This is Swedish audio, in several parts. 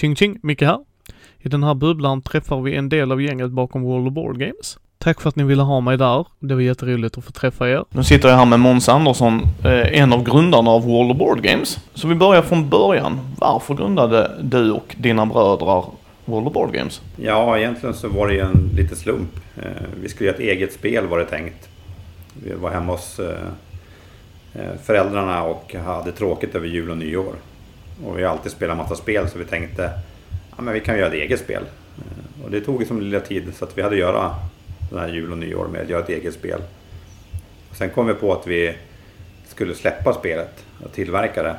Ching ching, Micke här. I den här bubblan träffar vi en del av gänget bakom World of Board Games. Tack för att ni ville ha mig där. Det var jätteroligt att få träffa er. Nu sitter jag här med Måns Andersson, eh, en av grundarna av World of Board Games. Så vi börjar från början. Varför grundade du och dina bröder World of Board Games? Ja, egentligen så var det ju en liten slump. Eh, vi skulle göra ett eget spel var det tänkt. Vi var hemma hos eh, föräldrarna och hade tråkigt över jul och nyår. Och vi har alltid spelat massa spel så vi tänkte ja, men vi kan göra ett eget spel. Eh, och det tog som lilla tid så att vi hade att göra den här jul och nyår med att göra ett eget spel. Sen kom vi på att vi skulle släppa spelet och tillverka det.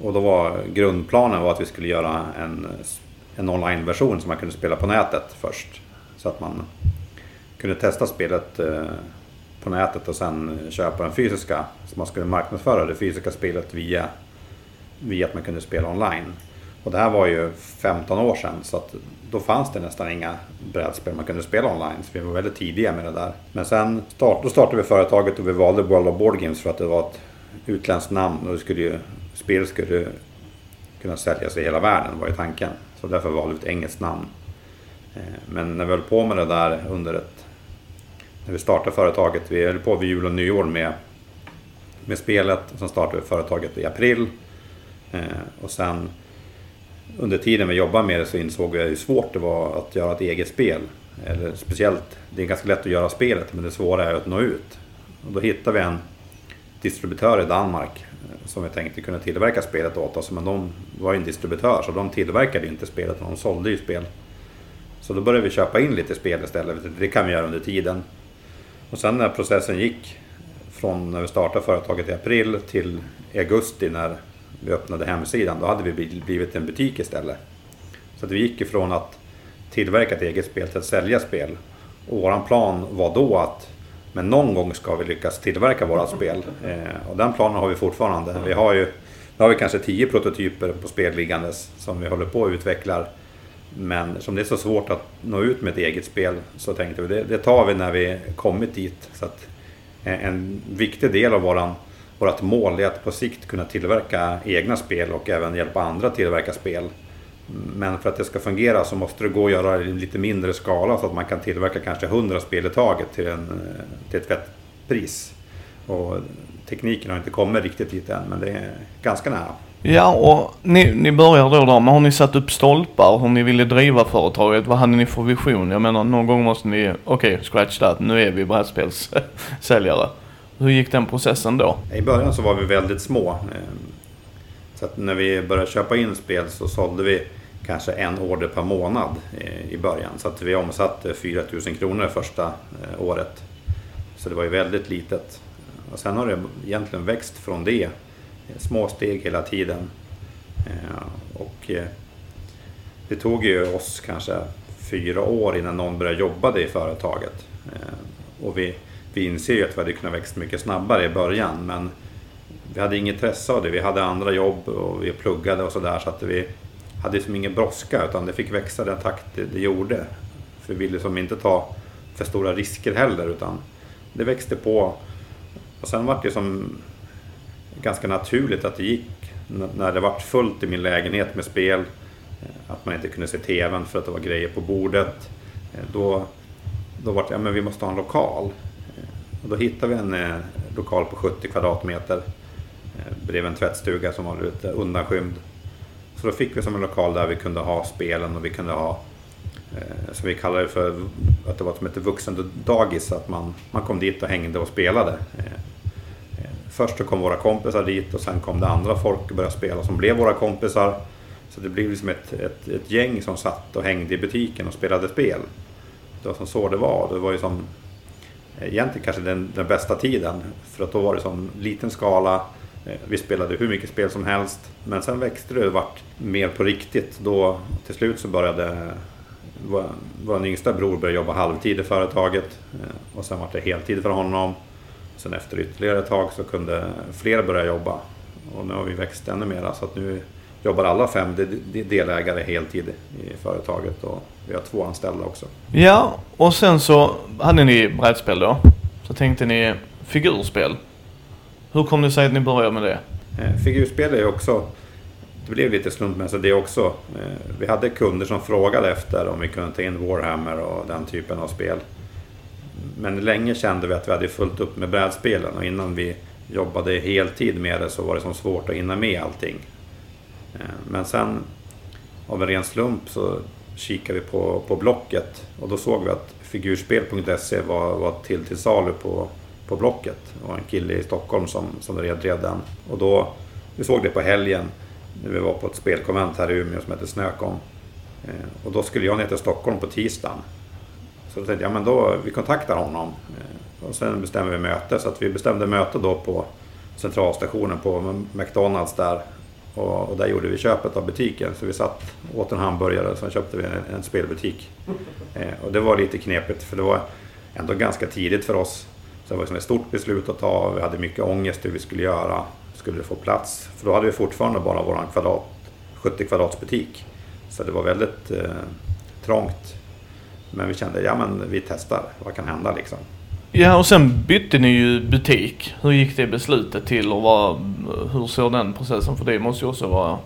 Och då var grundplanen var att vi skulle göra en, en online-version som man kunde spela på nätet först. Så att man kunde testa spelet eh, på nätet och sen köpa den fysiska. Så man skulle marknadsföra det fysiska spelet via, via att man kunde spela online. Och det här var ju 15 år sedan så att då fanns det nästan inga brädspel man kunde spela online. Så vi var väldigt tidiga med det där. Men sen start, då startade vi företaget och vi valde World of Board Games för att det var ett utländskt namn och det skulle ju, spel skulle kunna säljas i hela världen var ju tanken. Så därför valde vi ett engelskt namn. Eh, men när vi höll på med det där under ett... När vi startade företaget, vi höll på vid jul och nyår med, med spelet. Sen startade vi företaget i april. Eh, och sen under tiden vi jobbade med det så insåg vi hur svårt det var att göra ett eget spel. Eller speciellt, det är ganska lätt att göra spelet men det svåra är att nå ut. Och då hittade vi en distributör i Danmark eh, som vi tänkte kunde tillverka spelet åt oss. Men de var ju en distributör så de tillverkade inte spelet, de sålde ju spel. Så då började vi köpa in lite spel istället. Det kan vi göra under tiden. Och sen när processen gick från när vi startade företaget i april till augusti när vi öppnade hemsidan, då hade vi blivit en butik istället. Så att vi gick ifrån att tillverka ett eget spel till att sälja spel. Och våran plan var då att men någon gång ska vi lyckas tillverka våra spel. Eh, och den planen har vi fortfarande. Vi har ju nu har vi kanske tio prototyper på spel liggandes som vi håller på att utveckla. Men som det är så svårt att nå ut med ett eget spel så tänkte vi det, det tar vi när vi kommit dit. Så att eh, en viktig del av våran vårt mål är att på sikt kunna tillverka egna spel och även hjälpa andra att tillverka spel. Men för att det ska fungera så måste det gå att göra i lite mindre skala så att man kan tillverka kanske 100 spel i taget till, en, eh, till ett fett pris. Och tekniken har inte kommit riktigt dit än men det är ganska nära. Ja, och ni, ni börjar då där, men har ni satt upp stolpar hur ni ville driva företaget? Vad hade ni för vision? Jag menar, någon gång måste ni, okej, okay, scratch that, nu är vi brädspelssäljare. Hur gick den processen då? I början så var vi väldigt små. Eh, så att när vi började köpa in spel så sålde vi kanske en order per månad eh, i början. Så att vi omsatte 4 000 kronor första eh, året. Så det var ju väldigt litet. Och sen har det egentligen växt från det. Små steg hela tiden. Och det tog ju oss kanske fyra år innan någon började jobba i företaget. Och vi vi inser ju att vi hade kunnat växa mycket snabbare i början men vi hade inget intresse av det. Vi hade andra jobb och vi pluggade och sådär så att vi hade liksom ingen brådska utan det fick växa den takt det, det gjorde. För vi ville liksom inte ta för stora risker heller utan det växte på. Och sen var det som ganska naturligt att det gick när det var fullt i min lägenhet med spel. Eh, att man inte kunde se TVn för att det var grejer på bordet. Eh, då, då var det, ja men vi måste ha en lokal. Och då hittade vi en eh, lokal på 70 kvadratmeter eh, bredvid en tvättstuga som var lite undanskymd. Så då fick vi som en lokal där vi kunde ha spelen och vi kunde ha eh, som vi kallade det för att det var som ett vuxendagis, att man, man kom dit och hängde och spelade. Eh, eh, först så kom våra kompisar dit och sen kom det andra folk och började spela som blev våra kompisar. Så det blev liksom ett, ett, ett gäng som satt och hängde i butiken och spelade spel. Det var som så det var. Det var ju som egentligen kanske den, den bästa tiden. För att då var det som liten skala. Eh, vi spelade hur mycket spel som helst. Men sen växte det och vart mer på riktigt. Då till slut så började vår, vår yngsta bror börja jobba halvtid i företaget. Eh, och sen var det heltid för honom. Sen efter ytterligare ett tag så kunde fler börja jobba. Och nu har vi växt ännu mer så att nu jobbar alla fem delägare heltid i företaget och vi har två anställda också. Ja, och sen så hade ni brädspel då. Så tänkte ni figurspel. Hur kom det sig att ni började med det? Eh, figurspel är ju också det blev lite slumpmässigt det också. Eh, vi hade kunder som frågade efter om vi kunde ta in Warhammer och den typen av spel. Men länge kände vi att vi hade fullt upp med brädspelen och innan vi jobbade heltid med det så var det så svårt att hinna med allting. Eh, men sen av en ren slump så kikade vi på, på Blocket och då såg vi att figurspel.se var, var till till salu på, på Blocket. Det var en kille i Stockholm som, som drev den. Och då, vi såg det på helgen när vi var på ett spelkonvent här i Umeå som heter Snökom. Eh, och då skulle jag ner till Stockholm på tisdagen. Så då tänkte jag, men då, vi kontaktar honom. Eh, och sen bestämmer vi möte. Så att vi bestämde möte då på centralstationen på McDonalds där. Och, och, där gjorde vi köpet av butiken. Så vi satt åt en hamburgare och sen köpte vi en, en spelbutik. Eh, och det var lite knepigt för det var ändå ganska tidigt för oss. Så det var liksom ett stort beslut att ta. Vi hade mycket ångest hur vi skulle göra. Skulle det få plats? För då hade vi fortfarande bara vår kvadrat, 70 kvadrats butik. Så det var väldigt eh, trångt. Men vi kände, ja men vi testar. Vad kan hända liksom? Ja, och sen bytte ni ju butik. Hur gick det beslutet till och vad, hur såg den processen? För det måste ju också vara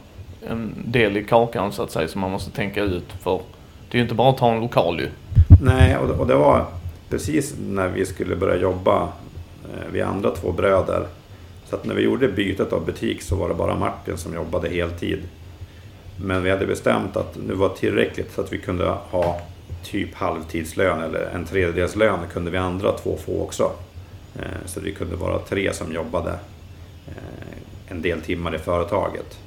en del i kakan så att säga som man måste tänka ut. För det är ju inte bara att ta en lokal ju. Nej, och, och det var precis när vi skulle börja jobba, eh, vi andra två bröder. Så att när vi gjorde bytet av butik så var det bara Martin som jobbade heltid. Men vi hade bestämt att det var tillräckligt så att vi kunde ha typ halvtidslön eller en tredjedels lön kunde vi andra två få också. Eh, så vi kunde vara tre som jobbade eh, en del timmar i företaget.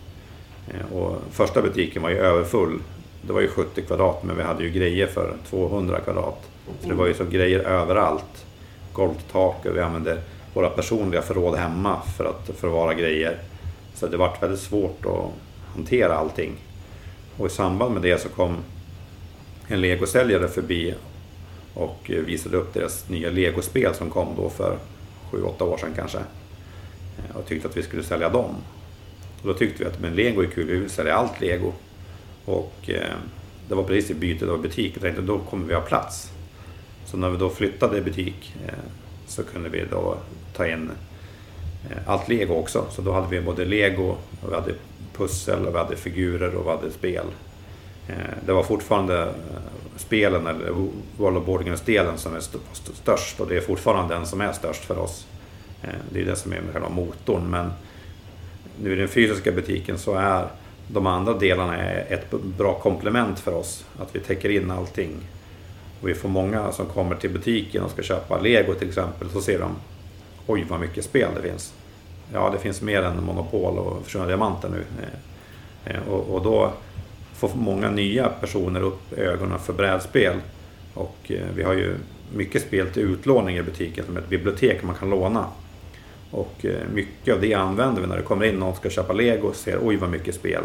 Eh, och första butiken var ju överfull. Det var ju 70 kvadrat men vi hade ju grejer för 200 kvadrat. Så det var ju så grejer överallt. Golvtak och vi använde våra personliga förråd hemma för att förvara grejer. Så det var väldigt svårt att hantera allting. Och i samband med det så kom en legosäljare förbi och visade upp deras nya legospel som kom då för 7-8 år sedan kanske. Eh, och tyckte att vi skulle sälja dem. Och då tyckte vi att men lego är kul, vi vill sälja allt lego. Och eh, det var precis i bytet av butik, jag tänkte då kommer vi ha plats. Så när vi då flyttade butik eh, så kunde vi då ta in eh, allt lego också. Så då hade vi både lego, och vi hade pussel, och vi hade figurer och vi hade spel. Eh, det var fortfarande eh, spelen, eller World of Boardgames-delen som är störst och det är fortfarande den som är störst för oss. Eh, det är det som är själva motorn men nu i den fysiska butiken så är de andra delarna ett bra komplement för oss. Att vi täcker in allting. Och vi får många som kommer till butiken och ska köpa lego till exempel så ser de Oj vad mycket spel det finns. Ja det finns mer än Monopol och Försvunna Diamanter nu. Och, och då får många nya personer upp ögonen för brädspel. Och eh, vi har ju mycket spel till utlåning i butiken som ett bibliotek man kan låna. Och eh, mycket av det använder vi när det kommer in någon ska köpa lego och ser oj vad mycket spel.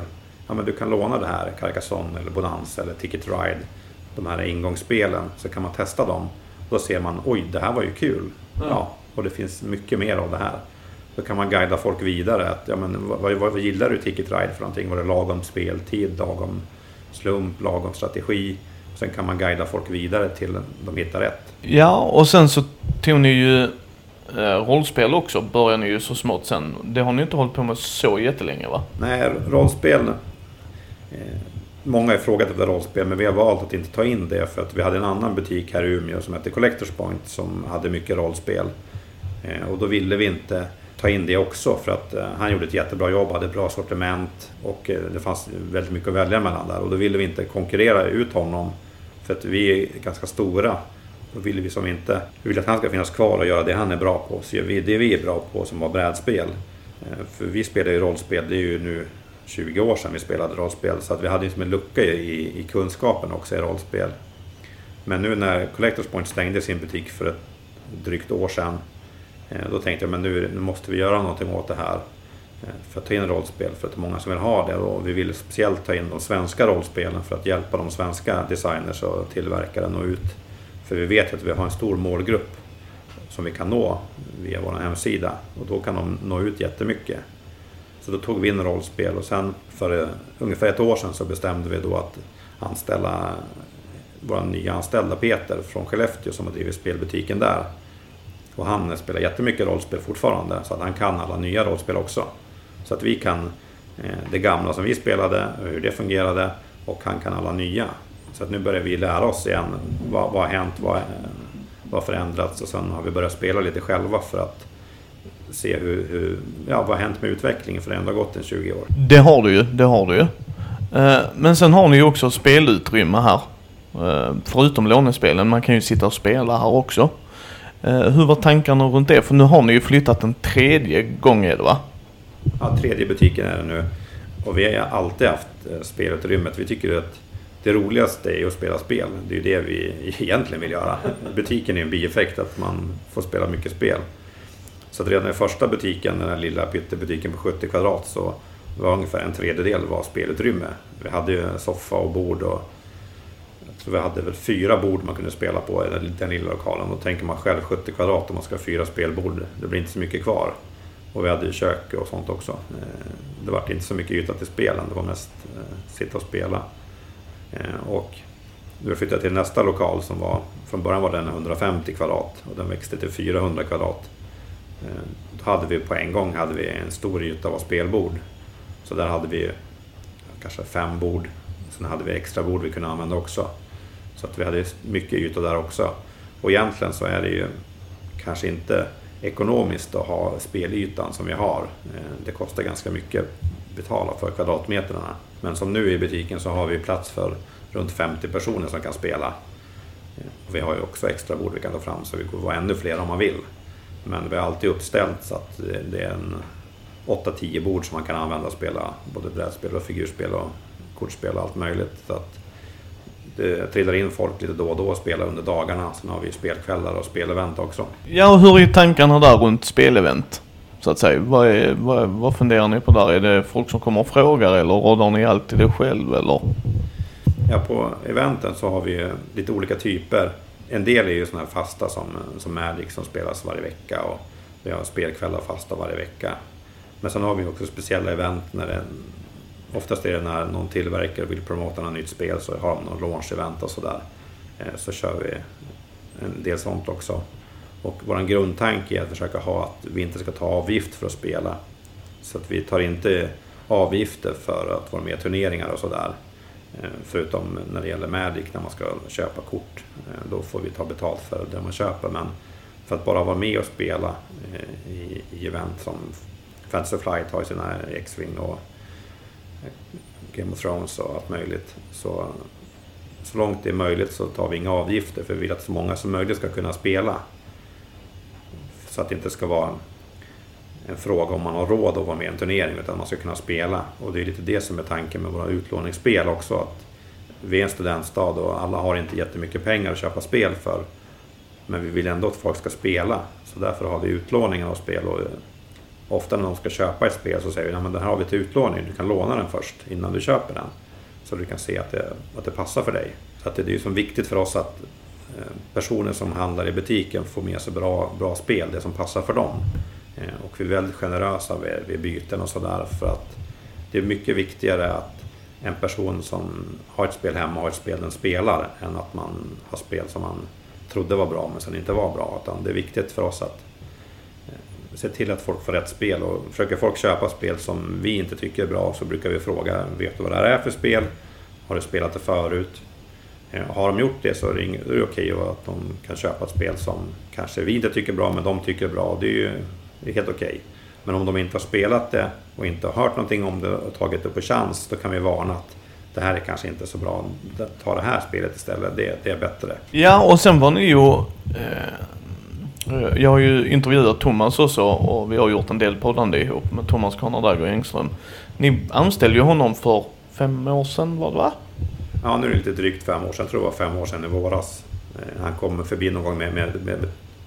Ja men du kan låna det här, Carcassonne eller Bonanza eller Ticket Ride. De här ingångsspelen så kan man testa dem. Då ser man oj det här var ju kul. Ja, och det finns mycket mer av det här. Då kan man guida folk vidare. Att, ja, men, vad, vad, vad gillar du Ticket Ride för någonting? Var det lagom speltid, lagom slump, lagom strategi? Sen kan man guida folk vidare till de hittar rätt. Ja, och sen så tog ni ju eh, rollspel också, började ni ju så smått sen. Det har ni inte hållit på med så jättelänge va? Nej, rollspel. Eh, många har frågat efter rollspel men vi har valt att inte ta in det för att vi hade en annan butik här i Umeå som hette Collectors Point som hade mycket rollspel. Eh, och då ville vi inte ta in det också för att eh, han gjorde ett jättebra jobb, hade bra sortiment och eh, det fanns väldigt mycket att välja mellan där och då ville vi inte konkurrera ut honom för att vi är ganska stora. Då ville vi som inte, vi vill att han ska finnas kvar och göra det han är bra på, så gör vi det vi är bra på som var brädspel. Eh, för vi spelar ju rollspel, det är ju nu 20 år sedan vi spelade rollspel så att vi hade ju en lucka i, i kunskapen också i rollspel. Men nu när Collectors Point stängde sin butik för ett drygt år sedan Eh, då tänkte jag men nu, nu måste vi göra någonting åt det här. Eh, för att ta in rollspel, för att det är många som vill ha det. Och vi vill speciellt ta in de svenska rollspelen för att hjälpa de svenska designers och tillverkare att nå ut. För vi vet att vi har en stor målgrupp som vi kan nå via vår hemsida och då kan de nå ut jättemycket. Så då tog vi in rollspel och sen för eh, ungefär ett år sedan så bestämde vi då att anställa vår nya anställda Peter från Skellefteå som har drivit spelbutiken där och han spelar jättemycket rollspel fortfarande så att han kan alla nya rollspel också. Så att vi kan eh, det gamla som vi spelade, hur det fungerade och han kan alla nya. Så att nu börjar vi lära oss igen. Vad, vad har hänt? Vad, eh, vad har förändrats? Och sen har vi börjat spela lite själva för att se hur, hur ja, vad har hänt med utvecklingen för det har ändå gått en 20 år. Det har du ju, det har du ju. Eh, men sen har ni ju också spelutrymme här. Förutom lånespelen, man kan ju sitta och spela här också. Eh, hur var tankarna runt det? För nu har ni ju flyttat en tredje gång är det va? Ja, tredje butiken är det nu. Och vi har alltid haft eh, spelutrymmet. Vi tycker att det roligaste är att spela spel. Det är ju det vi egentligen vill göra. Butiken är en bieffekt att man får spela mycket spel. Så att redan i första butiken, den här lilla pyttebutiken på 70 kvadrat, så var ungefär en tredjedel var spelutrymme. Vi hade ju soffa och bord och så vi hade väl fyra bord man kunde spela på i den, den lilla lokalen. Då tänker man själv 70 kvadrat om man ska ha fyra spelbord. Det blir inte så mycket kvar. Och vi hade ju kök och sånt också. Eh, det var inte så mycket yta till spelen, det var mest eh, sitta och spela. Eh, och vi flyttade till nästa lokal som var, från början var den 150 kvadrat och den växte till 400 kvadrat. Då hade vi på en gång hade vi en stor yta av spelbord. Så där hade vi kanske fem bord. Sen hade vi extra bord vi kunde använda också. Så att vi hade mycket yta där också. Och egentligen så är det ju kanske inte ekonomiskt att ha spelytan som vi har. Eh, det kostar ganska mycket att betala för kvadratmetrarna. Men som nu i butiken så har vi plats för runt 50 personer som kan spela. Eh, och vi har ju också extra bord vi kan ta fram så vi kan vara ännu fler om man vill. Men vi har alltid uppställt så att eh, det är en 8-10 bord som man kan använda och spela både brädspel och figurspel och kortspel och allt möjligt. Så att det trillar in folk lite då och då och spelar under dagarna. Sen har vi spelkvällar och spelevent också. Ja, och hur är tankarna där runt spelevent? Så att säga. Vad, är, vad, vad funderar ni på där? Är det folk som kommer och frågar eller råddar ni alltid det själv eller? Ja, på eventen så har vi lite olika typer. En del är ju sådana här fasta som, som Magic som spelas varje vecka och vi har spelkvällar fasta varje vecka. Men sen har vi också speciella event när det Oftast är det när någon tillverkare vill promota något nytt spel så har de någon launch-event och sådär. Eh, så kör vi en del sånt också. Och vår grundtanke är att försöka ha att vi inte ska ta avgift för att spela. Så att vi tar inte avgifter för att vara med i turneringar och sådär. Eh, förutom när det gäller Magic när man ska köpa kort. Eh, då får vi ta betalt för det man köper. Men för att bara vara med och spela i, event som Fantasy Flight har sina X-Wing och Game of Thrones och allt möjligt. Så, så långt det är möjligt så tar vi inga avgifter för vi vill att så många som möjligt ska kunna spela. Så att det inte ska vara en fråga om man har råd att vara med i en turnering utan man ska kunna spela. Och det är lite det som är tanken med våra utlåningsspel också. Att vi är en studentstad och alla har inte jättemycket pengar att köpa spel för. Men vi vill ändå att folk ska spela. Så därför har vi utlåningar av spel. Och ofta när de ska köpa ett spel så säger vi att den här har vi till utlåning, du kan låna den först innan du köper den. Så du kan se att det, att det passar för dig. Så att det är ju så viktigt för oss att eh, personer som handlar i butiken får med sig bra, bra spel, det som passar för dem. Eh, och vi är väldigt generösa vid, vid byten och sådär för att det är mycket viktigare att en person som har ett spel hemma har ett spel den spelar än att man har spel som man trodde var bra men sen inte var bra. Utan det är viktigt för oss att se till att folk får rätt spel och försöker folk köpa spel som vi inte tycker är bra så brukar vi fråga, vet du vad det här är för spel? Har du spelat det förut? Eh, har de gjort det så är det, okej att de kan köpa ett spel som kanske vi inte tycker är bra men de tycker är bra. Det är ju det är helt okej. Men om de inte har spelat det och inte har hört någonting om det och tagit det på chans då kan vi varna att det här är kanske inte så bra. Ta det här spelet istället, det, det är bättre. Ja, och sen var ni ju Eh, jag har ju intervjuat Thomas också och vi har gjort en del poddande ihop med Thomas Conrad och Engström. Ni anställde ju honom för fem år sedan var det va? Ja, nu är det lite drygt fem år sedan. Jag tror det var fem år sedan i våras. Eh, han kom förbi någon gång med, med, med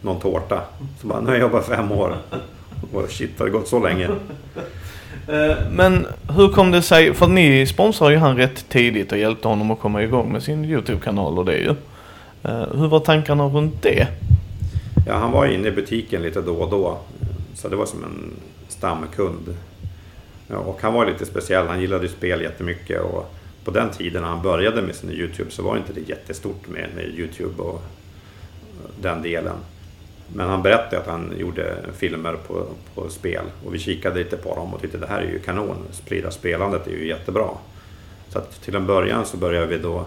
någon tårta. Så bara, nu har jag jobbat fem år. Och shit, har det gått så länge? Eh, men hur kom det sig, för ni sponsrade ju han rätt tidigt och hjälpte honom att komma igång med sin YouTube-kanal och det ju. Hur var tankarna runt det? Ja, han var inne i butiken lite då och då. Så det var som en stamkund. Och han var lite speciell, han gillade ju spel jättemycket. Och på den tiden när han började med sin YouTube så var inte det jättestort med, med YouTube och den delen. Men han berättade att han gjorde filmer på, på spel och vi kikade lite på dem och tyckte det här är ju kanon. Sprida spelandet är ju jättebra. Så att till en början så började vi då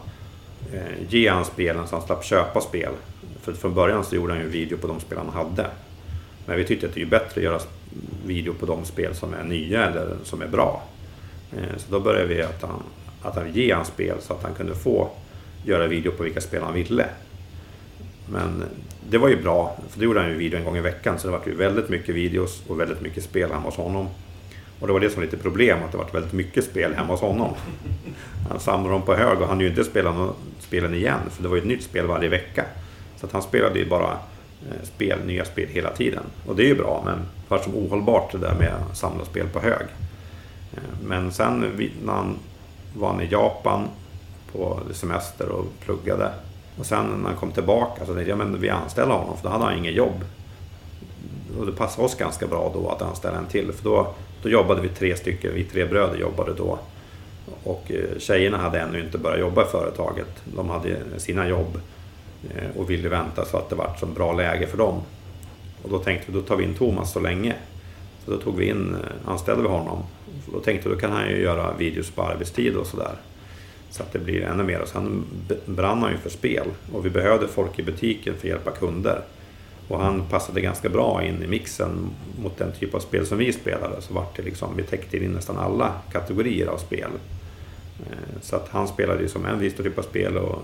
eh, ge han spelen så han slapp köpa spel. För från början så gjorde han ju video på de spel han hade. Men vi tyckte att det är bättre att göra video på de spel som är nya eller som är bra. Eh, så då började vi att han, att han ge han spel så att han kunde få göra video på vilka spel han ville. Men det var ju bra, för då gjorde han ju video en gång i veckan så det var ju väldigt mycket videos och väldigt mycket spel hemma hos honom. Och det var det som var lite problem, att det var väldigt mycket spel hemma hos honom. Han samlade dem på hög och han ju inte spela spelen igen, för det var ju ett nytt spel varje vecka. Så att han spelade ju bara eh, spel, nya spel hela tiden. Och det är ju bra, men det var som ohållbart det där med att samla spel på hög. Eh, men sen när han var i Japan på semester och pluggade och sen när han kom tillbaka så tänkte jag men vi anställer honom för då hade han inget jobb. Och det passade oss ganska bra då att anställa en till för då, då jobbade vi tre stycken, vi tre bröder jobbade då. Och eh, tjejerna hade ännu inte börjat jobba i företaget. De hade sina jobb Eh, och ville vänta så att det var så bra läge för dem. Och då tänkte vi, då tar vi in Thomas så länge. Så då tog vi in, eh, anställde vi honom. Då tänkte vi, då kan han ju göra videos på arbetstid och sådär. Så att det blir ännu mer. Och sen brann han ju för spel och vi behövde folk i butiken för att hjälpa kunder. Och han passade ganska bra in i mixen mot den typ av spel som vi spelade. Så vart det liksom, vi täckte in nästan alla kategorier av spel. Eh, så att han spelade ju som en viss typ av spel och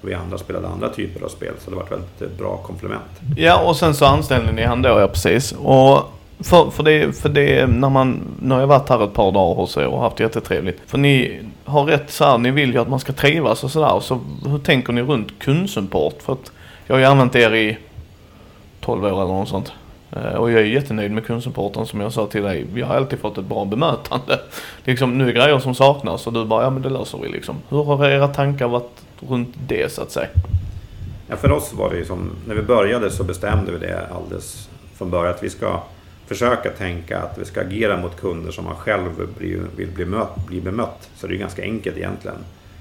vi andra spelade andra typer av spel. Så det var ett väldigt eh, bra komplement. Ja, och sen så anställde ni han då, ja precis. Och för, för, det, för det, när man, nu har jag varit här ett par dagar hos er och haft jättetrevligt. För ni har rätt så här, ni vill ju att man ska trivas och sådär. Så hur tänker ni runt kundsupport? För att jag har ju använt er i 12 år eller något sånt. Eh, och jag är jättenöjd med kundsupporten som jag sa till dig. Vi har alltid fått ett bra bemötande. Liksom, nu är grejer som saknas och du bara, ja men det löser vi liksom. Hur har era tankar varit runt det så att säga? Ja, för oss var det ju som, när vi började så bestämde vi det alldeles från början att vi ska försöka tänka att vi ska agera mot kunder som man själv vill bli, mött, bli bemött. Så det är ganska enkelt egentligen.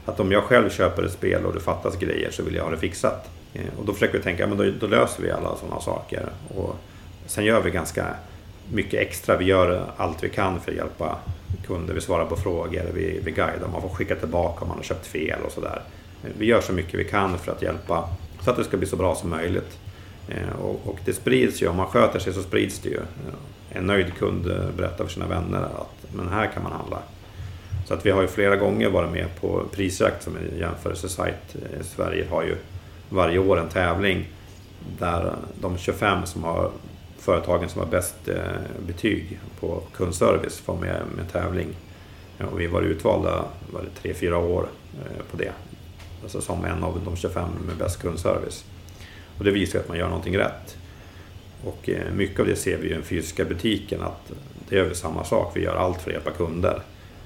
Att om jag själv köper ett spel och det fattas grejer så vill jag ha det fixat. Eh, och då försöker vi tänka, men då, då löser vi alla sådana saker. Och sen gör vi ganska mycket extra. Vi gör allt vi kan för att hjälpa kunder. Vi svarar på frågor, vi, vi guidar, man får skicka tillbaka om man har köpt fel och sådär. Vi gör så mycket vi kan för att hjälpa så att det ska bli så bra som möjligt. Eh, och, och, det sprids ju, om man sköter sig så sprids det ju. Eh, en nöjd kund berättar för sina vänner att men här kan man handla. Så att vi har ju flera gånger varit med på Prisjakt som en jämförelsesajt. Eh, Sverige har ju varje år en tävling där de 25 som har företagen som har bäst betyg på kundservice får med med tävling. Och vi var utvalda var det tre, fyra år på det. Alltså som en av de 25 med bäst kundservice. Och det visar att man gör någonting rätt. Och eh, mycket av det ser vi i den fysiska butiken att det gör vi samma sak. Vi gör allt för att hjälpa kunder.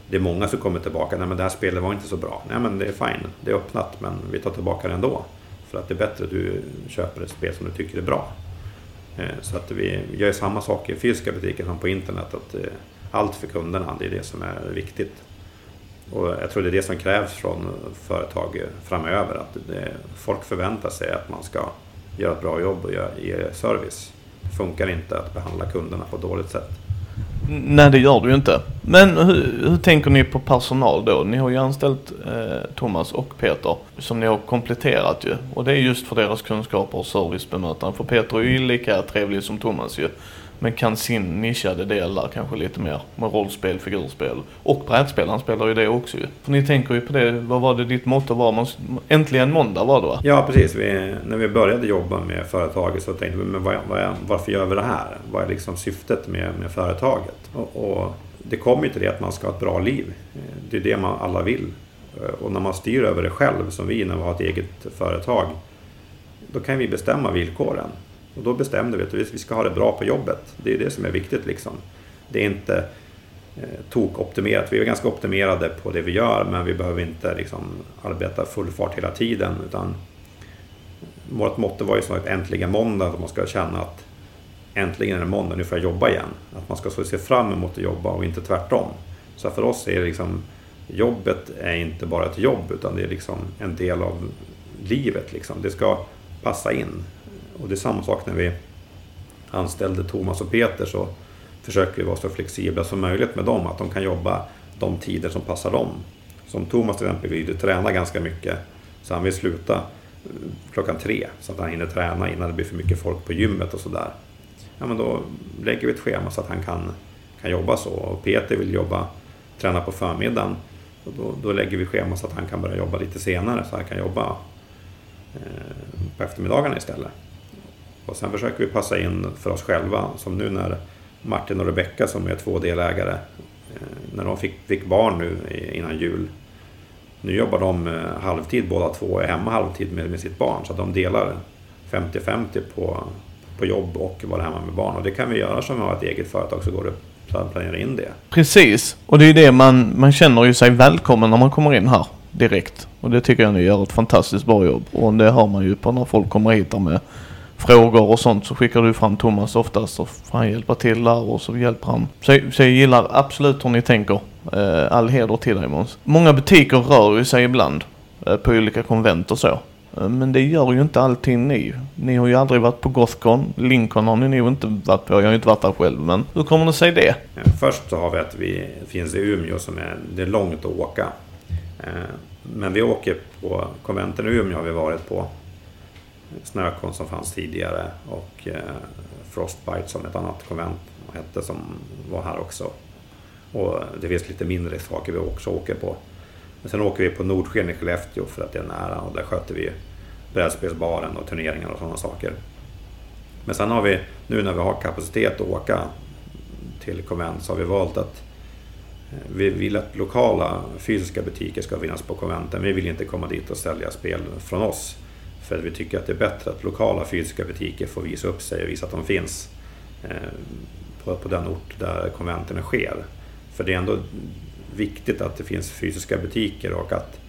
Det är många som kommer tillbaka. Nej men det här spelet var inte så bra. Nej men det är fine. Det är öppnat men vi tar tillbaka det ändå. För att det är bättre att du köper ett spel som du tycker är bra. Eh, så att vi gör samma sak i fysiska butiken som på internet. Att eh, allt för kunderna, det är det som är viktigt. Och jag tror det är det som krävs från företag framöver. Att det, folk förväntar sig att man ska göra ett bra jobb och ge service. Det funkar inte att behandla kunderna på ett dåligt sätt. Nej, det gör du ju inte. Men hur, hur, tänker ni på personal då? Ni har ju anställt eh, Thomas och Peter som ni har kompletterat ju. Och det är just för deras kunskaper och servicebemötande. För Peter är ju lika trevlig som Thomas ju. Men kan sin nischade del där kanske lite mer med rollspel, figurspel och brädspel. Han spelar ju det också ju. För ni tänker ju på det, vad var det ditt motto var? Man, äntligen måndag var det va? Ja precis, vi, när vi började jobba med företaget så tänkte vi, men vad, vad, varför gör vi det här? Vad är liksom syftet med, med företaget? Och, och det kommer ju till det att man ska ha ett bra liv. Det är det man alla vill. Och när man styr över det själv, som vi när vi har ett eget företag, då kan vi bestämma villkoren. Och då bestämde vi att vi ska ha det bra på jobbet. Det är det som är viktigt liksom. Det är inte eh, tokoptimerat. Vi är ganska optimerade på det vi gör men vi behöver inte liksom, arbeta full fart hela tiden. Utan eh, vårt motto var ju snarare äntligen måndag, att man ska känna att äntligen är det måndag, nu får jag jobba igen. Att man ska se fram emot att jobba och inte tvärtom. Så för oss är det liksom, jobbet är inte bara ett jobb utan det är liksom en del av livet. Liksom. Det ska passa in. Och det är samma sak när vi anställde Thomas och Peter så försöker vi vara så flexibla som möjligt med dem. Att de kan jobba de tider som passar dem. Som Thomas till exempel vill träna ganska mycket. Så han vill sluta eh, klockan tre så att han hinner träna innan det blir för mycket folk på gymmet och sådär. Ja men då lägger vi ett schema så att han kan, kan jobba så. Och Peter vill jobba, träna på förmiddagen. Och då, då lägger vi schema så att han kan börja jobba lite senare så han kan jobba eh, på eftermiddagarna istället. Och sen försöker vi passa in för oss själva, som nu när Martin och Rebecka som är två delägare, eh, när de fick, fick barn nu innan jul. Nu jobbar de eh, halvtid båda två och är hemma halvtid med, med sitt barn, så att de delar 50-50 på, på jobb och vara hemma med barn. Och det kan vi göra som har ett eget företag, så går det att planera in det. Precis, och det är det man, man känner ju sig välkommen när man kommer in här direkt. Och det tycker jag ni gör ett fantastiskt bra jobb. Och det hör man ju på när folk kommer hit med frågor och sånt så skickar du fram Thomas oftast så får han hjälpa till där och så hjälper han. Så, så jag gillar absolut hur ni tänker. Eh, all heder till dig Måns. Många butiker rör ju sig ibland eh, på olika konvent och så. Eh, men det gör ju inte alltid ni. Ni har ju aldrig varit på Gothcon. Lincoln har ni nog inte varit på. Jag har ju inte varit där själv. Men hur kommer det sig det? Eh, först så har vi att vi finns i Umeå som är, det är långt att åka. Eh, men vi åker på konventen i Umeå har vi varit på. Snökon som fanns tidigare och eh, Frostbite som ett annat konvent hette som var här också. Och det finns lite mindre saker vi också åker på. Men sen åker vi på Nordsken i Skellefteå för att det är nära och där sköter vi brädspelsbaren och turneringar och sådana saker. Men sen har vi, nu när vi har kapacitet att åka till konvent så har vi valt att eh, vi vill att lokala fysiska butiker ska finnas på konventen. Vi vill inte komma dit och sälja spel från oss. För att vi tycker att det är bättre att lokala fysiska butiker får visa upp sig och visa att de finns eh, på, på den ort där konventen sker. För det är ändå viktigt att det finns fysiska butiker och att,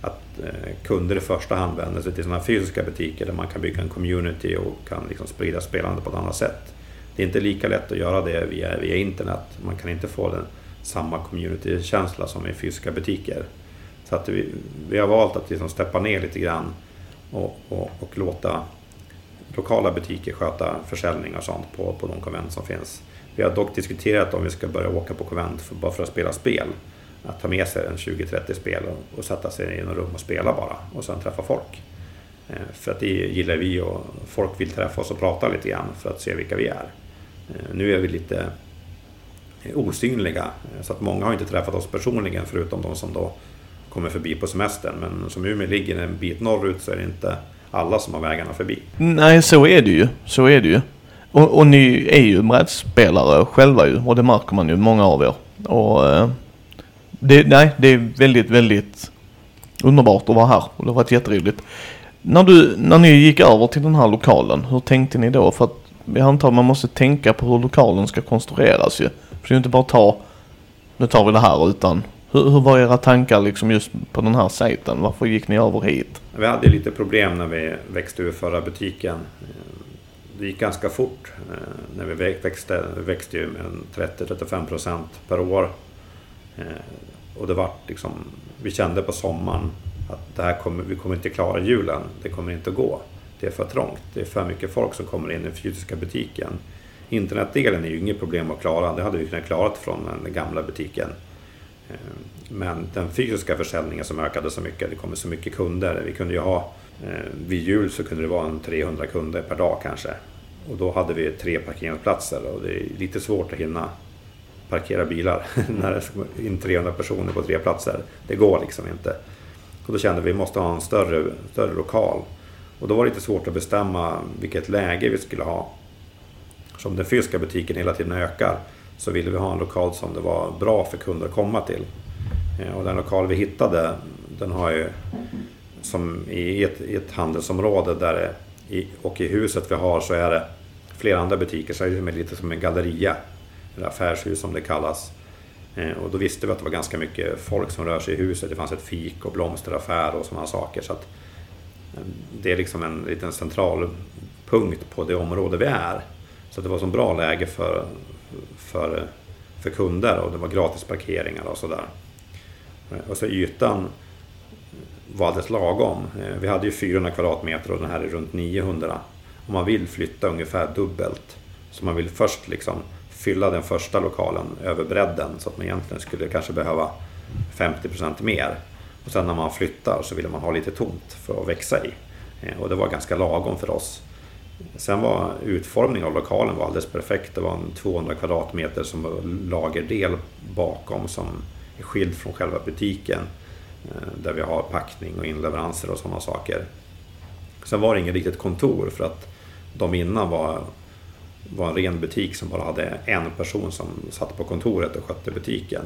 att eh, kunder i första hand vänder sig till sådana fysiska butiker där man kan bygga en community och kan liksom sprida spelande på ett annat sätt. Det är inte lika lätt att göra det via, via internet. Man kan inte få den, samma communitykänsla som i fysiska butiker. Så att vi, vi har valt att liksom steppa ner lite grann och, och, och låta lokala butiker sköta försäljning och sånt på, på de konvent som finns. Vi har dock diskuterat om vi ska börja åka på konvent för, bara för att spela spel. Att ta med sig en 20-30 spel och, och sätta sig i något rum och spela bara och sen träffa folk. Eh, för att det gillar vi och folk vill träffa oss och prata lite grann för att se vilka vi är. Eh, nu är vi lite osynliga eh, så att många har inte träffat oss personligen förutom de som då kommer förbi på semestern. Men som Umeå ligger en bit norrut så är det inte alla som har vägarna förbi. Nej, så är det ju. Så är det ju. Och, och ni är ju brädspelare själva ju och det märker man ju, många av er. Och eh, det, nej, det är väldigt, väldigt underbart att vara här och det har varit jätteroligt. När, du, när ni gick över till den här lokalen, hur tänkte ni då? För att jag antar att man måste tänka på hur lokalen ska konstrueras ju. För det är ju inte bara att ta, nu tar vi det här utan hur, hur var era tankar liksom just på den här sajten? Varför gick ni över hit? Vi hade lite problem när vi växte ur förra butiken. Det gick ganska fort eh, när vi växte. Vi växte ju med 30-35 procent per år. Eh, och det var liksom, vi kände på sommaren att det här kommer, vi kommer inte klara julen. Det kommer inte att gå. Det är för trångt. Det är för mycket folk som kommer in i den fysiska butiken. Internetdelen är ju inget problem att klara. Det hade vi kunnat klara från den gamla butiken. Eh, men den fysiska försäljningen som ökade så mycket, det kommer så mycket kunder. Vi kunde ju ha, eh, vid jul så kunde det vara en 300 kunder per dag kanske. Och då hade vi tre parkeringsplatser och det är lite svårt att hinna parkera bilar när det är in 300 personer på tre platser. Det går liksom inte. Och då kände vi att vi måste ha en större, större lokal. Och då var det lite svårt att bestämma vilket läge vi skulle ha. Som den fysiska butiken hela tiden ökar så ville vi ha en lokal som det var bra för kunder att komma till. Eh, och den lokal vi hittade, den har ju som i ett, i ett handelsområde där det, i, och i huset vi har så är det flera andra butiker, så är det lite som en galleria, eller affärshus som det kallas. Eh, och då visste vi att det var ganska mycket folk som rör sig i huset. Det fanns ett fik och blomsteraffär och sådana saker. Så att eh, det är liksom en liten central punkt på det område vi är. Så det var så bra läge för, för, för kunder och det var gratis parkeringar och sådär. Eh, och så ytan var alldeles lagom. Eh, vi hade ju 400 kvadratmeter och den här är runt 900. Om man vill flytta ungefär dubbelt Så man vill först liksom fylla den första lokalen över bredden så att man egentligen skulle kanske behöva 50% mer. Och sen när man flyttar så ville man ha lite tomt för att växa i. Eh, och det var ganska lagom för oss. Sen var utformningen av lokalen var alldeles perfekt. Det var en 200 kvadratmeter som var lagerdel bakom som är skild från själva butiken. Eh, där vi har packning och inleveranser och sådana saker. Sen var det inget riktigt kontor för att de innan var, var en ren butik som bara hade en person som satt på kontoret och skötte butiken.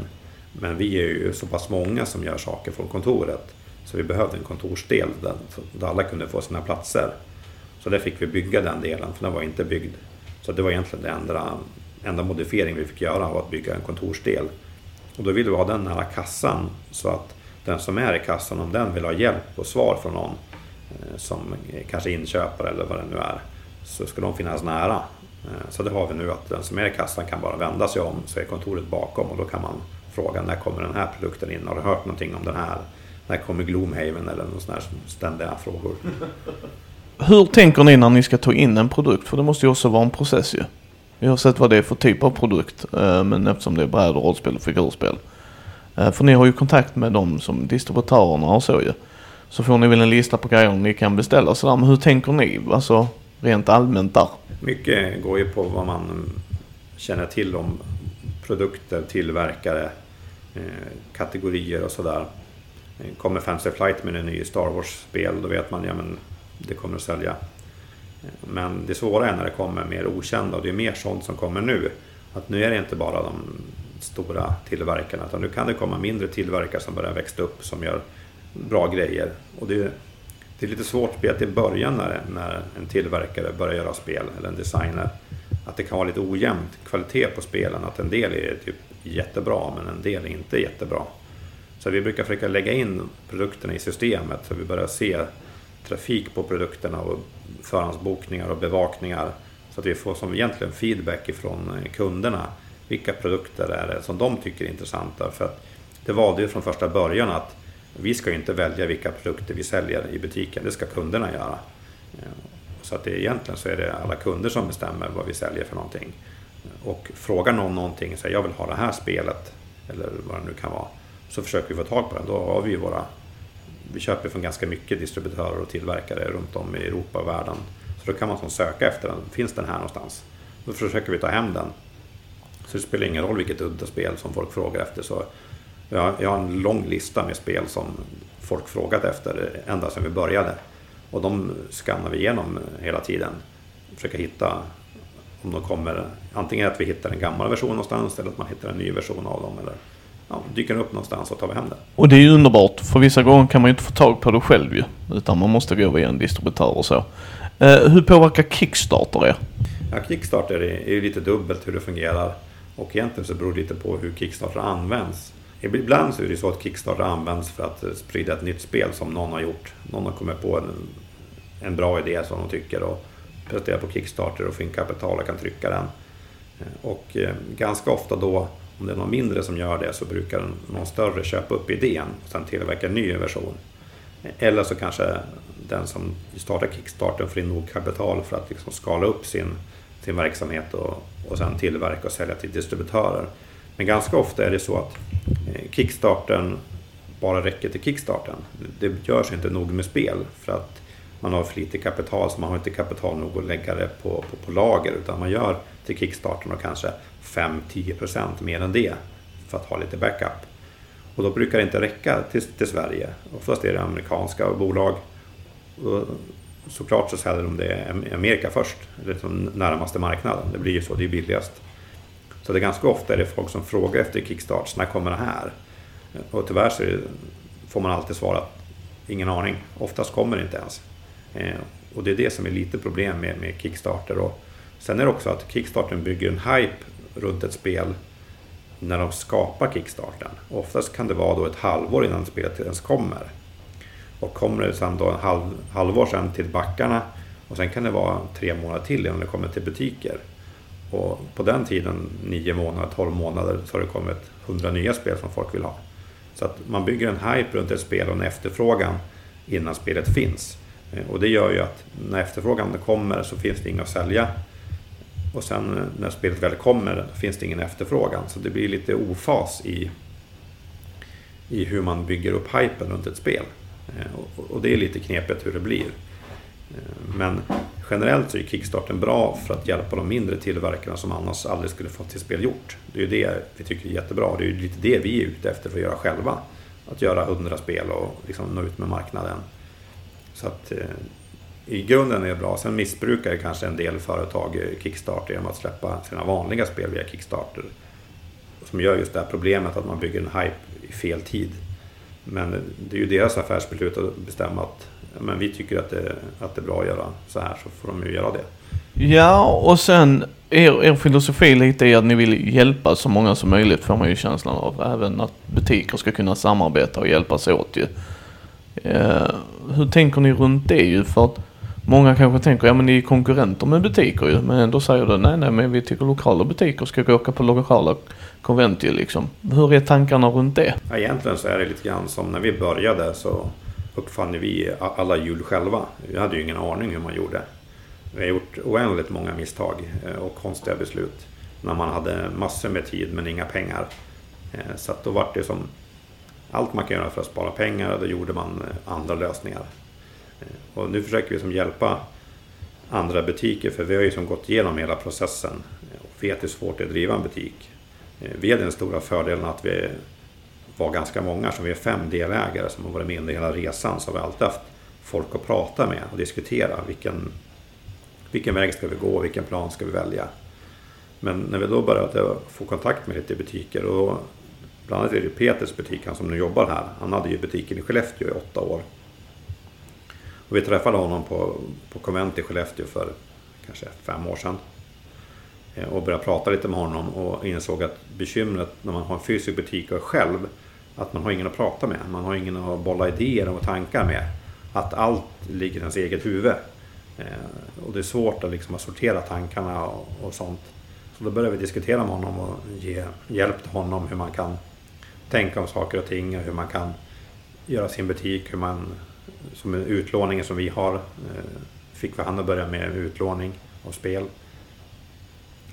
Men vi är ju så pass många som gör saker från kontoret så vi behövde en kontorsdel där alla kunde få sina platser. Så där fick vi bygga den delen, för den var inte byggd. Så det var egentligen den enda, enda modifiering vi fick göra, var att bygga en kontorsdel. Och då ville vi ha den nära kassan, så att den som är i kassan, om den vill ha hjälp och svar från någon, eh, som kanske inköpare eller vad det nu är, så ska de finnas nära. Eh, så det har vi nu, att den som är i kassan kan bara vända sig om, så är kontoret bakom och då kan man fråga när kommer den här produkten in? Har du hört någonting om den här? När kommer Gloomhaven eller någon sån här ständiga frågor. Hur tänker ni när ni ska ta in en produkt? För det måste ju också vara en process ju. Vi har sett vad det är för typ av produkt. Eh, men eftersom det är brädor, rollspel och figurspel. Eh, för ni har ju kontakt med dem som distributörerna och så ju. Så får ni väl en lista på grejer ni kan beställa sådär. Men hur tänker ni? Alltså rent allmänt där. Mycket går ju på vad man känner till om produkter, tillverkare, eh, kategorier och sådär. Kommer Fantasy Flight med en ny Star Wars-spel, då vet man ja men det kommer att sälja. Men det svåra är när det kommer mer okända och det är mer sånt som kommer nu. Att nu är det inte bara de stora tillverkarna utan nu kan det komma mindre tillverkare som börjar växa upp som gör bra grejer. Och det, är, det är lite svårt spel i början när, när en tillverkare börjar göra spel eller en designer. Att det kan vara lite ojämnt kvalitet på spelen. Att en del är typ jättebra men en del är inte jättebra. Så vi brukar försöka lägga in produkterna i systemet så vi börjar se trafik på produkterna och förhandsbokningar och bevakningar. Så att vi får som egentligen feedback ifrån eh, kunderna. Vilka produkter är det som de tycker är intressanta? För att det valde ju från första början att vi ska inte välja vilka produkter vi säljer i butiken, det ska kunderna göra. Eh, så att det, egentligen så är det alla kunder som bestämmer vad vi säljer för någonting. Och frågar någon någonting, säger jag vill ha det här spelet, eller vad det nu kan vara, så försöker vi få tag på den. Då har vi ju våra vi köper från ganska mycket distributörer och tillverkare runt om i Europa och världen. Så då kan man som söka efter den. Finns den här någonstans? Då försöker vi ta hem den. Så det spelar ingen roll vilket udda spel som folk frågar efter. Så jag, jag har en lång lista med spel som folk frågat efter ända sedan vi började. Och de skannar vi igenom hela tiden. Försöker hitta om de kommer, antingen att vi hittar en gammal version någonstans eller att man hittar en ny version av dem. Eller ja, dyker upp någonstans och tar vi hem det. Och det är ju underbart, för vissa gånger kan man ju inte få tag på det själv ju. Utan man måste gå via en distributör och så. Eh, hur påverkar Kickstarter er? Ja, Kickstarter är ju lite dubbelt hur det fungerar. Och egentligen så beror det lite på hur Kickstarter används. Ibland så är det så att Kickstarter används för att sprida ett nytt spel som någon har gjort. Någon har kommit på en, en bra idé som de tycker och presterar på Kickstarter och får in kapital och kan trycka den. Eh, och eh, ganska ofta då om det är någon mindre som gör det så brukar någon större köpa upp idén och sen tillverka en ny version. Eller så kanske den som startar Kickstarter får in nog kapital för att liksom skala upp sin, sin verksamhet och, och sen tillverka och sälja till distributörer. Men ganska ofta är det så att eh, Kickstarten bara räcker till Kickstarten. Det görs inte nog med spel för att man har för lite kapital så man har inte kapital nog att lägga det på, på, på lager utan man gör till Kickstarten och kanske 5-10% mer än det för att ha lite backup. Och då brukar det inte räcka till, till Sverige. Oftast är det amerikanska bolag. Och såklart så säljer de det i Amerika först, eller som närmaste marknaden. Det blir ju så, det är billigast. Så det är ganska ofta är det folk som frågar efter Kickstarts, när kommer det här? Och tyvärr så det, får man alltid svara ingen aning. Oftast kommer det inte ens. Eh, och det är det som är lite problem med, med Kickstarter. Och sen är det också att Kickstarter bygger en hype runt ett spel när de skapar Kickstarten. Oftast kan det vara då ett halvår innan spelet ens kommer. Och kommer det sen då en halv, halvår sen till backarna och sen kan det vara tre månader till innan det kommer till butiker. Och på den tiden, nio månader, tolv månader, så har det kommit hundra nya spel som folk vill ha. Så att man bygger en hype runt ett spel och en efterfrågan innan spelet finns. Eh, och det gör ju att när efterfrågan kommer så finns det inga att sälja och sen eh, när spelet väl kommer finns det ingen efterfrågan. Så det blir lite ofas i, i hur man bygger upp hypen runt ett spel. Eh, och, det är lite knepigt hur det blir. Eh, men generellt så är Kickstarten bra för att hjälpa de mindre tillverkarna som annars aldrig skulle fått till spel gjort. Det är ju det vi tycker är jättebra. Det är ju lite det vi är ute efter för att göra själva. Att göra hundra spel och liksom nå ut med marknaden. Så att i grunden är det bra. Sen missbrukar kanske en del företag eh, Kickstarter genom att släppa sina vanliga spel via Kickstarter. Som gör just det här problemet att man bygger en hype i fel tid. Men det är ju deras affärsbeslut att bestämma att men vi tycker att det, att det är bra att göra så här så får de ju göra det. Ja, och sen er, er filosofi lite är att ni vill hjälpa så många som möjligt får man ju känslan av. Även att butiker ska kunna samarbeta och hjälpas åt ju. Eh, hur tänker ni runt det ju? För att många kanske tänker, ja men ni är konkurrenter med butiker ju. Men ändå säger du, nej nej men vi tycker lokala butiker ska åka på lokala konvent ju liksom. Hur är tankarna runt det? Ja, egentligen så är det lite grann som när vi började så uppfann vi alla hjul själva. Vi hade ju ingen aning hur man gjorde. Vi har gjort oändligt många misstag eh, och konstiga beslut när man hade massor med tid men inga pengar. Eh, så att då var det som allt man kan göra för att spara pengar, då gjorde man eh, andra lösningar. Eh, och nu försöker vi som hjälpa andra butiker för vi har ju som gått igenom hela processen och vet hur svårt det är att driva en butik. Eh, vi hade den stora fördelen att vi var ganska många, som vi är fem delägare som har varit med under hela resan, så har vi alltid haft folk att prata med och diskutera. Vilken, vilken väg ska vi gå? Vilken plan ska vi välja? Men när vi då började eh, få kontakt med lite butiker och bland annat är det Peters butik, han som nu jobbar här. Han hade ju butiken i Skellefteå i åtta år. Och vi träffade honom på, på konvent i Skellefteå för kanske fem år sedan. Eh, och började prata lite med honom och insåg att bekymret när man har en fysisk butik och själv att man har ingen att prata med. Man har ingen att bolla idéer och tankar med. Att allt ligger i ens eget huvud. Eh, och det är svårt att, liksom, att sortera tankarna och, och, sånt. Så då började vi diskutera med honom och ge hjälp till honom hur man kan tänka om saker och ting. och Hur man kan göra sin butik. Hur man, som utlåningen som vi har, eh, fick vi han att börja med utlåning av spel.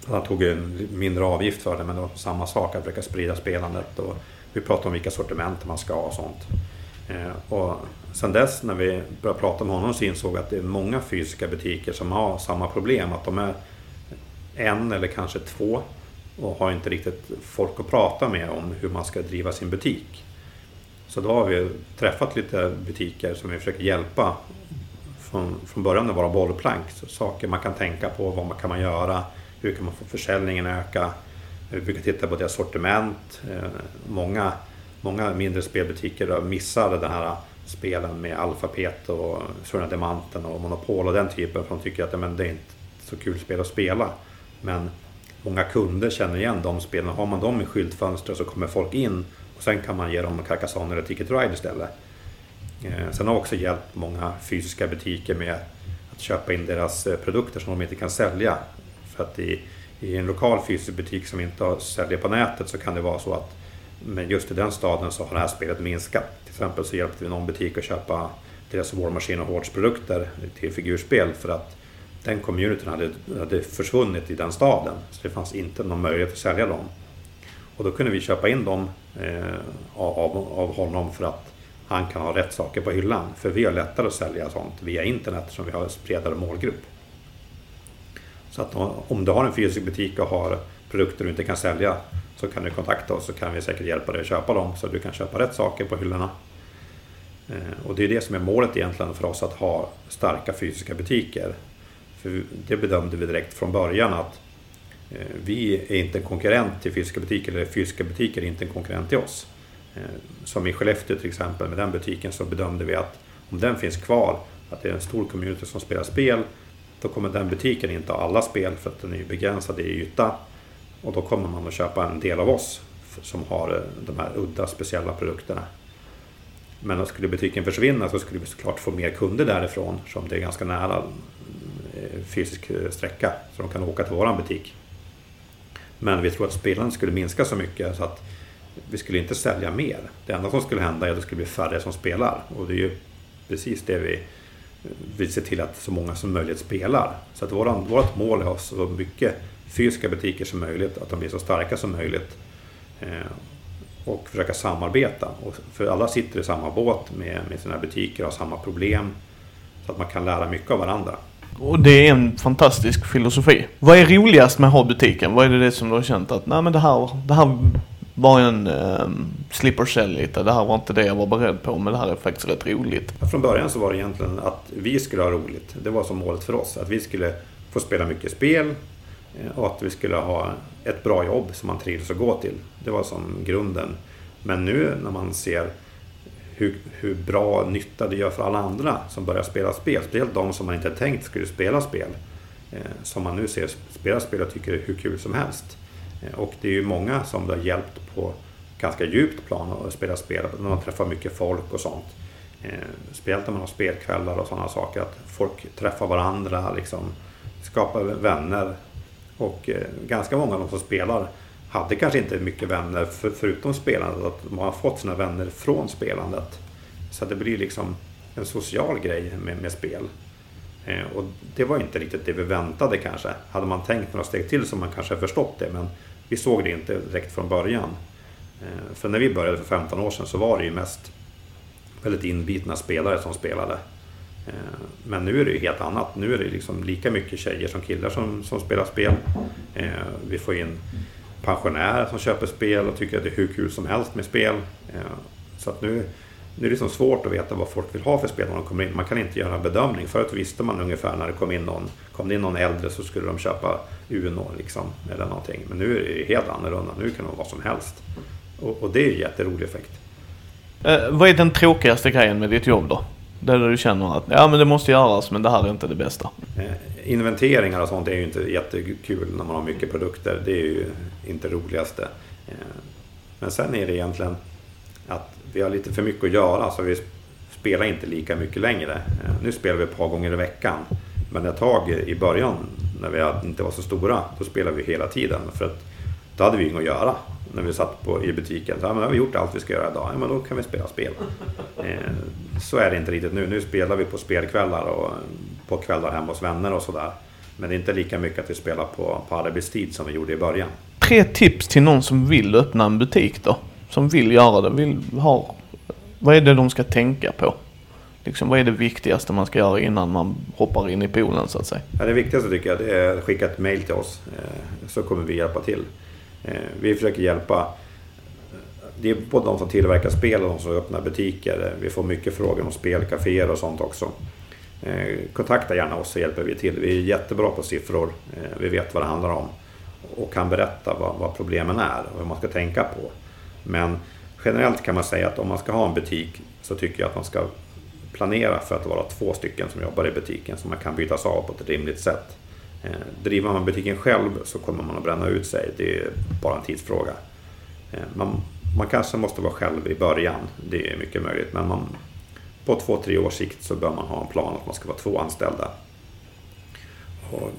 Han tog en mindre avgift för det men det var samma sak att försöka sprida spelandet. Och vi pratade om vilka sortiment man ska ha och sånt. Eh, och sen dess när vi började prata med honom så insåg vi att det är många fysiska butiker som har samma problem. Att de är en eller kanske två och har inte riktigt folk att prata med om hur man ska driva sin butik. Så då har vi träffat lite butiker som vi försöker hjälpa från, från början att vara bollplank. Så saker man kan tänka på, vad man kan man göra, hur kan man få försäljningen att öka? Vi brukar titta på deras sortiment. Eh, många, många mindre spelbutiker missar den här spelen med Alfapet och Södra Diamanten och Monopol och den typen för de tycker att men, det är inte så kul spel att spela. Men många kunder känner igen de spelen. Har man dem i skyltfönstret så kommer folk in och sen kan man ge dem Carcassonne eller Ticket Ride istället. Eh, sen har också hjälpt många fysiska butiker med att köpa in deras eh, produkter som de inte kan sälja. För att i i en lokal fysisk butik som inte säljer på nätet så kan det vara så att men just i den staden så har det här spelet minskat. Till exempel så hjälpte vi någon butik att köpa deras War Machine och Hordes produkter till figurspel för att den communityn hade, hade försvunnit i den staden. Så det fanns inte någon möjlighet att sälja dem. Och då kunde vi köpa in dem Eh, av, av honom för att han kan ha rätt saker på hyllan. För vi har lättare att sälja sånt via internet som vi har en bredare målgrupp. Så att om du har en fysisk butik och har produkter du inte kan sälja så kan du kontakta oss så kan vi säkert hjälpa dig att köpa dem så att du kan köpa rätt saker på hyllorna. Eh, och det är det som är målet egentligen för oss att ha starka fysiska butiker. För det bedömde vi direkt från början att Eh, vi är inte en konkurrent till fysiska butiker, eller fysiska butiker är inte en konkurrent till oss. Eh, som i Skellefteå till exempel, med den butiken så bedömde vi att om den finns kvar, att det är en stor community som spelar spel, då kommer den butiken inte ha alla spel för att den är begränsad i yta. Och då kommer man att köpa en del av oss som har eh, de här udda speciella produkterna. Men skulle butiken försvinna så skulle vi såklart få mer kunder därifrån som det är ganska nära fysisk sträcka så de kan åka till våran butik. Men vi tror att spelandet skulle minska så mycket så att vi skulle inte sälja mer. Det enda som skulle hända är att det skulle bli färre som spelar och det är ju precis det vi vill se till att så många som möjligt spelar. Så att våran, vårt mål är att ha så mycket fysiska butiker som möjligt, att de blir så starka som möjligt. Eh, och försöka samarbeta. Och för alla sitter i samma båt med, med sina butiker och har samma problem. Så att man kan lära mycket av varandra. Och det är en fantastisk filosofi. Vad är roligast med att ha butiken? Vad är det, det som du har känt att, nej men det här, det här var en um, slipper sell lite. Det här var inte det jag var beredd på, men det här är faktiskt rätt roligt. Från början så var det egentligen att vi skulle ha roligt. Det var som målet för oss. Att vi skulle få spela mycket spel eh, och att vi skulle ha ett bra jobb som man trivs att gå till. Det var som grunden. Men nu när man ser hur, hur bra nytta det gör för alla andra som börjar spela spel, speciellt de som man inte tänkt skulle spela spel, eh, som man nu ser spela spel och tycker är hur kul som helst. Eh, och det är ju många som det har hjälpt på ganska djupt plan att spela spel, när man träffar mycket folk och sånt. Eh, speciellt när man har spelkvällar och sådana saker, att folk träffar varandra, liksom, skapar vänner. Och eh, ganska många av de som spelar hade kanske inte mycket vänner för, förutom spelandet, att man har fått sina vänner från spelandet. Så det blir liksom en social grej med, med spel. Eh, och det var inte riktigt det vi väntade kanske. Hade man tänkt några steg till så man kanske förstått det, men vi såg det inte direkt från början. Eh, för när vi började för 15 år sedan så var det ju mest väldigt inbitna spelare som spelade. Eh, men nu är det ju helt annat. Nu är det liksom lika mycket tjejer som killar som, som spelar spel. Eh, vi får in pensionärer som köper spel och tycker att det är hur kul som helst med spel. Så att nu, nu är det liksom svårt att veta vad folk vill ha för spel när de kommer in. Man kan inte göra en bedömning. Förut visste man ungefär när det kom in någon, kom det in någon äldre så skulle de köpa Uno liksom, eller någonting. Men nu är det helt annorlunda. Nu kan det vara vad som helst. Och, och det är en jätterolig effekt. Eh, vad är den tråkigaste grejen med ditt jobb då? Där du känner att ja, men det måste göras, men det här är inte det bästa. Eh, inventeringar och sånt är ju inte jättekul när man har mycket produkter. Det är ju inte det roligaste. Eh, men sen är det egentligen att vi har lite för mycket att göra så vi spelar inte lika mycket längre. Eh, nu spelar vi ett par gånger i veckan. Men ett tag i början när vi inte var så stora, då spelade vi hela tiden. För att då hade vi inget att göra när vi satt på, i butiken. Så, ja, men har vi gjort allt vi ska göra idag, ja, men då kan vi spela spel. Eh, så är det inte riktigt nu. Nu spelar vi på spelkvällar och på kvällar hemma hos vänner och sådär. Men det är inte lika mycket att vi spelar på, på arbetstid som vi gjorde i början. Tre tips till någon som vill öppna en butik då? som vill göra det, vill ha, vad är det de ska tänka på? Liksom, vad är det viktigaste man ska göra innan man hoppar in i poolen så att säga? Ja, det viktigaste tycker jag är att skicka ett mail till oss eh, så kommer vi hjälpa till. Eh, vi försöker hjälpa det är både de som tillverkar spel och de som öppnar butiker. Vi får mycket frågor om spelcaféer och sånt också. Eh, kontakta gärna oss så hjälper vi till. Vi är jättebra på siffror. Eh, vi vet vad det handlar om och kan berätta vad, vad problemen är och vad man ska tänka på. Men generellt kan man säga att om man ska ha en butik så tycker jag att man ska planera för att vara två stycken som jobbar i butiken så man kan bytas av på ett rimligt sätt. Eh, driver man butiken själv så kommer man att bränna ut sig. Det är bara en tidsfråga. Eh, man, man kanske måste vara själv i början. Det är mycket möjligt. Men man, på två, tre års sikt så bör man ha en plan att man ska vara två anställda. Och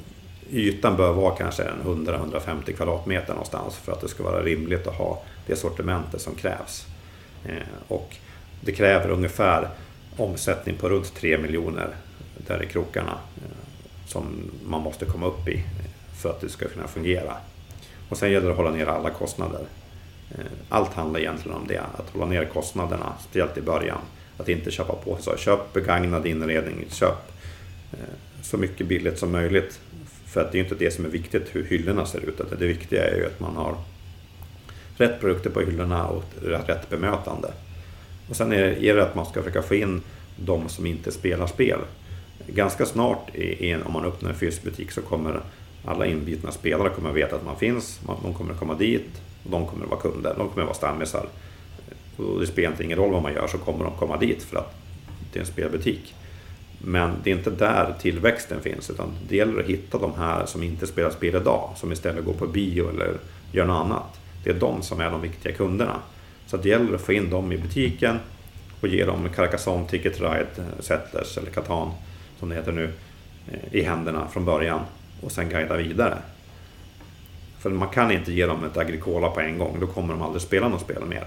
ytan bör vara kanske 100-150 kvadratmeter någonstans för att det ska vara rimligt att ha det sortimentet som krävs. Eh, och det kräver ungefär omsättning på runt 3 miljoner där i krokarna eh, som man måste komma upp i för att det ska kunna fungera. Och sen gäller det att hålla ner alla kostnader. Eh, allt handlar egentligen om det, att hålla ner kostnaderna, speciellt i början. Att inte köpa på sig. Köp begagnad inredning, köp eh, så mycket billigt som möjligt. För att det är inte det som är viktigt hur hyllorna ser ut. Det viktiga är ju att man har rätt produkter på hyllorna och rätt bemötande. Och sen är det att man ska försöka få in de som inte spelar spel. Ganska snart, om man öppnar en fysisk butik, så kommer alla inbitna spelare kommer veta att man finns. De kommer komma dit och de kommer vara kunder. De kommer vara stammisar. Och det spelar ingen roll vad man gör så kommer de komma dit för att det är en spelbutik. Men det är inte där tillväxten finns utan det gäller att hitta de här som inte spelar spel idag, som istället går på bio eller gör något annat. Det är de som är de viktiga kunderna. Så det gäller att få in dem i butiken och ge dem Carcassonne, Ticket Ride, eh, Settlers eller Catan som det heter nu eh, i händerna från början och sen guida vidare. För man kan inte ge dem ett Agricola på en gång, då kommer de aldrig spela något spel mer.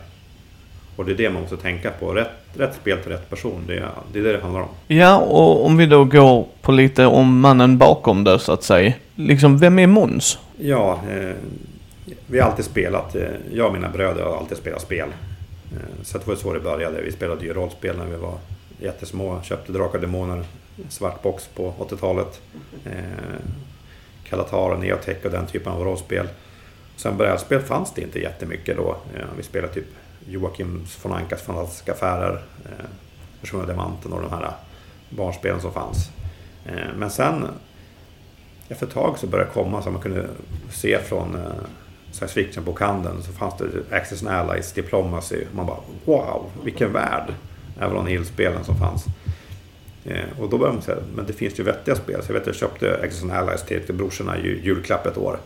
Och det är det man måste tänka på. Rätt, rätt spel till rätt person. Det är, det är det det handlar om. Ja, och om vi då går på lite om mannen bakom det så att säga. Liksom, vem är Måns? Ja, eh, vi har alltid spelat. Eh, jag och mina bröder har alltid spelat spel. Eh, så det var så det började. Vi spelade ju rollspel när vi var jättesmå. Köpte Drakar och Demoner, svart box på 80-talet. Eh, Kalatar och Neotech och den typen av rollspel. Sen brädspel fanns det inte jättemycket då. Eh, vi spelade typ Joakim von Ankas fantastiska affärer, eh, Försvunna diamanten och de här eh, barnspelen som fanns. Eh, men sen efter ett tag så började det komma som man kunde se från eh, science fiction-bokhandeln så fanns det Access and Allies, Diplomacy. Man bara wow, vilken värld! Avalon Hill-spelen som fanns. Eh, och då började man säga, men det finns ju vettiga spel. Så jag vet att jag köpte Access and Allies till, till brorsorna i julklapp ett år.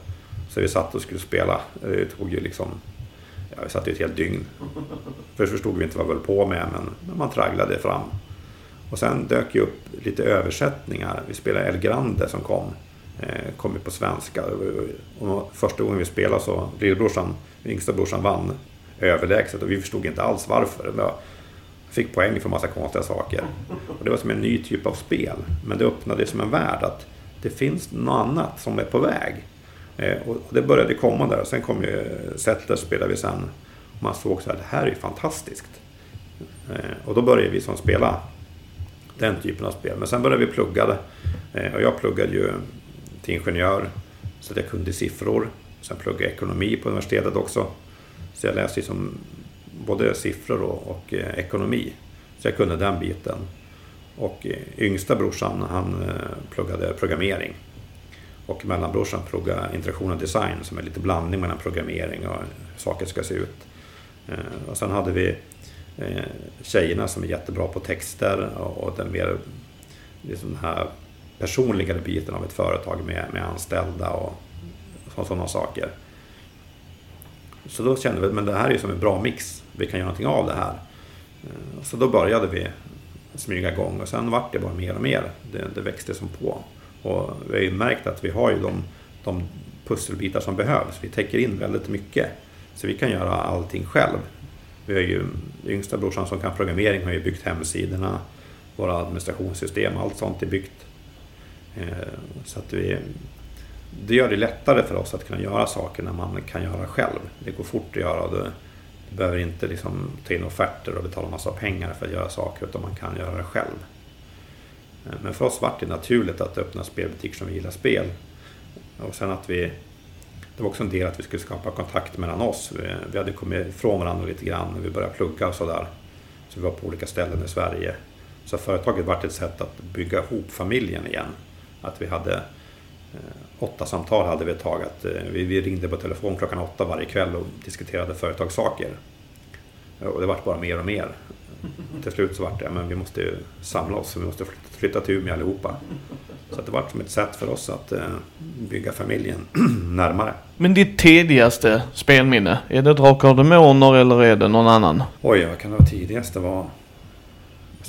Så vi satt och skulle spela. Det tog ju liksom, ja, vi satt ju ett helt dygn. Först förstod vi inte vad vi höll på med, men, man tragglade fram. Och sen dök ju upp lite översättningar. Vi spelade El Grande som kom. Eh, kom ju på svenska. Och första gången vi spelade så, lillebrorsan, yngsta brorsan vann överlägset och vi förstod inte alls varför. Jag fick poäng för massa konstiga saker. Och det var som en ny typ av spel. Men det öppnade som en värld att det finns något annat som är på väg. Eh, och det började komma där. Sen kom ju Settlers spelade vi sen. Man såg så här, det här är ju fantastiskt. Eh, och då började vi som spela den typen av spel. Men sen började vi plugga det. Eh, och jag pluggade ju till ingenjör så att jag kunde siffror. Sen pluggade jag ekonomi på universitetet också. Så jag läste liksom både siffror och, och ekonomi. Så jag kunde den biten. Och yngsta brorsan han pluggade programmering. Och mellanbrorsan pluggade interaktion och design som är lite blandning mellan programmering och hur saker ska se ut. Eh, och sen hade vi eh, tjejerna som är jättebra på texter och den mer liksom den här personligare biten av ett företag med, med anställda och, sådana saker. Så då kände vi att det här är som en bra mix. Vi kan göra någonting av det här. Eh, så då började vi smyga igång och sen vart det bara mer och mer. Det, det växte som på. Och vi har ju märkt att vi har ju de, de pusselbitar som behövs. Vi täcker in väldigt mycket. Så vi kan göra allting själv. Vi har ju yngsta brorsan som kan programmering har ju byggt hemsidorna, våra administrationssystem, allt sånt är byggt eh, så att vi, det gör det lättare för oss att kunna göra saker när man kan göra själv. Det går fort att göra. Det, du behöver inte liksom ta in offerter och betala massa pengar för att göra saker utan man kan göra det själv. Eh, men för oss var det naturligt att öppna spelbutiker som vi gillar spel. Och sen att vi... Det var också en del att vi skulle skapa kontakt mellan oss. Vi, vi hade kommit ifrån varandra lite grann när vi började plugga och sådär. Så vi var på olika ställen i Sverige. Så företaget var ett sätt att bygga ihop familjen igen. Att vi hade eh, åtta samtal hade vi ett tag. Att, eh, vi, vi ringde på telefon klockan åtta varje kväll och diskuterade företagssaker. Och det vart bara mer och mer. Till slut så vart det, men vi måste ju samla oss, vi måste flytta till Umeå allihopa. Så det vart som ett sätt för oss att eh, bygga familjen närmare. Men ditt tidigaste spelminne, är det Drakar och Demoner eller är det någon annan? Oj, vad kan det vara tidigaste var?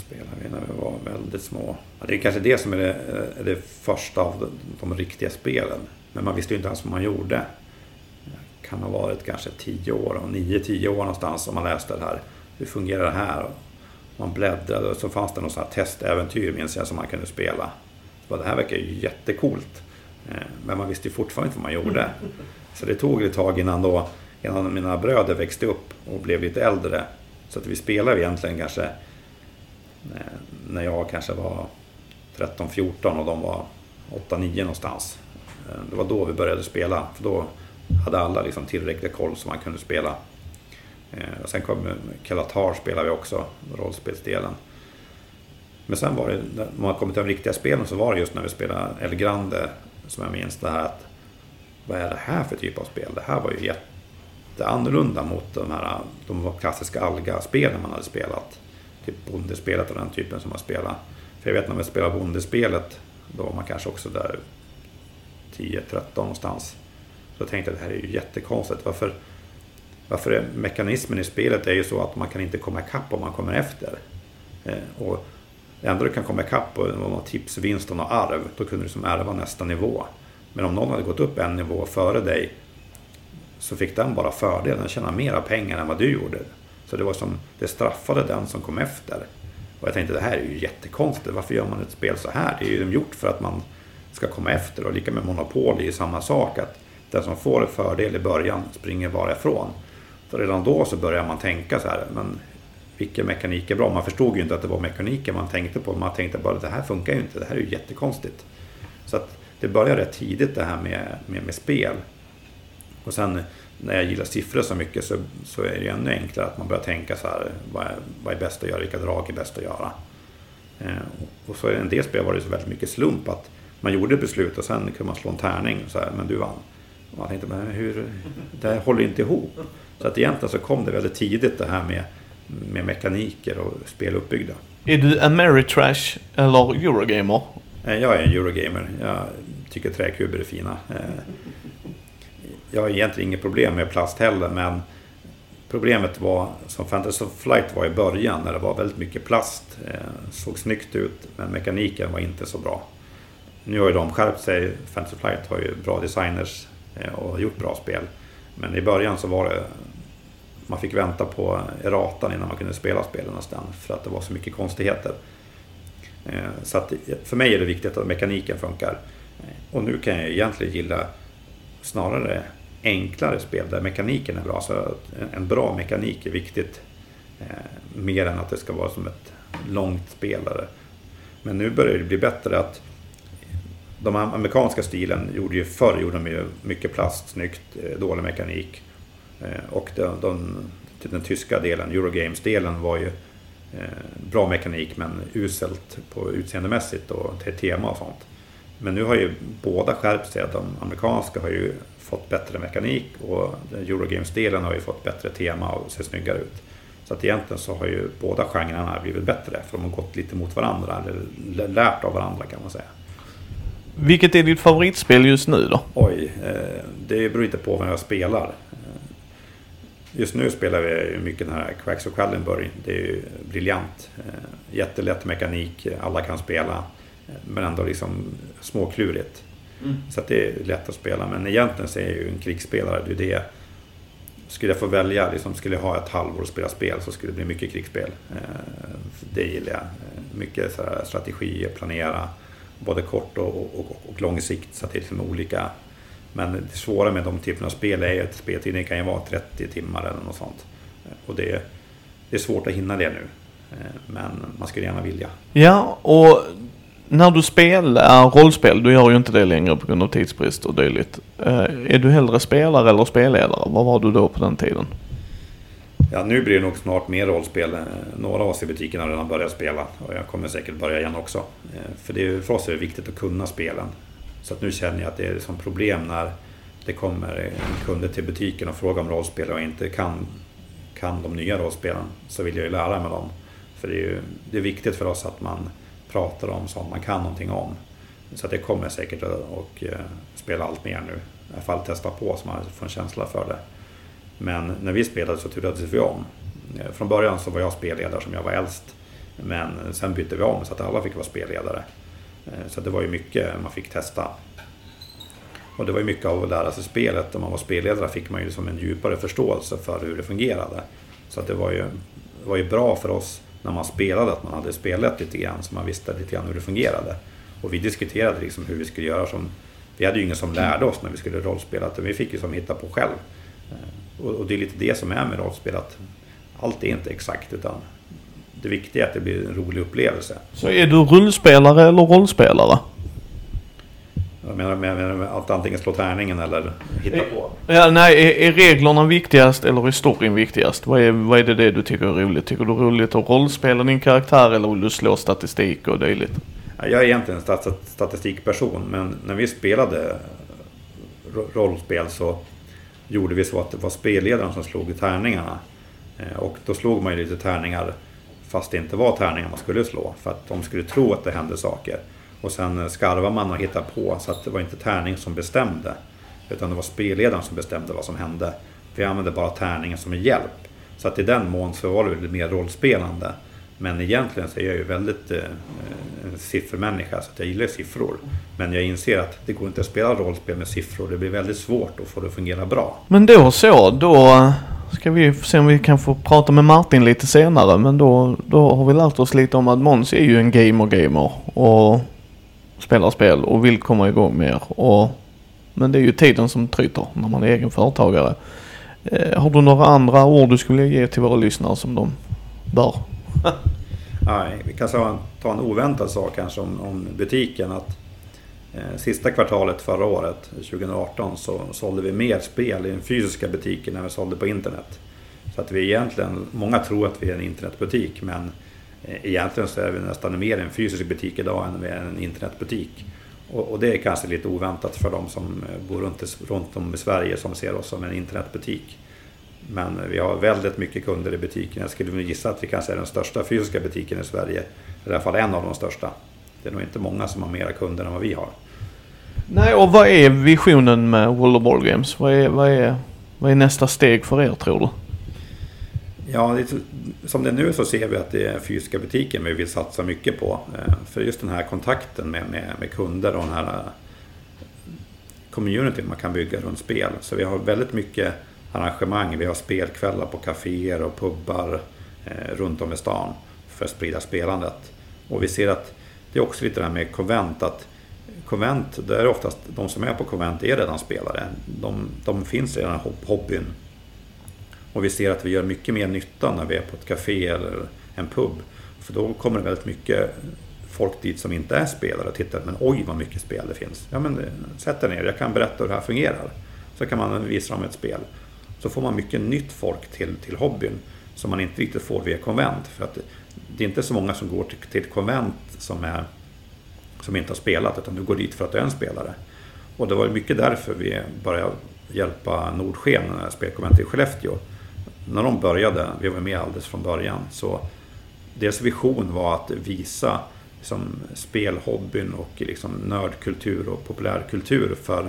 spelade vi när vi var väldigt små. Det är kanske det som är det, är det första av de, de, riktiga spelen. Men man visste ju inte ens vad man gjorde. Det kan ha varit kanske 10 år, 9-10 år någonstans om man läste det här. Hur fungerar det här? Man bläddrade och så fanns det något sånt här testäventyr minns jag som man kunde spela. Så det här verkar ju jättecoolt. Eh, men man visste ju fortfarande inte vad man gjorde. Så det tog ett tag innan då innan mina bröder växte upp och blev lite äldre. Så att vi spelade egentligen kanske eh, när jag kanske var 13-14 och de var 8-9 någonstans. Eh, det var då vi började spela, för då hade alla liksom tillräcklig koll så man kunde spela. Eh, sen kom Kalatar spelade vi också, rollspelsdelen. Men sen var det, när man kommit till de riktiga spelen så var det just när vi spelade El Grande som jag minns det här att vad är det här för typ av spel? Det här var ju jätteannorlunda mot de här de klassiska Alga-spelen man hade spelat typ bondespelet och den typen som man spelade. För jag vet när man spelade bondespelet, då var man kanske också där 10-13 någonstans. Så jag tänkte att det här är ju jättekonstigt. Varför, varför är mekanismen i spelet är ju så att man kan inte komma ikapp om man kommer efter. Eh, och det enda du kan komma ikapp var tips, vinst och arv. Då kunde du som ärva nästa nivå. Men om någon hade gått upp en nivå före dig så fick den bara fördelen, den tjänade mera pengar än vad du gjorde. Så det var som, det straffade den som kom efter. Och jag tänkte det här är ju jättekonstigt. Varför gör man ett spel så här? Det är ju gjort för att man ska komma efter. Och lika med Monopol är ju samma sak. Att den som får en fördel i början springer bara ifrån. Så redan då så börjar man tänka så här. Men vilken mekanik är bra? Man förstod ju inte att det var mekaniken man tänkte på. Man tänkte bara att det här funkar ju inte. Det här är ju jättekonstigt. Så att det började rätt tidigt det här med, med, med spel. Och sen när jag gillar siffror så mycket så, så är det ju ännu enklare att man börjar tänka så här. Vad är, vad är bäst att göra? Vilka drag är bäst att göra? Eh, och så i en del spel var det så väldigt mycket slump att man gjorde ett beslut och sen kunde man slå en tärning och så här, men du vann. Och man tänkte, men hur, det här håller inte ihop. Så att egentligen så kom det väldigt tidigt det här med, med mekaniker och spel uppbyggda. Är du Ameritrash eller Eurogamer? Jag är en Eurogamer. Jag tycker träkuber är fina. Eh, jag har egentligen inget problem med plast heller, men problemet var som Fantasy of Flight var i början när det var väldigt mycket plast. Eh, såg snyggt ut, men mekaniken var inte så bra. Nu har ju de skärpt sig. Fantasy of Flight har ju bra designers Eh, och gjort bra spel. Men i början så var det man fick vänta på erratan innan man kunde spela spelen nästan för att det var så mycket konstigheter. Eh, så att för mig är det viktigt att mekaniken funkar. Eh, och nu kan jag egentligen gilla snarare enklare spel där mekaniken är bra. Så en bra mekanik är viktigt. Mer än att det ska vara som ett långt spelare. Men nu börjar det bli bättre att de amerikanska stilen gjorde ju förr gjorde de ju mycket plast, snyggt, eh, dålig mekanik. Eh, och den, den, typ den tyska delen, Eurogames-delen var ju eh, bra mekanik men uselt på utseendemässigt och till tema och sånt. Men nu har ju båda skärpt sig. De amerikanska har ju fått bättre mekanik och Eurogames-delen har ju fått bättre tema och ser snyggare ut. Så att egentligen så har ju båda genrerna blivit bättre för de har gått lite mot varandra, eller lärt av varandra kan man säga. Vilket är ditt favoritspel just nu då? Oj, eh, det beror inte på vem jag spelar. Eh, just nu spelar vi mycket den här Quacks och Quedlinburg. Det är ju briljant. Eh, jättelätt mekanik, alla kan spela. Men ändå liksom småklurigt. Mm. Så det är lätt att spela. Men egentligen så är jag ju en krigsspelare. Det är det. Skulle jag få välja, liksom, skulle jag ha ett halvår och spela spel så skulle det bli mycket krigsspel. Det gillar jag. Mycket så här, strategi, planera. Både kort och, och, och lång sikt. Så att det är liksom olika. Men det svåra med de typerna av spel är att speltiden kan ju vara 30 timmar eller något sånt. Och det, det är svårt att hinna det nu. Eh, men man skulle gärna vilja. Ja, och när du spelar rollspel, du gör ju inte det längre på grund av tidsbrist och dylikt. Eh, är du hellre spelare eller spelledare? Vad var du då på den tiden? Ja, nu blir det nog snart mer rollspel. Eh, några av oss i butiken har redan börjat spela och jag kommer säkert börja igen också. Eh, för det är, för oss är det viktigt att kunna spelen. Så att nu känner jag att det är som problem när det kommer kunder till butiken och frågar om rollspel och inte kan, kan de nya rollspelen så vill jag ju lära mig dem. För det är, ju, det är viktigt för oss att man pratar om sånt man kan någonting om. Så det kommer säkert att och, eh, spela allt mer nu. I alla fall testa på så man får en känsla för det. Men när vi spelade så turades vi om. Eh, från början så var jag spelledare som jag var äldst. Men sen bytte vi om så att alla fick vara spelledare. Eh, så det var ju mycket man fick testa. Och det var ju mycket av att lära sig spelet. Om man var spelledare fick man ju som en djupare förståelse för hur det fungerade. Så att det var ju, det var ju bra för oss när man spelade, att man hade spelat lite grann så man visste lite grann hur det fungerade. Och vi diskuterade liksom hur vi skulle göra som... Vi hade ju ingen som lärde oss när vi skulle rollspela, utan vi fick ju som hitta på själv. Eh, Eh, och, det är lite det som är med rollspel, att allt är inte exakt utan det viktiga är att det blir en rolig upplevelse. Så är du rullspelare eller rollspelare? Jag menar med, med att antingen slå tärningen eller hitta på. Ja, nej, är, är reglerna viktigast eller är storyn viktigast? Vad är, vad är det, det du tycker är roligt? Tycker du roligt att rollspela din karaktär eller vill du slå statistik och dylikt? Jag är egentligen en statistikperson men när vi spelade rollspel så gjorde vi så att det var spelledaren som slog i tärningarna. Eh, och då slog man ju lite tärningar fast det inte var tärningar man skulle slå för att de skulle tro att det hände saker. Och sen eh, skarvar man och hittar på så att det var inte tärning som bestämde. Utan det var spelledaren som bestämde vad som hände. Vi använde bara tärningen som en hjälp. Så att i den mån så var det lite mer rollspelande. Men egentligen så är jag ju väldigt eh, eh siffermänniska så att jag gillar siffror. Men jag inser att det går inte att spela rollspel med siffror. Det blir väldigt svårt att få det att fungera bra. Men då så, då ska vi se om vi kan få prata med Martin lite senare. Men då, då har vi lärt oss lite om att Måns är ju en gamer-gamer och spelar spel och vill komma igång mer. Och, men det är ju tiden som tryter när man är egen företagare. Eh, har du några andra ord du skulle ge till våra lyssnare som de bör? Nej, vi kan ta en oväntad sak kanske om, om butiken. Att eh, Sista kvartalet förra året, 2018, så sålde vi mer spel i den fysiska butiken än vi sålde på internet. Så att vi egentligen, många tror att vi är en internetbutik men eh, egentligen så är vi nästan mer en fysisk butik idag än vi är en internetbutik. Och, och det är kanske lite oväntat för de som eh, bor runt, runt om i Sverige som ser oss som en internetbutik. Men vi har väldigt mycket kunder i butiken. Jag skulle gissa att vi kanske är den största fysiska butiken i Sverige. I alla fall en av de största. Det är nog inte många som har mera kunder än vad vi har. Nej, och vad är visionen med World of Ball Games? Vad är, vad, är, vad är nästa steg för er tror du? Ja, som det är nu så ser vi att det är fysiska butiken vi vill satsa mycket på. Eh, för just den här kontakten med, med, med kunder och den här eh, communityn man kan bygga runt spel. Så vi har väldigt mycket arrangemang. Vi har spelkvällar på kaféer och pubbar eh, runt om i stan för att sprida spelandet. Och vi ser att det är också lite det här med konvent. att konvent, där är oftast de som är på konvent är redan spelare. De, de finns redan i hobbyn. Och vi ser att vi gör mycket mer nytta när vi är på ett café eller en pub. För då kommer det väldigt mycket folk dit som inte är spelare och tittar men oj vad mycket spel det finns. Ja men eh, sätt dig ner, jag kan berätta hur det här fungerar. Så kan man visa dem ett spel så får man mycket nytt folk till, till hobbyn som man inte riktigt får via konvent. För att det är inte så många som går till, till konvent som, är, som inte har spelat utan du går dit för att du är en spelare. Och det var mycket därför vi började hjälpa Nordsken, spelkonventet i Skellefteå. När de började, vi var med alldeles från början, så deras vision var att visa liksom, spelhobbyn och liksom, nördkultur och populärkultur för,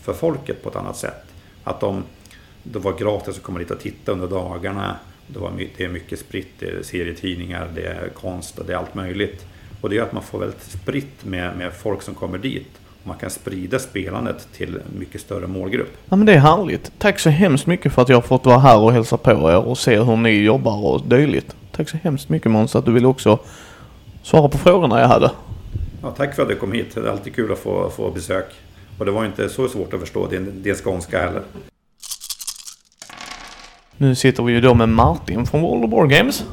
för folket på ett annat sätt. Att de det var gratis att komma dit och titta under dagarna. Det, var, det är mycket spritt, det är serietidningar, det är konst och det är allt möjligt. Och det gör att man får väldigt spritt med, med folk som kommer dit. Och man kan sprida spelandet till en mycket större målgrupp. Ja men det är härligt. Tack så hemskt mycket för att jag har fått vara här och hälsa på er och se hur ni jobbar och dylikt. Tack så hemskt mycket Måns att du ville också svara på frågorna jag hade. Ja, tack för att du kom hit. Det är alltid kul att få, få besök. Och det var inte så svårt att förstå din, din skånska heller. Nu sitter vi ju då med Martin från World of War Games.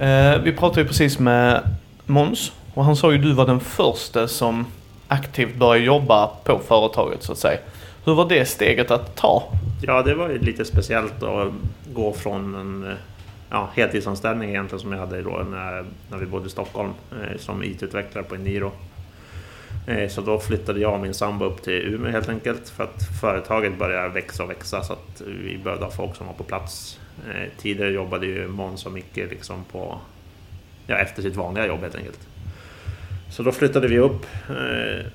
Eh, vi pratade ju precis med Måns och han sa ju du var den första som aktivt började jobba på företaget så att säga. Hur var det steget att ta? Ja, det var ju lite speciellt att gå från en eh, ja, heltidsanställning egentligen som jag hade då när, när vi bodde i Stockholm eh, som IT-utvecklare på Eniro Eh, så då flyttade jag och min sambo upp till Umeå helt enkelt för att företaget började växa och växa så att vi behövde ha folk som var på plats. Eh, tidigare jobbade ju Måns och Micke liksom på, ja, efter sitt vanliga jobb helt enkelt. Så då flyttade vi upp eh,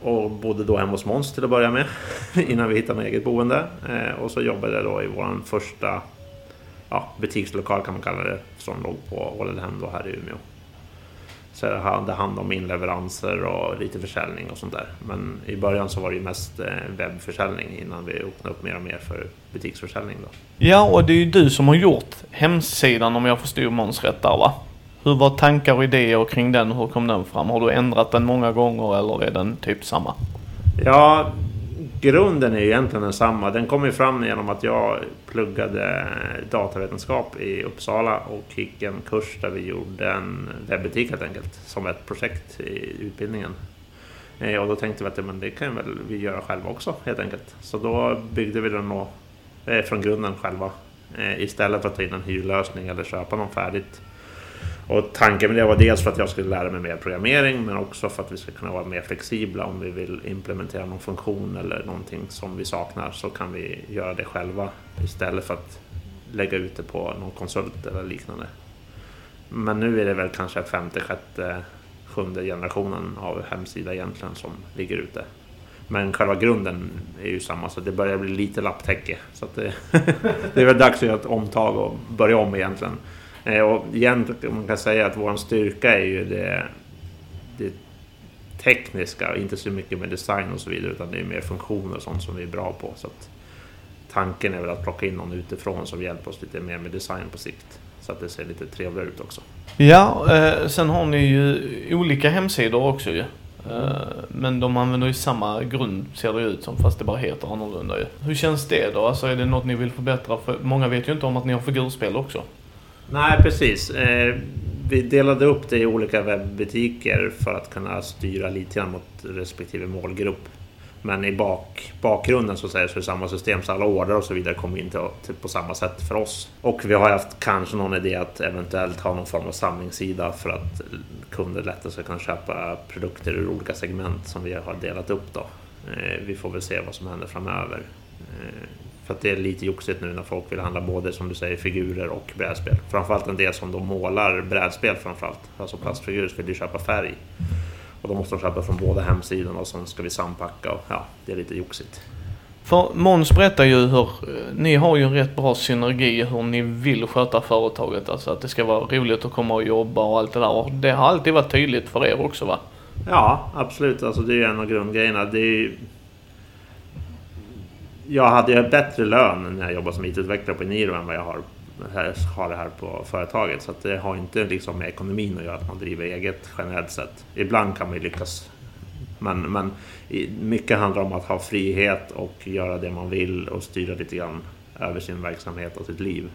och bodde då hemma hos Måns till att börja med innan vi hittade något eget boende. Och så jobbade jag då i vår första ja, butikslokal kan man kalla det som låg på Ålidhem då här i Umeå. Så hade hand om inleveranser och lite försäljning och sånt där. Men i början så var det ju mest eh, webbförsäljning innan vi öppnade upp mer och mer för butiksförsäljning. Då. Ja, och det är ju du som har gjort hemsidan om jag förstod Måns rätt där va? Hur var tankar och idéer kring den? Hur kom den fram? Har du ändrat den många gånger eller är den typ samma? Ja, grunden är ju egentligen densamma. Den kom ju fram genom att jag pluggade datavetenskap i Uppsala och gick en kurs där vi gjorde en webbutik helt enkelt som ett projekt i utbildningen. Eh, och då tänkte vi att men det kan väl vi göra själva också helt enkelt. Så då byggde vi den då, eh, från grunden själva eh, istället för att ta in en hyrlösning eller köpa någon färdigt och tanken med det var dels för att jag skulle lära mig mer programmering men också för att vi ska kunna vara mer flexibla om vi vill implementera någon funktion eller någonting som vi saknar så kan vi göra det själva istället för att lägga ut det på någon konsult eller liknande. Men nu är det väl kanske femte, sjätte, sjunde generationen av hemsida egentligen som ligger ute. Men själva grunden är ju samma så det börjar bli lite lapptäcke. Så det, det är väl dags att göra ett omtag och börja om egentligen. Eh, och igen, man kan säga att vår styrka är ju det, det tekniska, inte så mycket med design och så vidare, utan det är mer funktioner och sånt som vi är bra på. Så tanken är väl att plocka in någon utifrån som hjälper oss lite mer med design på sikt. Så att det ser lite trevligare ut också. Ja, eh, sen har ni ju olika hemsidor också ju. Eh, men de använder ju samma grund ser det ut som fast det bara heter annorlunda ju. Hur känns det då? Alltså är det något ni vill förbättra? För många vet ju inte om att ni har figurspel också. Nej, precis. Eh, vi delade upp det i olika webbutiker för att kunna styra lite grann mot respektive målgrupp. Men i bak, bakgrunden så, säger, så är det samma system, så alla order och så vidare kommer in till, till, på samma sätt för oss. Och vi har haft kanske någon idé att eventuellt ha någon form av samlingssida för att kunder lättare ska kunna köpa produkter ur olika segment som vi har delat upp. Då. Eh, vi får väl se vad som händer framöver. Eh, för att det är lite joxigt nu när folk vill handla både som du säger figurer och brädspel. Framförallt en del som då målar brädspel framförallt. Alltså plastfigurer så vill du köpa färg. Och då måste de köpa från båda hemsidorna och sen ska vi sampacka och ja, det är lite joxigt. För Måns berättar ju hur, ni har ju en rätt bra synergi hur ni vill sköta företaget. Alltså att det ska vara roligt att komma och jobba och allt det där. Och det har alltid varit tydligt för er också va? Ja, absolut. Alltså det är ju en av grundgrejerna. Det är jag hade ju bättre lön när jag jobbade som IT-utvecklare på Eniro än vad jag har här, har det här på företaget. Så det har inte liksom med ekonomin att göra att man driver eget generellt sett. Ibland kan man ju lyckas. Men, men mycket handlar om att ha frihet och göra det man vill och styra lite grann över sin verksamhet och sitt liv.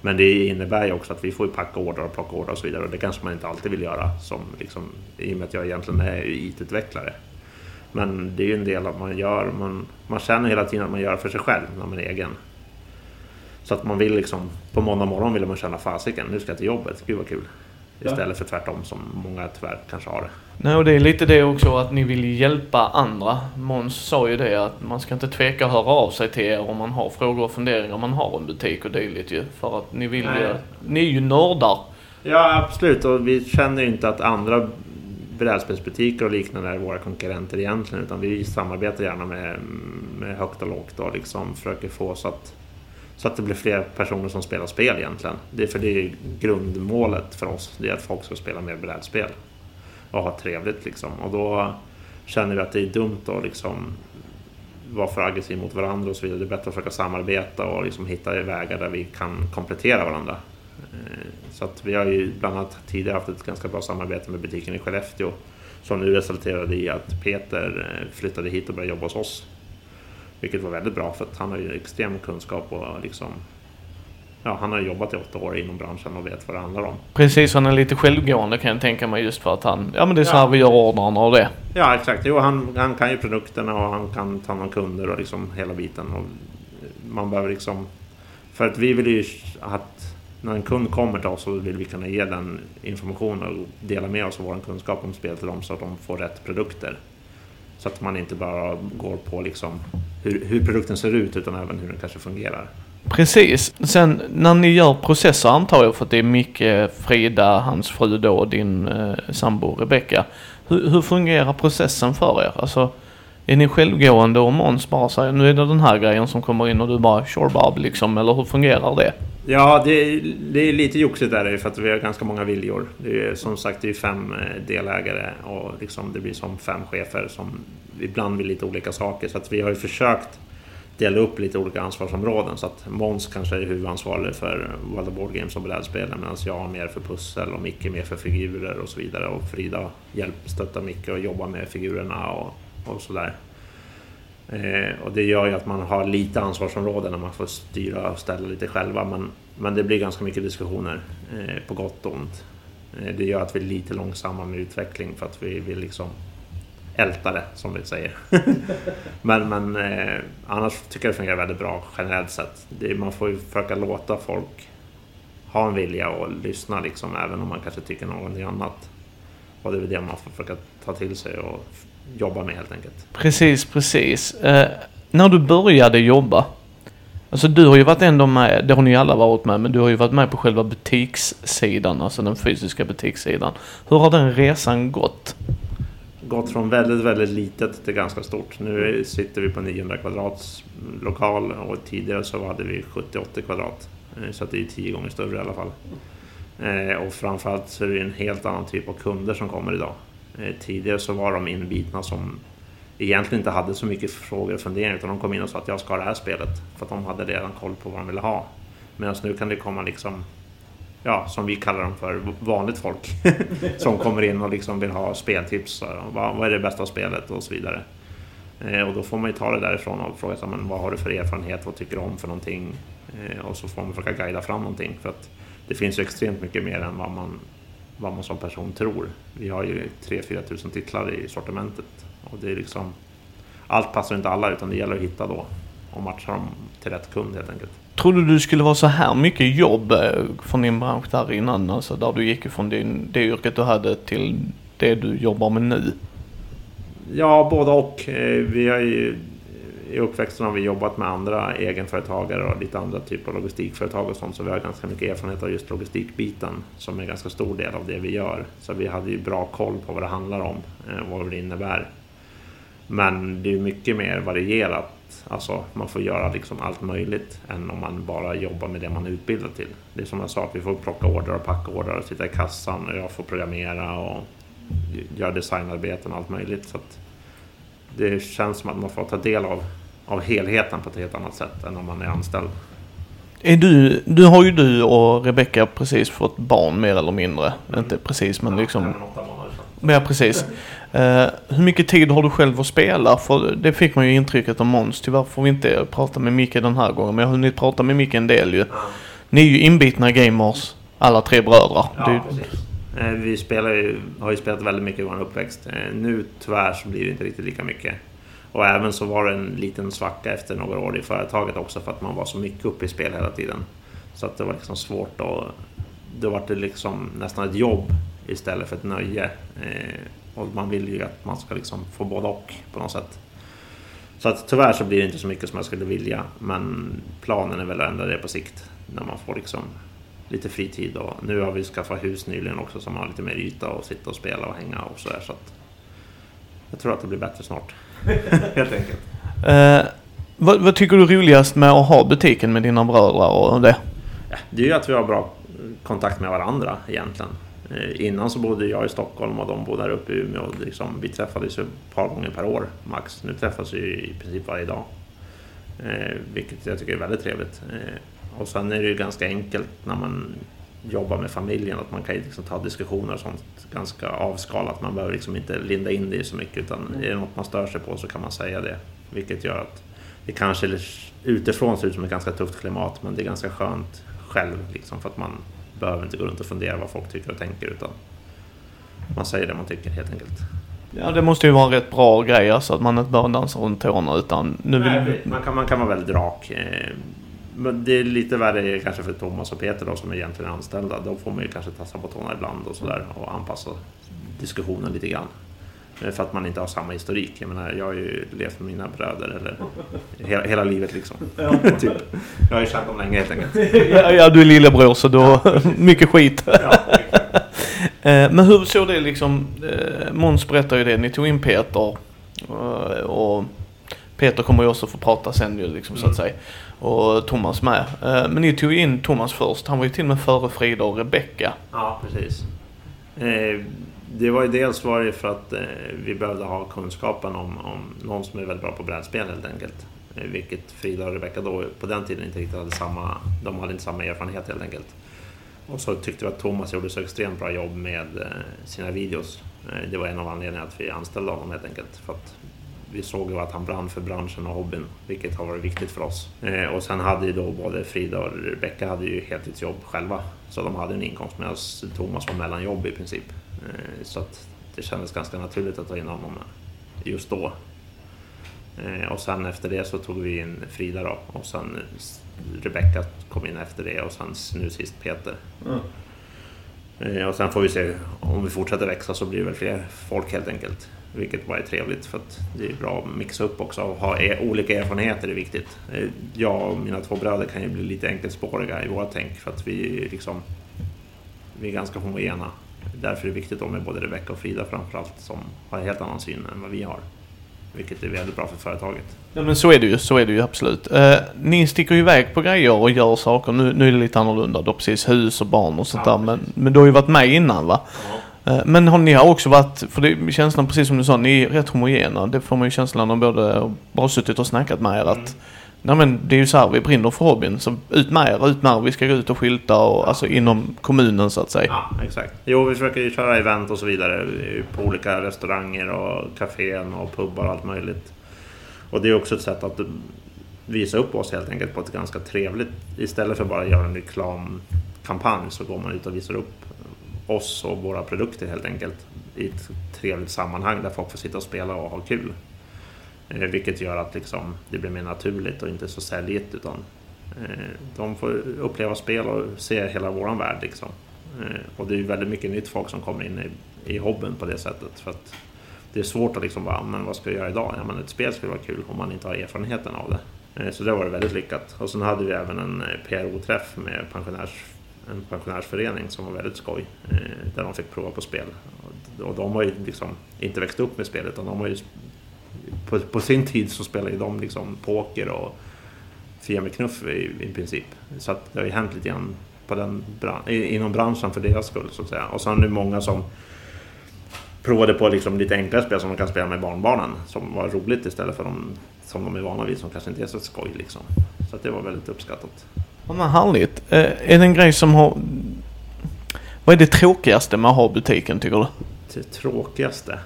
Men det innebär ju också att vi får packa order och plocka order och så vidare och det kanske man inte alltid vill göra som liksom, i och med att jag egentligen är IT-utvecklare. Men det är ju en del av man gör, man, man känner hela tiden att man gör för sig själv när man är egen. Så att man vill liksom, på måndag morgon vill man känna fasiken, nu ska jag till jobbet, gud vad kul. Istället för tvärtom som många tyvärr kanske har det. Nej, och det är lite det också att ni vill hjälpa andra. Måns sa ju det att man ska inte tveka att höra av sig till er om man har frågor och funderingar om man har en butik och dylikt ju. För att ni vill ju, ni är ju nördar. Ja absolut och vi känner ju inte att andra brädspelsbutiker och liknande är våra konkurrenter egentligen utan vi samarbetar gärna med, med högt och lågt och liksom försöker få så att så att det blir fler personer som spelar spel egentligen. Det är för det är grundmålet för oss. Det är att folk ska spela mer brädspel. Och ha trevligt liksom. Och då känner vi att det är dumt att liksom vara för aggressiv mot varandra och så vidare. Det är bättre att försöka samarbeta och liksom hitta vägar där vi kan komplettera varandra. Eh, så att vi har ju bland annat tidigare haft ett ganska bra samarbete med butiken i Skellefteå som nu resulterade i att Peter eh, flyttade hit och började jobba hos oss vilket var väldigt bra för att han har ju extrem kunskap och liksom Ja, han har jobbat i åtta år inom branschen och vet vad det handlar om. Precis, han är lite självgående kan jag tänka mig just för att han... Ja men det är så här vi gör ordrarna och det. Ja exakt. Jo, han, han kan ju produkterna och han kan ta hand om kunder och liksom hela biten. Och man behöver liksom... För att vi vill ju att när en kund kommer till oss så vill vi kunna ge den information och dela med oss av vår kunskap om spel till dem så att de får rätt produkter. Så att man inte bara går på liksom hur, hur produkten ser ut utan även hur den kanske fungerar. Precis. Sen när ni gör processer antar jag för att det är Micke, Frida, hans fru då och din eh, sambo Rebecka. Hur, hur, fungerar processen för er? Alltså, är ni självgående och Måns bara säger nu är det den här grejen som kommer in och du bara sure Bob liksom, eller hur fungerar det? Ja, det, det är lite joxigt där för att vi har ganska många viljor. Det är som sagt det är fem eh, delägare och liksom det blir som fem chefer som ibland vill lite olika saker. Så att vi har ju försökt dela upp lite olika ansvarsområden. Så att Måns kanske är huvudansvarig för World of Board Games och brädspelen medan jag har mer för pussel och Micke mer för figurer och så vidare. Och Frida hjälp, stöttar Micke och jobbar med figurerna och, och sådär. Eh, och det gör ju att man har lite ansvarsområden när man får styra och ställa lite själva. Men, men det blir ganska mycket diskussioner eh, på gott och ont. Eh, det gör att vi är lite långsamma med utveckling för att vi vill liksom älta det som vi säger. men men eh, annars tycker jag det fungerar väldigt bra generellt sett. Det, man får ju försöka låta folk ha en vilja och lyssna liksom även om man kanske tycker någonting annat. Och det är väl det man får försöka ta till sig och jobba med helt enkelt. Precis, precis. Eh, när du började jobba, alltså du har ju varit ändå med, det har ni alla varit med, men du har ju varit med på själva butikssidan, alltså den fysiska butikssidan. Hur har den resan gått? Gått från väldigt, väldigt litet till ganska stort. Nu sitter vi på 900 kvadrats lokal och tidigare så hade vi 70-80 kvadrat. Eh, så det är tio gånger större i alla fall. Eh, och framförallt så är det en helt annan typ av kunder som kommer idag. Eh, tidigare så var de inbitna som egentligen inte hade så mycket frågor och funderingar utan de kom in och sa att jag ska ha det här spelet. För att de hade redan koll på vad de ville ha. Medan nu kan det komma liksom, ja, som vi kallar dem för, vanligt folk. som kommer in och liksom vill ha speltips. Vad, vad är det bästa spelet och så vidare. Eh, och då får man ju ta det därifrån och fråga sig, men vad har du för erfarenhet, vad tycker du om för någonting? Eh, och så får man försöka guida fram någonting. För att det finns ju extremt mycket mer än vad man, vad man som person tror. Vi har ju 3-4 tusen titlar i sortimentet. Och det är liksom, allt passar inte alla utan det gäller att hitta då och matcha dem till rätt kund helt enkelt. Trodde du det skulle vara så här mycket jobb eh, från din bransch där innan? Alltså där du gick ifrån din, det yrket du hade till det du jobbar med nu? Ja, både och. Eh, vi har ju, i uppväxten har vi jobbat med andra egenföretagare och lite andra typer av logistikföretag och sånt. Så vi har ganska mycket erfarenhet av just logistikbiten som är en ganska stor del av det vi gör. Så vi hade ju bra koll på vad det handlar om, och vad det innebär. Men det är mycket mer varierat. Alltså man får göra liksom allt möjligt än om man bara jobbar med det man är utbildad till. Det är som jag sa, att vi får plocka order och packa order och sitta i kassan och jag får programmera och göra designarbeten och allt möjligt. Så det känns som att man får ta del av, av helheten på ett helt annat sätt än om man är anställd. Är du, du har ju du och Rebecka precis fått barn mer eller mindre. Mm. Inte precis men liksom... Ja, precis. Uh, hur mycket tid har du själv att spela? För det fick man ju intrycket av Måns. Tyvärr får vi inte prata med Micke den här gången. Men jag har hunnit prata med Micke en del ju. Ni är ju inbitna gamers, alla tre bröder. Ja, du... precis. Eh, vi spelar ju, har ju spelat väldigt mycket i vår uppväxt. Eh, nu tyvärr så blir det inte riktigt lika mycket. Och även så var det en liten svacka efter några år i företaget också för att man var så mycket uppe i spel hela tiden. Så att det var liksom svårt att... Då var det liksom nästan ett jobb istället för ett nöje. Eh, och man vill ju att man ska liksom få både och på något sätt. Så att tyvärr så blir det inte så mycket som jag skulle vilja. Men planen är väl att ändra det på sikt. När man får liksom lite fritid. Och nu har vi skaffat hus nyligen också som har lite mer yta och sitta och spela och hänga och sådär. Så att jag tror att det blir bättre snart. Helt enkelt. Eh, vad, vad, tycker du är roligast med att ha butiken med dina bröder och det? Ja, det är ju att vi har bra kontakt med varandra egentligen. Eh, innan så bodde jag i Stockholm och de bodde där uppe i Umeå. Liksom, vi träffades ett par gånger per år max. Nu träffas vi i princip varje dag. Eh, vilket jag tycker är väldigt trevligt. Eh, och sen är det ju ganska enkelt när man jobbar med familjen att man kan liksom ta diskussioner och sånt ganska avskalat. Man behöver liksom inte linda in det så mycket utan är det något man stör sig på så kan man säga det. Vilket gör att det kanske utifrån ser ut som ett ganska tufft klimat men det är ganska skönt själv liksom för att man behöver inte gå runt och fundera vad folk tycker och tänker utan man säger det man tycker helt enkelt. Ja det måste ju vara en rätt bra grej alltså att man inte behöver dansa runt tårna utan nu vill... Nej, man, kan, man kan vara väldigt rak. Men det är lite värre kanske för Thomas och Peter då, som är egentligen är anställda. Då får man ju kanske tassa på tårna ibland och sådär och anpassa diskussionen lite grann. Eh, för att man inte har samma historik. Jag menar, jag har ju levt med mina bröder eller hela, hela livet liksom. Ja. typ. Jag har ju känt dem länge helt enkelt. ja, ja, du är lillebror så då mycket skit. ja, eh, Men hur såg det liksom, eh, Måns berättar ju det, ni tog in Peter och Peter kommer ju också få prata sen ju liksom så att mm. säga och Thomas med. Eh, men ni tog in Thomas först. Han var ju till och med före Frida och Rebecka. Ja, precis. Eh, det var ju dels var det för att eh, vi behövde ha kunskapen om, om någon som är väldigt bra på brädspel helt enkelt. Vilket Frida och Rebecka då på den tiden inte riktigt hade samma, de hade inte samma erfarenhet helt enkelt. Och så tyckte vi att Thomas gjorde så extremt bra jobb med sina videos. Det var en av anledningarna att vi anställde honom helt enkelt. För att vi såg ju att han brann för branschen och hobbyn, vilket har varit viktigt för oss. Eh, och sen hade ju då både Frida och Rebecka hade ju heltidsjobb själva, så de hade en inkomst medan Thomas var mellanjobb i princip. Eh, så att det kändes ganska naturligt att ta in honom just då. Eh, och sen efter det så tog vi in Frida då och sen Rebecka kom in efter det och sen nu sist Peter. Mm. Och sen får vi se, om vi fortsätter växa så blir det väl fler folk helt enkelt. Vilket är trevligt för att det är bra att mixa upp också och ha e olika erfarenheter är viktigt. Eh, jag och mina två bröder kan ju bli lite enkelspåriga i våra tänk för att vi, liksom, vi är ganska homogena. Därför är det viktigt med både Rebecca och Frida framförallt som har en helt annan syn än vad vi har. Vilket är väldigt bra för företaget. Ja men så är det ju, så är det ju absolut. Eh, ni sticker ju iväg på grejer och gör saker. Nu, nu är det lite annorlunda. Har precis hus och barn och sånt ja, där. Men, men du har ju varit med innan va? Ja. Eh, Men har ni har också varit, för det är känslan precis som du sa, ni är rätt homogena. Det får man ju känslan av både, bara suttit och snackat med er att Nej men det är ju så här, vi brinner för hobbyn. Så ut med er, ut med er. Vi ska gå ut och skylta och alltså inom kommunen så att säga. Ja, exakt. Jo, vi försöker ju köra event och så vidare på olika restauranger och kaféer och pubbar och allt möjligt. Och det är också ett sätt att visa upp oss helt enkelt på ett ganska trevligt... Istället för bara att göra en reklamkampanj så går man ut och visar upp oss och våra produkter helt enkelt i ett trevligt sammanhang där folk får sitta och spela och ha kul. Eh, vilket gör att liksom, det blir mer naturligt och inte så säljigt utan eh, de får uppleva spel och se hela våran värld liksom. Eh, och det är ju väldigt mycket nytt folk som kommer in i, i hobbyn på det sättet. För att det är svårt att liksom bara, ah, men vad ska jag göra idag? Ja, men ett spel skulle vara kul om man inte har erfarenheten av det. Eh, så det var väldigt lyckat. Och sen hade vi även en eh, PRO-träff med pensionärs, en pensionärsförening som var väldigt skoj. Eh, där de fick prova på spel. Och- de har ju liksom inte växt upp med spel utan de har ju på, på sin tid så spelade ju de liksom poker och Fia med knuff i, i princip. Så att det har ju hänt lite grann på den, bran- inom branschen för deras skull så att säga. Och sen är det många som provade på liksom lite enklare spel som de kan spela med barnbarnen. Som var roligt istället för de som de är vana vid som kanske inte är så skoj liksom. Så att det var väldigt uppskattat. Ja, men härligt. Eh, är det en grej som har... Vad är det tråkigaste med att ha butiken tycker du? Det tråkigaste?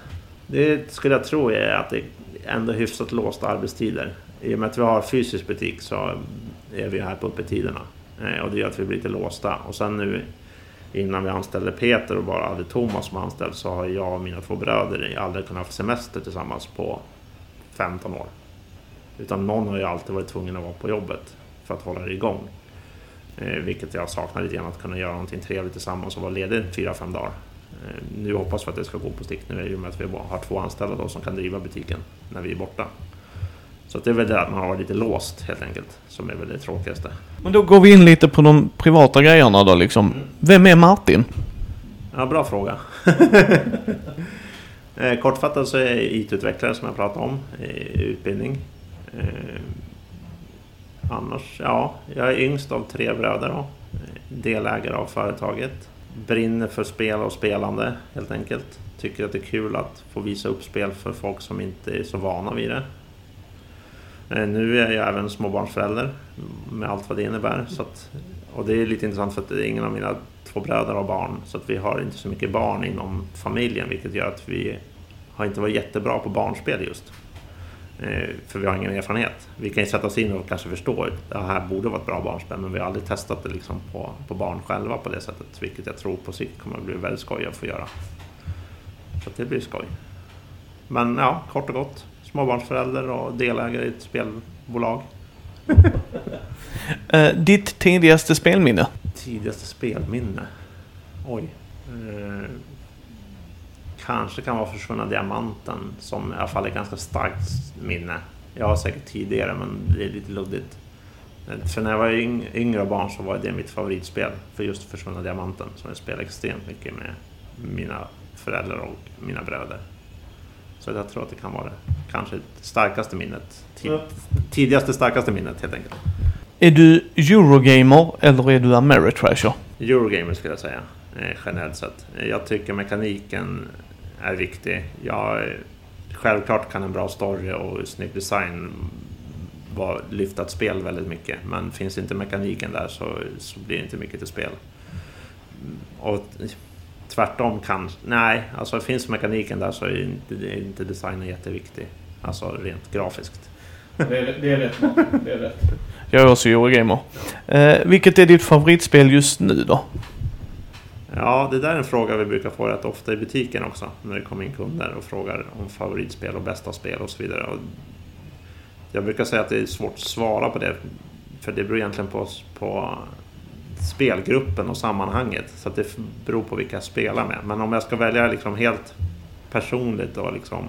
Det skulle jag tro är att det ändå är hyfsat låsta arbetstider. I och med att vi har fysisk butik så är vi här på öppettiderna. Eh, Och det gör att vi blir lite låsta. Och sen nu innan vi anställde Peter och bara hade Thomas som anställd så har jag och mina två bröder aldrig kunnat ha semester tillsammans på 15 år. Utan någon har ju alltid varit tvungen att vara på jobbet för att hålla det igång. Eh, vilket jag saknar lite grann, att kunna göra någonting trevligt tillsammans och vara ledig fyra fem dagar. Eh, Nu hoppas vi att det ska gå på stick nu i och med att vi har två anställda då som kan driva butiken när vi är borta. Så det är väl det att man har varit lite låst helt enkelt, som är väl det tråkigaste. Men då går vi in lite på de privata grejerna då liksom. Vem är Martin? Ja, bra fråga. Eh, Kortfattat så är jag IT-utvecklare som jag pratade om utbildning. Annars, ja, jag är yngst av tre bröder då. Delägare av företaget. Brinner för spel och spelande helt enkelt. Tycker att det är kul att få visa upp spel för folk som inte är så vana vid det. Eh, nu är jag även småbarnsförälder med allt vad det innebär. Så att, och det är lite intressant för att ingen av mina två bröder har barn. Så att vi har inte så mycket barn inom familjen vilket gör att vi har inte varit jättebra på barnspel just. Eh, För vi har ingen erfarenhet. Vi kan ju sätta oss in och kanske förstå att det här borde vara ett bra barnspel men vi har aldrig testat det liksom på, på barn själva på det sättet. Vilket jag tror på sikt kommer att bli väldigt skoj att få göra. Så det blir skoj. Men ja, kort och gott. Småbarnsförälder och delägare i ett spelbolag. Eh, ditt tidigaste spelminne? Tidigaste spelminne? Oj. Eh, kanske kan vara Försvunna Diamanten som i alla fall är ganska starkt minne. Jag har säkert tidigare men det är lite luddigt. Eh, För när jag var yng- yngre och barn så var det mitt favoritspel för just Försvunna Diamanten som jag spelar extremt mycket med mina föräldrar och mina bröder. Så jag tror att det kan vara det kanske starkaste minnet. Tid- Tidigaste starkaste minnet helt enkelt. Är du Eurogamer eller är du Ameritrasher? Eurogamer skulle jag säga, eh, generellt sett. Jag tycker mekaniken är viktig. Jag, eh, självklart kan en bra story och snygg design lyfta ett spel väldigt mycket. Men finns inte mekaniken där så, så blir det inte mycket till spel. Och tvärtom kan... Nej, alltså finns mekaniken där så är inte, är inte designen jätteviktig. Alltså rent grafiskt. Det är, det är rätt. Det är rätt. Jag är också Eurogamer. Eh, vilket är ditt favoritspel just nu då? Ja, det där är en fråga vi brukar få rätt ofta i butiken också. När det kommer in kunder och frågar om favoritspel och bästa spel och så vidare. Och jag brukar säga att det är svårt att svara på det. För det beror egentligen på, på spelgruppen och sammanhanget. Så att det beror på vilka jag spelar med. Men om jag ska välja liksom helt personligt och liksom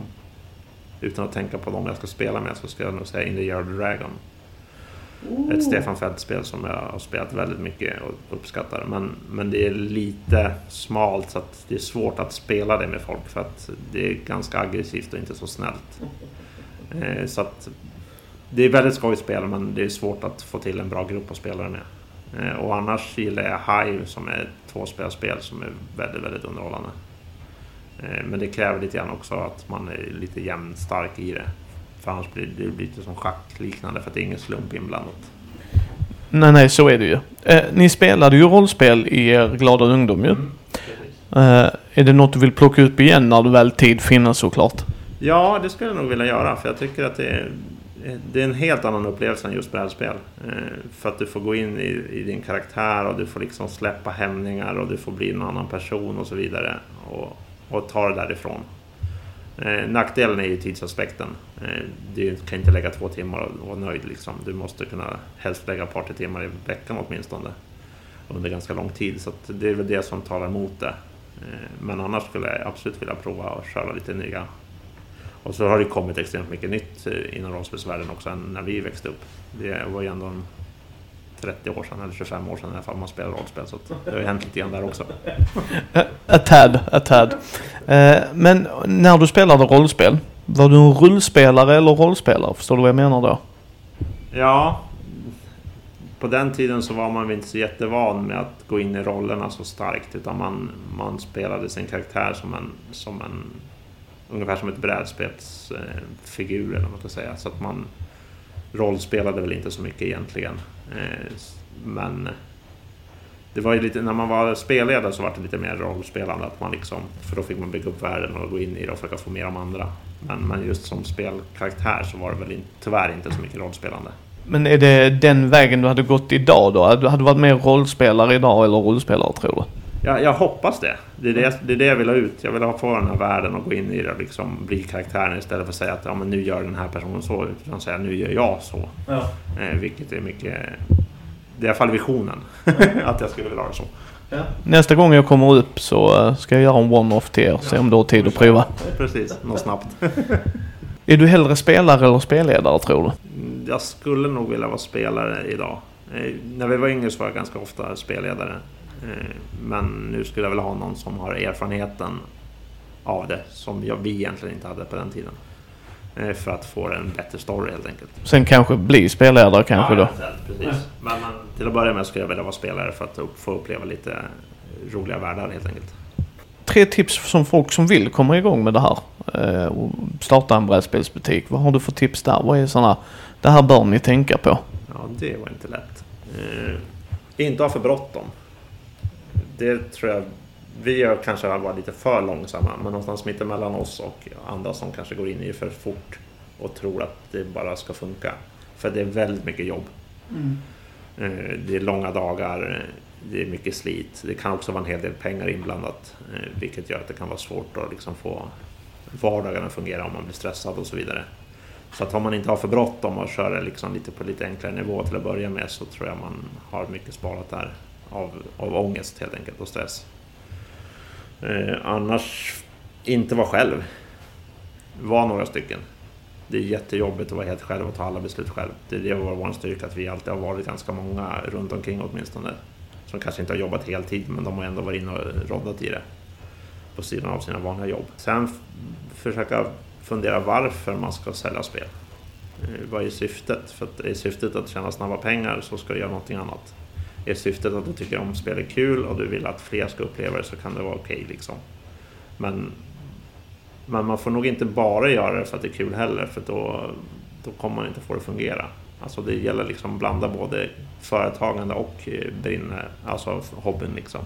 utan att tänka på dem jag ska spela med så ska jag nog säga In the Year of the Dragon. Ett Stefan Feld-spel som jag har spelat väldigt mycket och uppskattar. Men, men det är lite smalt så att det är svårt att spela det med folk för att det är ganska aggressivt och inte så snällt. Eh, så att det är väldigt skojigt spel men det är svårt att få till en bra grupp att spela det med. Eh, och annars gillar jag Hive som är ett tvåspelspel som är väldigt, väldigt underhållande. Eh, men det kräver lite grann också att man är lite jämnstark i det. För annars blir det lite som schackliknande för att det är ingen slump inblandat. Nej, nej, så är det ju. Eh, ni spelade ju rollspel i er glada ungdom ju. Mm. Eh, är det något du vill plocka upp igen när du väl tid finns såklart? Ja, det skulle jag nog vilja göra. För jag tycker att det är, det är en helt annan upplevelse än just brädspel. Eh, för att du får gå in i, i, din karaktär och du får liksom släppa hämningar och du får bli en annan person och så vidare. Och, och ta det därifrån. Eh, nackdelen är ju tidsaspekten. Eh, du kan inte lägga två timmar och vara nöjd. Liksom. Du måste kunna helst lägga ett par, tre timmar i veckan åtminstone. Under ganska lång tid. Så det är väl det som talar emot det. Eh, men annars skulle jag absolut vilja prova att köra lite nya. Och så har det kommit extremt mycket nytt eh, inom rollspelsvärlden också än när vi växte upp. Det var ju ändå en 30 år sedan, eller 25 år sedan i alla fall, man spelar rollspel. Så det har ju hänt lite grann där också. A tad, a tad. Eh, men när du spelade rollspel, var du en rullspelare eller rollspelare? Förstår du vad jag menar då? Ja, på den tiden så var man väl inte så jättevan med att gå in i rollerna så starkt utan man, man spelade sin karaktär som en, som en ungefär som ett brädspelsfigur eller vad man ska säga. Så att man rollspelade väl inte så mycket egentligen. Eh, men det var ju lite, när man var spelledare så var det lite mer rollspelande. Att man liksom, för då fick man bygga upp världen och gå in i det och försöka få mer de andra. Men, men just som spelkaraktär så var det väl in, tyvärr inte så mycket rollspelande. Men är det den vägen du hade gått idag då? Du hade varit mer rollspelare idag eller rollspelare tror du? Jag, jag hoppas det. Det är det, det är det jag vill ha ut. Jag vill ha få den här världen och gå in i det och liksom bli karaktären istället för att säga att ja, men nu gör den här personen så. Utan säga nu gör jag så. Ja. Eh, vilket är mycket... Det är i alla fall visionen. att jag skulle vilja ha det så. Ja. Nästa gång jag kommer upp så eh, ska jag göra en one-off till er. Se om du har tid att prova. Precis, något snabbt. är du hellre spelare eller spelledare tror du? Jag skulle nog vilja vara spelare idag. Eh, när vi var yngre så var jag ganska ofta spelledare. Eh, men nu skulle jag vilja ha någon som har erfarenheten av det som jag, vi egentligen inte hade på den tiden. Eh, för att få en bättre story helt enkelt. Sen kanske bli spelledare kanske ja, då? Precis. Men, men, till att börja med skulle jag vilja vara spelare för att få uppleva lite roliga världar helt enkelt. Tre tips som folk som vill komma igång med det här eh, och starta en brädspelsbutik. Vad har du för tips där? Vad är sådana, det här bör ni tänka på? Ja, det var inte lätt. Eh, inte ha för bråttom det tror jag vi har kanske varit lite för långsamma, men någonstans mitt emellan oss och andra som kanske går in i det för fort och tror att det bara ska funka. För det är väldigt mycket jobb. Mm. Eh, det är långa dagar, det är mycket slit. Det kan också vara en hel del pengar inblandat, eh, vilket gör att det kan vara svårt att liksom få vardagen att fungera om man blir stressad och så vidare. Så att om man inte har för bråttom och kör liksom lite på lite enklare nivå till att börja med så tror jag man har mycket sparat där av, av ångest helt enkelt och stress. Eh, annars, inte vara själv. Var några stycken. Det är jättejobbigt att vara helt själv och ta alla beslut själv. Det är det var vår styrka, att vi alltid har varit ganska många runt omkring åtminstone. Som kanske inte har jobbat heltid, men de har ändå varit inne och roddat i det. På sidan av sina vanliga jobb. Sen försöka fundera varför man ska sälja spel. Eh, vad är syftet? För att är syftet att tjäna snabba pengar så ska du göra någonting annat är syftet att du tycker om spel är kul och du vill att fler ska uppleva det så kan det vara okej okay, liksom. Men, men man får nog inte bara göra det för att det är kul heller för då, då kommer man inte få det att fungera. Alltså det gäller liksom att blanda både företagande och eh, brinne, alltså hobbyn liksom.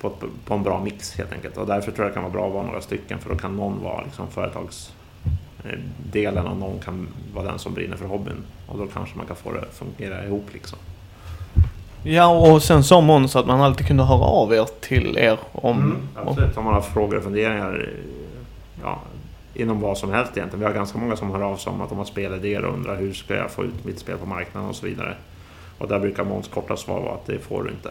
På, på, en bra mix helt enkelt. Och därför tror jag det kan vara bra att vara några stycken för då kan någon vara liksom företagsdelen eh, och någon kan vara den som brinner för hobbyn. Och då kanske man kan få det att fungera ihop liksom. Ja, och sen sa Måns att man alltid kunde höra av er till er om... Mm, absolut, om man har frågor och funderingar. Ja, inom vad som helst egentligen. Vi har ganska många som hör av sig om att de har spelidéer och undrar hur ska jag få ut mitt spel på marknaden och så vidare. Och där brukar Måns korta svar vara att det får du inte.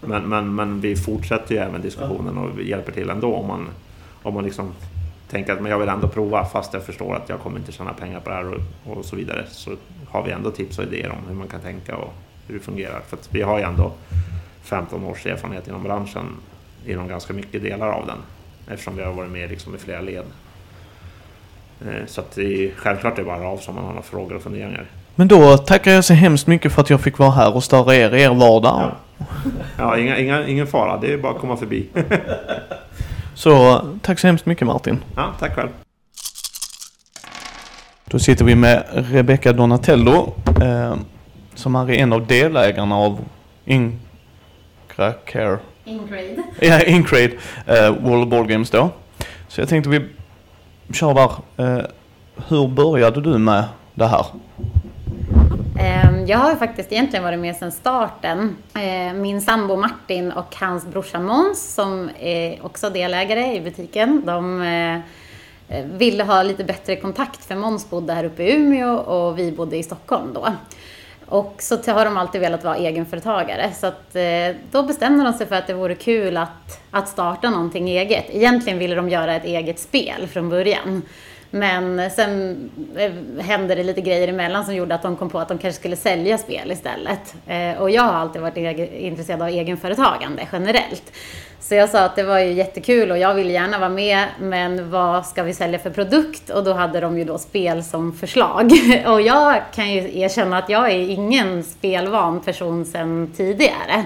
Men, men, men vi fortsätter ju även diskussionen och hjälper till ändå om man, om man liksom tänker att men jag vill ändå prova fast jag förstår att jag kommer inte tjäna pengar på det här och, och så vidare. Så har vi ändå tips och idéer om hur man kan tänka och hur det fungerar. För vi har ju ändå 15 års erfarenhet inom branschen inom ganska mycket delar av den. Eftersom vi har varit med liksom i flera led. Eh, så att det är, självklart är det bara av som man har några frågor och funderingar. Men då tackar jag så hemskt mycket för att jag fick vara här och störa er i er vardag. Ja, ja inga, inga, ingen fara. Det är bara att komma förbi. Så tack så hemskt mycket Martin. Ja, tack själv. Då sitter vi med Rebecca Donatello eh, som är en av delägarna av Incracare. Ingrade. Ja, Incrade eh, World Board Games då. Så jag tänkte vi kör där. Eh, hur började du med det här? Ehm, Jag har faktiskt egentligen varit med sedan starten. Eh, Min sambo Martin och hans brorsa Måns, som är också delägare i butiken, de eh, ville ha lite bättre kontakt för Måns bodde här uppe i Umeå och vi bodde i Stockholm då. Och så har de alltid velat vara egenföretagare. Så att, eh, då bestämde de sig för att det vore kul att, att starta någonting eget. Egentligen ville de göra ett eget spel från början. Men sen eh, hände det lite grejer emellan som gjorde att de kom på att de kanske skulle sälja spel istället. Eh, och jag har alltid varit intresserad av egenföretagande generellt. Så jag sa att det var ju jättekul och jag vill gärna vara med, men vad ska vi sälja för produkt? Och då hade de ju då spel som förslag. Och jag kan ju erkänna att jag är ingen spelvan person sedan tidigare.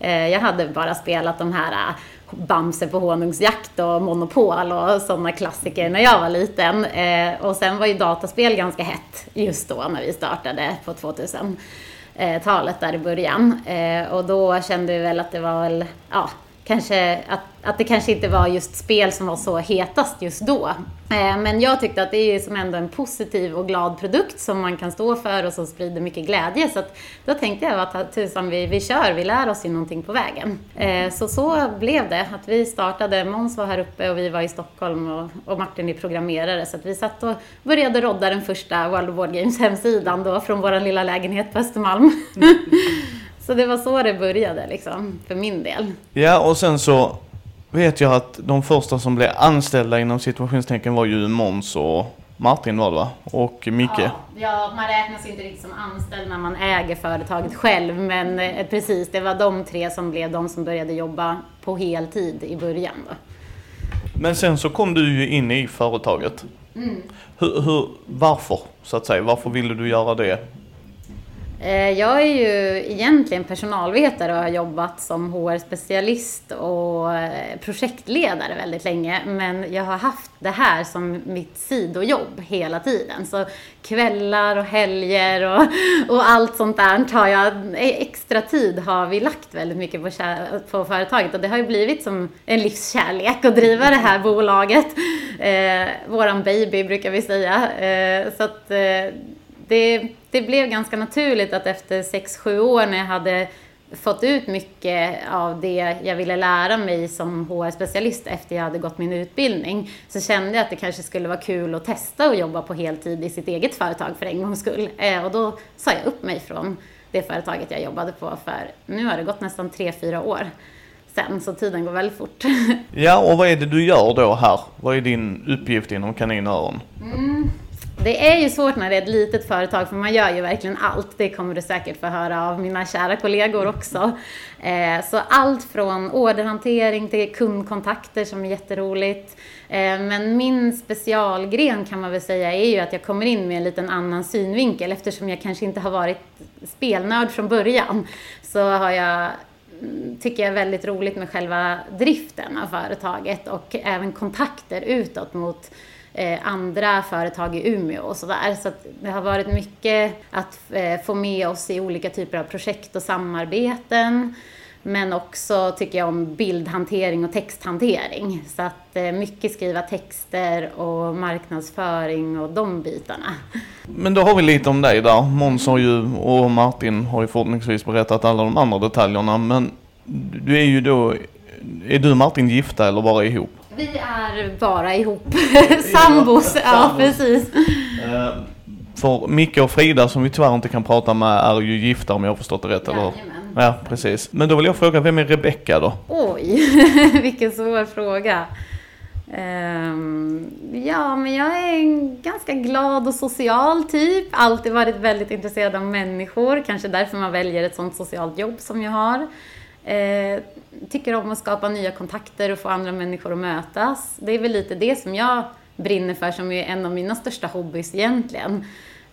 Eh, jag hade bara spelat de här Bamse på honungsjakt och Monopol och sådana klassiker när jag var liten. Eh, Och sen var ju dataspel ganska hett just då när vi startade på 2000-talet eh, där i början. Eh, Och då kände vi väl att det var väl, ja, kanske att, att det kanske inte var just spel som var så hetast just då. Eh, Men jag tyckte att det är ju som ändå en positiv och glad produkt som man kan stå för och som sprider mycket glädje. Så att då tänkte jag att tusan vi, vi kör, vi lär oss ju någonting på vägen. Eh, Så så blev det, att vi startade, Måns var här uppe och vi var i Stockholm och, och Martin är programmerare. Så att vi satt och började rodda den första World of Board Games hemsidan då från vår lilla lägenhet på Östermalm. Så det var så det började liksom, för min del. Ja, och sen så vet jag att de första som blev anställda inom situationstecken var ju Måns och Martin var det va? Och Micke. Ja, ja, man räknas inte riktigt som anställd när man äger företaget själv, men eh, precis, det var de tre som blev de som började jobba på heltid i början. Då. Men sen så kom du ju in i företaget. Mm. Hur, hur, varför, så att säga? Varför ville du göra det? Eh, jag är ju egentligen personalvetare och har jobbat som HR-specialist och eh, projektledare väldigt länge. Men jag har haft det här som mitt sidojobb hela tiden. Så kvällar och helger och, och allt sånt där tar jag, eh, extra tid har vi lagt väldigt mycket på, på företaget. Och det har ju blivit som en livskärlek att driva det här bolaget. Eh, våran baby brukar vi säga. Eh, så att eh, det, det blev ganska naturligt att efter 6-7 år när jag hade fått ut mycket av det jag ville lära mig som HR-specialist efter jag hade gått min utbildning så kände jag att det kanske skulle vara kul att testa att jobba på heltid i sitt eget företag för en gångs skull. Eh, och då sa jag upp mig från det företaget jag jobbade på för nu har det gått nästan 3-4 år sen så tiden går väldigt fort. Ja, och vad är det du gör då här? Vad är din uppgift inom kaninöron? Det är ju svårt när det är ett litet företag för man gör ju verkligen allt. Det kommer du säkert få höra av mina kära kollegor också. Eh, så allt från orderhantering till kundkontakter som är jätteroligt. Eh, men min specialgren kan man väl säga är ju att jag kommer in med en liten annan synvinkel eftersom jag kanske inte har varit spelnörd från början. Så har jag mm, tycker jag är väldigt roligt med själva driften av företaget och även kontakter utåt mot Eh, andra företag i Umeå och sådär. Så att det har varit mycket att eh, få med oss i olika typer av projekt och samarbeten. Men också tycker jag om bildhantering och texthantering. Så att eh, mycket skriva texter och marknadsföring och de bitarna. Men då har vi lite om dig där. Måns har ju, och Martin har ju förhoppningsvis berättat alla de andra detaljerna. Men du är ju då, är du och Martin gifta eller bara ihop? Vi är bara ihop. Sambos, ja Sambos. precis. Eh, För Micke och Frida som vi tyvärr inte kan prata med är ju gifta om jag har förstått det rätt, eller? Jajamän. Ja, precis. Men då vill jag fråga, vem är Rebecka då? Oj, vilken svår fråga. Ehm, ja, men jag är en ganska glad och social typ. Alltid varit väldigt intresserad av människor. Kanske därför man väljer ett sånt socialt jobb som jag har. Eh, tycker om att skapa nya kontakter och få andra människor att mötas. Det är väl lite det som jag brinner för som är en av mina största hobbys egentligen.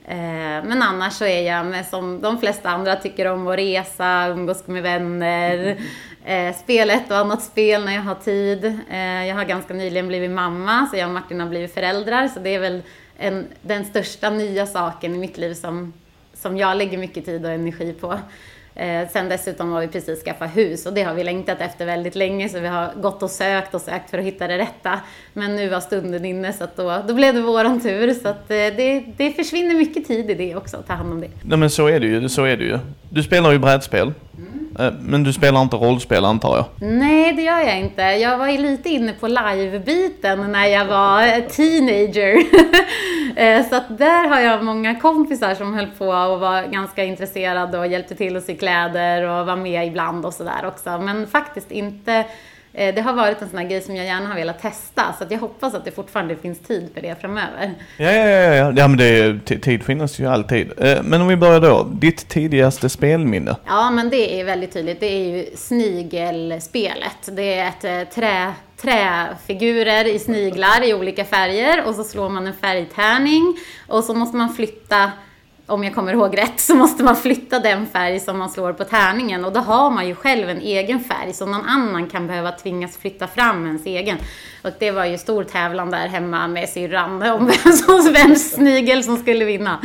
Eh, men annars så är jag med som de flesta andra tycker om att resa, umgås med vänner, eh, spela ett och annat spel när jag har tid. Eh, jag har ganska nyligen blivit mamma, så jag och Martin har blivit föräldrar, så det är väl en, den största nya saken i mitt liv som, som jag lägger mycket tid och energi på. Eh, sen dessutom har vi precis skaffat hus och det har vi längtat efter väldigt länge så vi har gått och sökt och sökt för att hitta det rätta. Men nu var stunden inne så att då, då blev det våran tur så att eh, det, det försvinner mycket tid i det också, att ta hand om det. Nej men så är det ju, så är det ju. Du spelar ju brädspel. Eh, Eh, men du spelar inte rollspel antar jag? Nej, det gör jag inte. Jag var ju lite inne på live-biten när jag var teenager. Eh, så att där har jag många kompisar som höll på och var ganska intresserade och hjälpte till att sy kläder och var med ibland och sådär också. Men faktiskt inte det har varit en sån här grej som jag gärna har velat testa, så jag hoppas att det fortfarande finns tid för det framöver. Ja, ja, ja, ja. ja men det, tid finns ju alltid. Eh, Men om vi börjar då. Ditt tidigaste spelminne? Ja, men det är väldigt tydligt. Det är ju snigelspelet. Det är ett eh, trä, träfigurer i sniglar i olika färger och så slår man en färgtärning och så måste man flytta om jag kommer ihåg rätt så måste man flytta den färg som man slår på tärningen och då har man ju själv en egen färg så någon annan kan behöva tvingas flytta fram ens egen. Och det var ju stor tävlan där hemma med syrran om vem som, vems snigel som skulle vinna.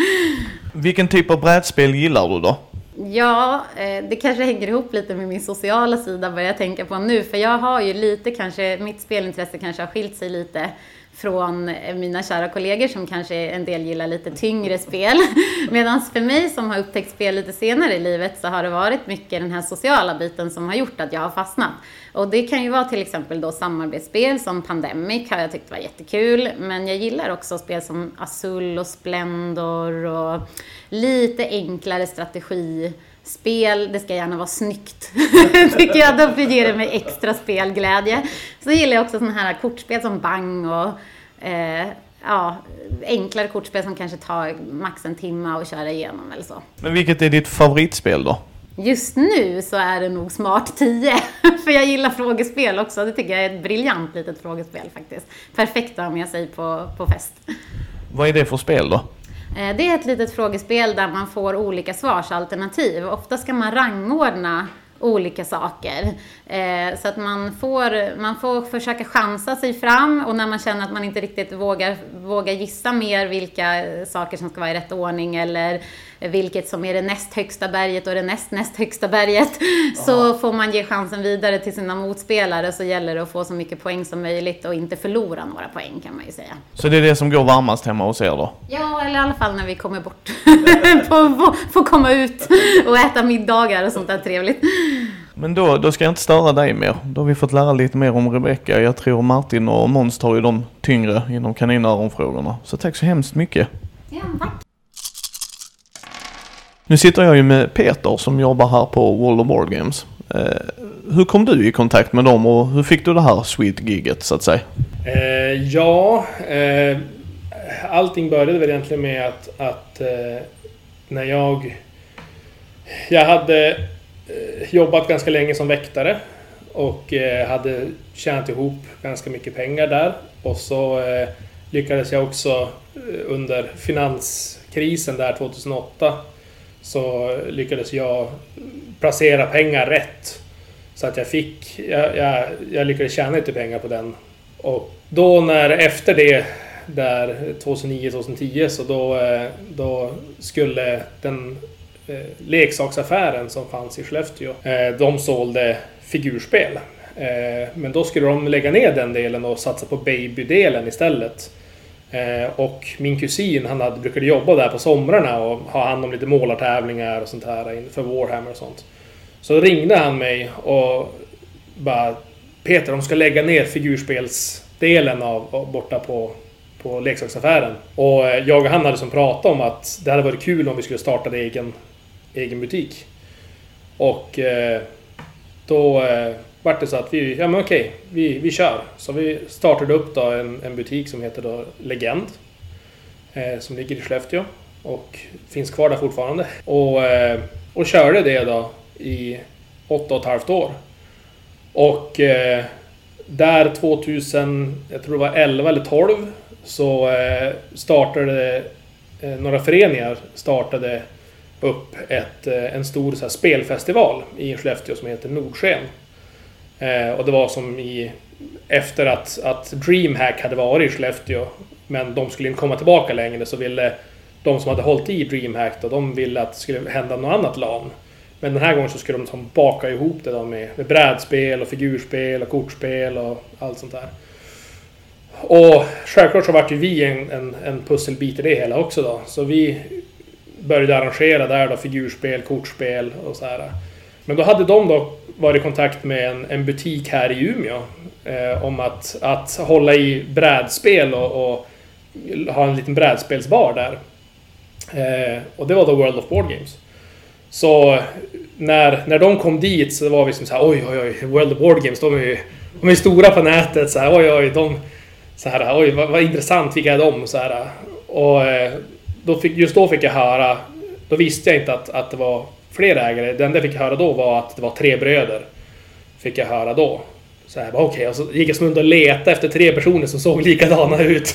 Vilken typ av brädspel gillar du då? Ja, eh, det kanske hänger ihop lite med min sociala sida börjar jag tänka på nu. För jag har ju lite kanske, mitt spelintresse kanske har skilt sig lite från mina kära kollegor som kanske en del gillar lite tyngre spel. Medan för mig som har upptäckt spel lite senare i livet så har det varit mycket den här sociala biten som har gjort att jag har fastnat. Och det kan ju vara till exempel då samarbetsspel som Pandemic har jag tyckt var jättekul. Men jag gillar också spel som Azul och Splendor och lite enklare strategi strategispel. Det ska gärna vara snyggt, tycker jag. Då ger det mig extra spelglädje. Så gillar jag också sådana här kortspel som Bang och eh, ja, enklare kortspel som kanske tar max en timme att köra igenom eller så. Men vilket är ditt favoritspel då? Just nu så är det nog Smart 10, för jag gillar frågespel också. Det tycker jag är ett briljant litet frågespel faktiskt. Perfekt att ha med sig på, på fest. Vad är det för spel då? Eh, det är ett litet frågespel där man får olika svarsalternativ. Ofta ska man rangordna olika saker. Eh, så att man får, man får försöka chansa sig fram och när man känner att man inte riktigt vågar, vågar gissa mer vilka saker som ska vara i rätt ordning eller vilket som är det näst högsta berget och det näst näst högsta berget så får man ge chansen vidare till sina motspelare så gäller det att få så mycket poäng som möjligt och inte förlora några poäng kan man ju säga. Så det är det som går varmast hemma hos er då? Ja, eller i alla fall när vi kommer bort. får, komma ut och äta middagar och sånt där trevligt. Men då, då ska jag inte störa dig mer. Då har vi fått lära lite mer om Rebecca. Jag tror Martin och Måns tar ju de tyngre inom kaninöronfrågorna. Så tack så hemskt mycket. Ja, tack. Nu sitter jag ju med Peter som jobbar här på World of Board Games. Eh, hur kom du i kontakt med dem och hur fick du det här sweet-giget så att säga? Eh, ja, eh, allting började väl egentligen med att, att eh, när jag... Jag hade eh, jobbat ganska länge som väktare och eh, hade tjänat ihop ganska mycket pengar där. Och så eh, lyckades jag också eh, under finanskrisen där 2008 så lyckades jag placera pengar rätt. Så att jag fick, jag, jag, jag lyckades tjäna lite pengar på den. Och då när, efter det, där 2009-2010, så då, eh, då skulle den eh, leksaksaffären som fanns i Skellefteå, eh, de sålde figurspel. Eh, men då skulle de lägga ner den delen och satsa på babydelen istället. Eh, och min kusin, han hade, brukade jobba där på somrarna och ha hand om lite målartävlingar och sånt här inför Warhammer och sånt. Så ringde han mig och bara Peter, de ska lägga ner figurspelsdelen av, borta på, på leksaksaffären. Och eh, jag och han hade som pratat om att det hade varit kul om vi skulle starta egen, egen butik. Och eh, då vart det så att vi, ja men okej, vi, vi kör. Så vi startade upp då en, en butik som heter då Legend. Eh, som ligger i Skellefteå. Och finns kvar där fortfarande. Och, eh, och körde det då i åtta och ett halvt år. Och eh, där 2000, jag tror det var 11 eller 12, så eh, startade eh, några föreningar startade upp ett, eh, en stor så här, spelfestival i Skellefteå som heter Nordsken. Eh, och det var som i... Efter att, att DreamHack hade varit i Skellefteå, men de skulle inte komma tillbaka längre, så ville de som hade hållit i DreamHack då, de ville att det skulle hända något annat LAN. Men den här gången så skulle de som baka ihop det då med, med brädspel och figurspel och kortspel och allt sånt där. Och självklart så vart ju vi en, en, en pusselbit i det hela också då. Så vi började arrangera där då figurspel, kortspel och så här. Men då hade de då varit i kontakt med en, en butik här i Umeå eh, om att, att hålla i brädspel och, och ha en liten brädspelsbar där. Eh, och det var då World of Board Games. Så när, när de kom dit så var vi som såhär oj oj oj, World of Board Games, de är ju de är stora på nätet. Så här, oj oj, de... Så här, oj vad, vad intressant, vilka är de? Så här, och eh, då fick, just då fick jag höra, då visste jag inte att, att det var fler ägare. Det enda jag fick höra då var att det var tre bröder. Fick jag höra då. Så jag bara okej, okay. och så gick jag som och letade efter tre personer som såg likadana ut.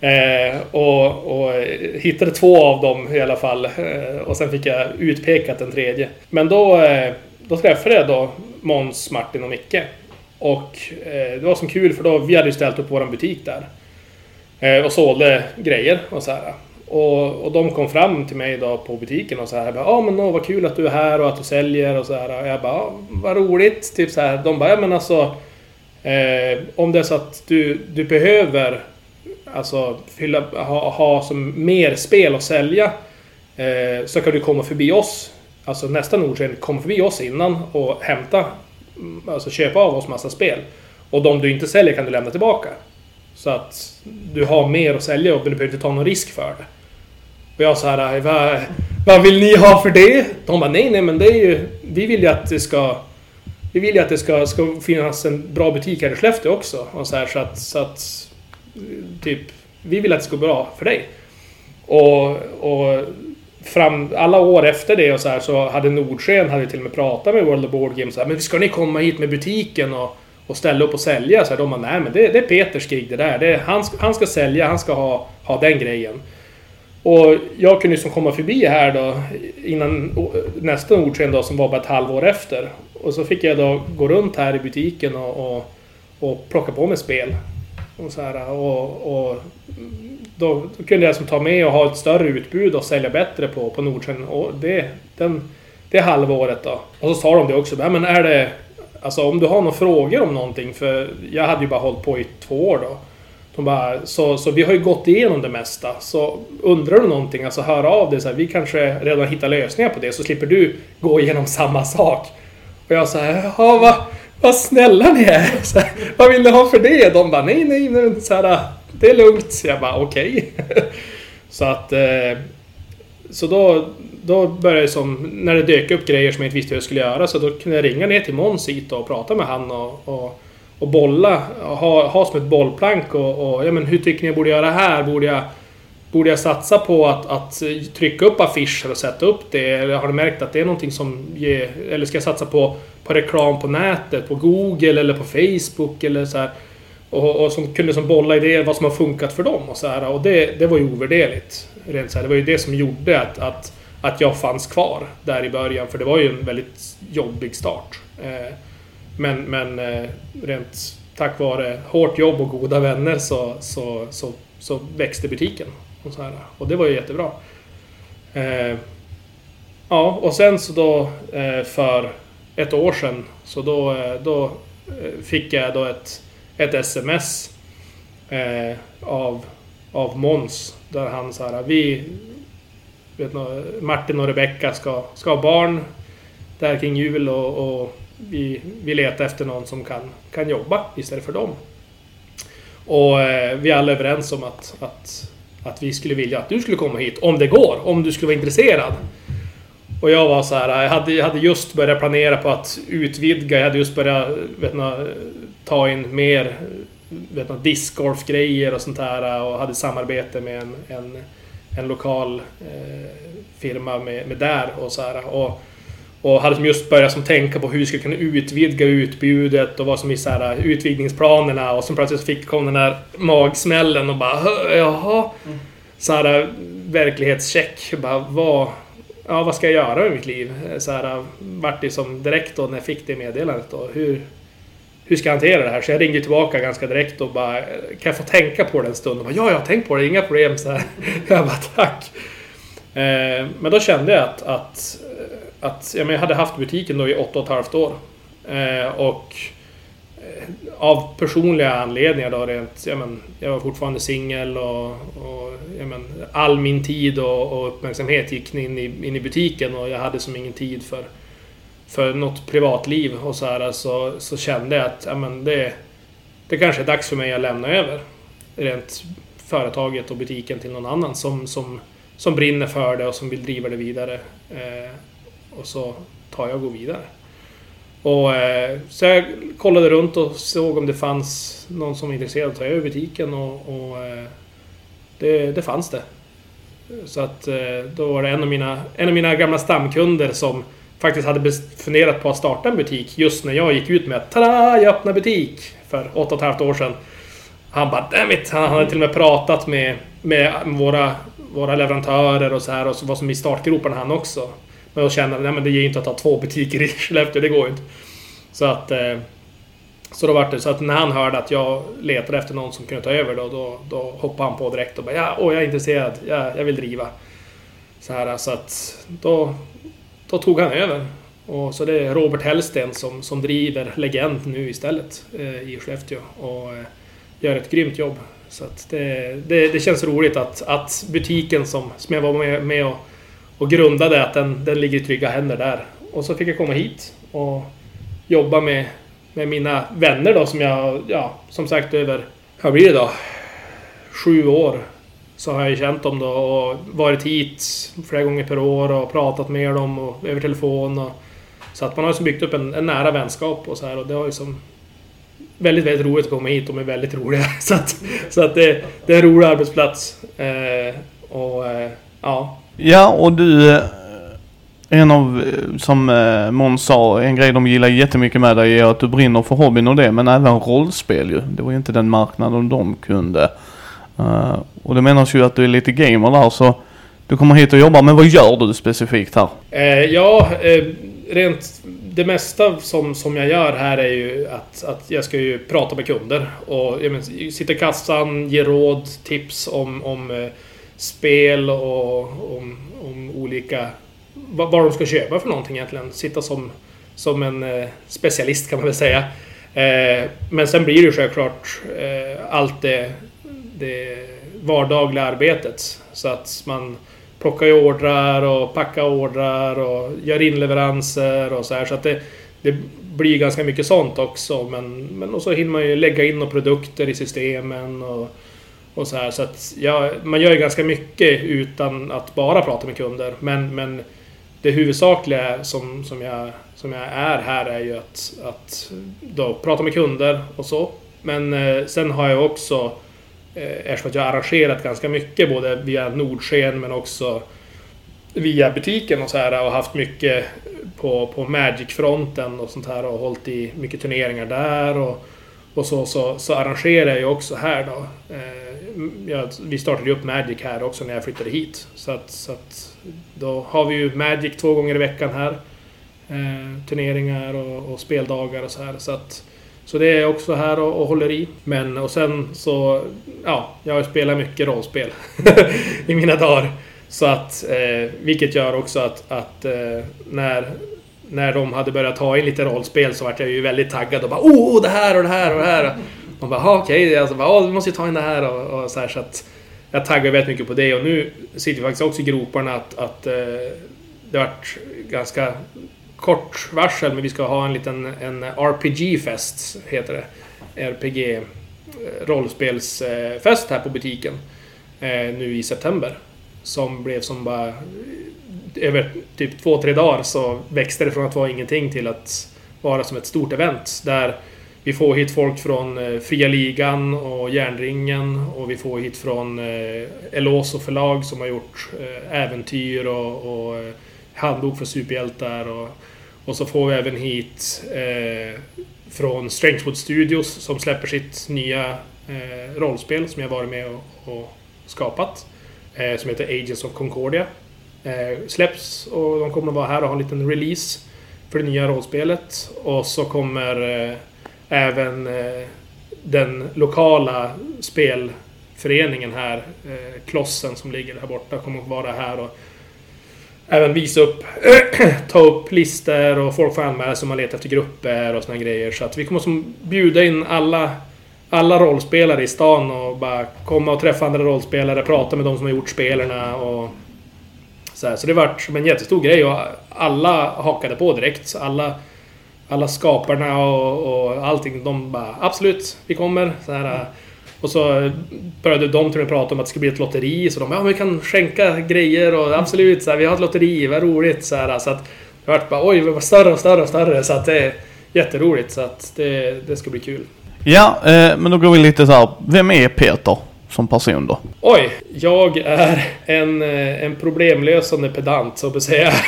eh, och, och hittade två av dem i alla fall. Eh, och sen fick jag utpekat den tredje. Men då, eh, då träffade jag då Måns, Martin och Micke. Och eh, det var som kul för då vi hade ju ställt upp vår butik där. Eh, och sålde grejer och så här. Och, och de kom fram till mig då på butiken och så här. Ja ah, men åh, vad kul att du är här och att du säljer och så här. Och jag bara, ah, vad roligt. Typ så här. De bara, ja men alltså. Eh, om det är så att du, du behöver alltså fylla, ha, ha som mer spel att sälja. Eh, så kan du komma förbi oss. Alltså nästa Nordsken, kom förbi oss innan och hämta. Mm, alltså köpa av oss massa spel. Och de du inte säljer kan du lämna tillbaka. Så att du har mer att sälja och du behöver inte ta någon risk för det. Och jag så här, vad, vad vill ni ha för det? De bara, nej, nej, men det är ju... Vi vill ju att det ska... Vi vill ju att det ska, ska finnas en bra butik här i Skellefteå också. Och så, här, så, att, så att... Typ... Vi vill att det ska gå bra för dig. Och... och fram, alla år efter det och så här så hade Nordsken hade till och med pratat med World of Board Games så här, men ska ni komma hit med butiken och och ställa upp och sälja. Så här, de bara, nej men det, det är Peters gig det där. Det är, han, han ska sälja, han ska ha, ha den grejen. Och jag kunde liksom komma förbi här då innan nästa Nordsken då som var bara ett halvår efter. Och så fick jag då gå runt här i butiken och, och, och plocka på mig spel. Och, så här, och, och då, då, kunde jag som ta med och ha ett större utbud och sälja bättre på, på Nordsjön. Och det, den, det halvåret då. Och så sa de det också. Men är det, Alltså om du har några frågor om någonting, för jag hade ju bara hållit på i två år då. De bara, så, så vi har ju gått igenom det mesta. Så undrar du någonting, alltså hör av dig. Så här, vi kanske redan hittar lösningar på det, så slipper du gå igenom samma sak. Och jag sa, jaha vad, vad snälla ni är. Så här, vad vill ni ha för det? De bara, nej, nej, nej så här, det är lugnt. Så jag bara, okej. Okay. så att... Eh, så då, då började det som, när det dök upp grejer som jag inte visste hur jag skulle göra, så då kunde jag ringa ner till Måns hit och prata med han och, och, och bolla, ha, ha som ett bollplank och, och ja men hur tycker ni jag borde göra här? Borde jag, borde jag satsa på att, att trycka upp affischer och sätta upp det? Eller har du märkt att det är någonting som ger, eller ska jag satsa på, på reklam på nätet, på Google eller på Facebook eller så här? Och, och som kunde som bolla idéer vad som har funkat för dem och så här. Och det, det var ju ovärderligt. Rent så här. Det var ju det som gjorde att, att att jag fanns kvar där i början. För det var ju en väldigt jobbig start. Eh, men, men eh, rent tack vare hårt jobb och goda vänner så, så, så, så växte butiken. Och, så här. och det var ju jättebra. Eh, ja, och sen så då eh, för ett år sedan så då, eh, då fick jag då ett, ett sms av, av Måns där han sa här, vi, vet nog, Martin och Rebecka ska, ska ha barn där kring jul och, och vi, vi letar efter någon som kan, kan jobba istället för dem. Och eh, vi är alla överens om att, att, att vi skulle vilja att du skulle komma hit, om det går, om du skulle vara intresserad. Och jag var så här, jag hade, jag hade just börjat planera på att utvidga, jag hade just börjat vet ni, ta in mer vet ni, discgolfgrejer och sånt här och hade samarbete med en, en en lokal eh, firma med, med där och så här. Och, och hade just börjat som tänka på hur vi skulle kunna utvidga utbudet och vad som är så här, utvidgningsplanerna och så plötsligt fick kom den här magsmällen och bara jaha. Mm. så här, verklighetscheck. Bara, vad, ja, vad ska jag göra med mitt liv? Så här, vart det som direkt då när jag fick det meddelandet. Då, hur, hur ska jag hantera det här? Så jag ringde tillbaka ganska direkt och bara, kan jag få tänka på det en stund? Och bara, ja, jag har tänkt på det, inga problem. Så här. Jag bara, tack. Eh, men då kände jag att, att, att ja, men jag hade haft butiken då i åtta och ett halvt år. Eh, och eh, av personliga anledningar då rent, ja, men, jag var fortfarande singel och, och ja, men, all min tid och, och uppmärksamhet gick in i, in i butiken och jag hade som ingen tid för, för något privatliv och så här så, så kände jag att ja, men det, det kanske är dags för mig att lämna över rent företaget och butiken till någon annan som, som, som brinner för det och som vill driva det vidare. Eh, och så tar jag och går vidare. Och, eh, så jag kollade runt och såg om det fanns någon som var intresserad av att ta över butiken och, och eh, det, det fanns det. Så att eh, då var det en av, mina, en av mina gamla stamkunder som faktiskt hade funderat på att starta en butik just när jag gick ut med att Tada! Jag öppnar butik! För åtta och ett halvt år sedan. Han bara Damn it! Han hade till och med pratat med, med våra, våra leverantörer och så här och så var som i startgroparna han också. Men då kände nej att det ger ju inte att ha två butiker i Skellefteå, det går ju inte. Så att... Eh, så då vart det så att när han hörde att jag letade efter någon som kunde ta över då, då, då hoppade han på direkt och bara ja, åh, jag är intresserad, ja, jag vill driva. Så här, så att då, då tog han över. Och så det är Robert Hellsten som, som driver Legend nu istället eh, i Skellefteå och eh, gör ett grymt jobb. Så att det, det, det, känns roligt att, att butiken som, som jag var med, med och, och grundade, att den, den ligger i trygga händer där. Och så fick jag komma hit och jobba med, med mina vänner då som jag, ja, som sagt över, vad blir det då? Sju år så har jag känt dem då och varit hit flera gånger per år och pratat med dem och över telefon. Och, så att man har ju byggt upp en, en, nära vänskap och så här och det har ju som väldigt, väldigt roligt att komma hit. De är väldigt roliga. Så att, så att det, det är en rolig arbetsplats. Eh, och eh, ja. Ja, och du... Eh, en av, eh, som eh, Måns sa, en grej de gillar jättemycket med dig är att du brinner för hobbyn och det, men även rollspel ju. Det var ju inte den marknaden de kunde. Uh, och det menas ju att du är lite gamer där så du kommer hit och jobbar, men vad gör du specifikt här? Eh, ja, eh, rent det mesta som, som jag gör här är ju att, att jag ska ju prata med kunder och jag menar, sitta i kassan, ge råd, tips om, om spel och om, om olika... Vad, vad de ska köpa för någonting egentligen. Sitta som, som en eh, specialist kan man väl säga. Eh, men sen blir det ju självklart eh, allt det det vardagliga arbetet. Så att man plockar ju ordrar och packar ordrar och gör inleveranser och så här. Så att det, det blir ganska mycket sånt också. Men, men och så hinner man ju lägga in några produkter i systemen och, och så här. Så att ja, man gör ju ganska mycket utan att bara prata med kunder. Men, men det huvudsakliga som, som, jag, som jag är här är ju att, att då prata med kunder och så. Men eh, sen har jag också Eh, eftersom jag har arrangerat ganska mycket både via Nordsken men också via butiken och så här och haft mycket på, på Magic-fronten och sånt här och hållit i mycket turneringar där och, och så, så, så arrangerar jag ju också här då. Eh, jag, vi startade ju upp Magic här också när jag flyttade hit. Så att, så att då har vi ju Magic två gånger i veckan här. Eh, turneringar och, och, speldagar och så här. Så att så det är jag också här och, och håller i. Men och sen så... Ja, jag spelar mycket rollspel i mina dagar. Så att, eh, vilket gör också att, att eh, när, när de hade börjat ta in lite rollspel så vart jag ju väldigt taggad och bara oh, det här och det här och det här. De bara okej, okay. alltså, bara, du måste ju ta in det här och, och så här. Så att jag taggar väldigt mycket på det och nu sitter vi faktiskt också i groparna att, att eh, det vart ganska kort varsel, men vi ska ha en liten en RPG-fest, heter det. RPG-rollspelsfest eh, här på butiken eh, nu i september. Som blev som bara... Över typ två, tre dagar så växte det från att vara ingenting till att vara som ett stort event. Där vi får hit folk från eh, Fria Ligan och Järnringen och vi får hit från eh, Eloso förlag som har gjort eh, äventyr och, och eh, handbok för superhjältar och och så får vi även hit eh, från Strangewood Studios som släpper sitt nya eh, rollspel som jag varit med och, och skapat. eh, som heter Agents of Concordia. Eh, släpps och de kommer att vara här och ha en liten release för det nya rollspelet. Och så kommer eh, även eh, den lokala spelföreningen här, eh, Klossen som ligger här borta, kommer att vara här och även visa upp, ta upp listor och folk får anmäla sig om man letar efter grupper och såna grejer. Så att vi kommer som bjuda in alla, alla rollspelare i stan och bara komma och träffa andra rollspelare, prata med de som har gjort spelarna och så, här. så det vart som en jättestor grej och alla hakade på direkt. Alla, alla skaparna och, och allting, de bara absolut, vi kommer. Så här, och så började de till och med prata om att det skulle bli ett lotteri. Så de ja, vi kan skänka grejer och absolut, så här, vi har ett lotteri, vad roligt. Så, här, så att det vart bara oj, det var större och större och större. Så att det är jätteroligt. Så att det, det ska bli kul. Ja, eh, men då går vi lite så här. Vem är Peter som person då? Oj, jag är en, eh, en problemlösande pedant, så att säga.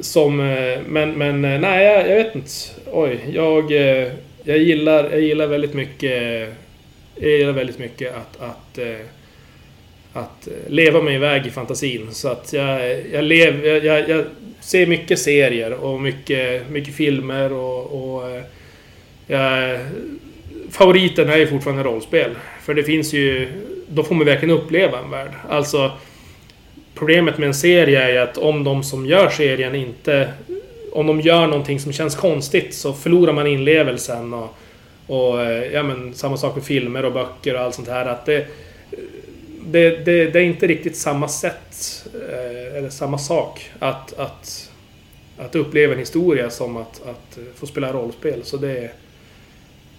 som, eh, men, men eh, nej, jag, jag vet inte. Oj, jag jag gillar, jag gillar väldigt mycket jag gillar väldigt mycket att, att, att leva mig iväg i fantasin. Så att jag, jag, lev, jag, jag ser mycket serier och mycket, mycket filmer och, och jag, favoriten är ju fortfarande rollspel. För det finns ju... Då får man verkligen uppleva en värld. Alltså... Problemet med en serie är ju att om de som gör serien inte om de gör någonting som känns konstigt så förlorar man inlevelsen. Och, och eh, ja, men, samma sak med filmer och böcker och allt sånt här. Att det, det, det, det är inte riktigt samma sätt, eh, eller samma sak, att, att, att uppleva en historia som att, att få spela rollspel. Så det,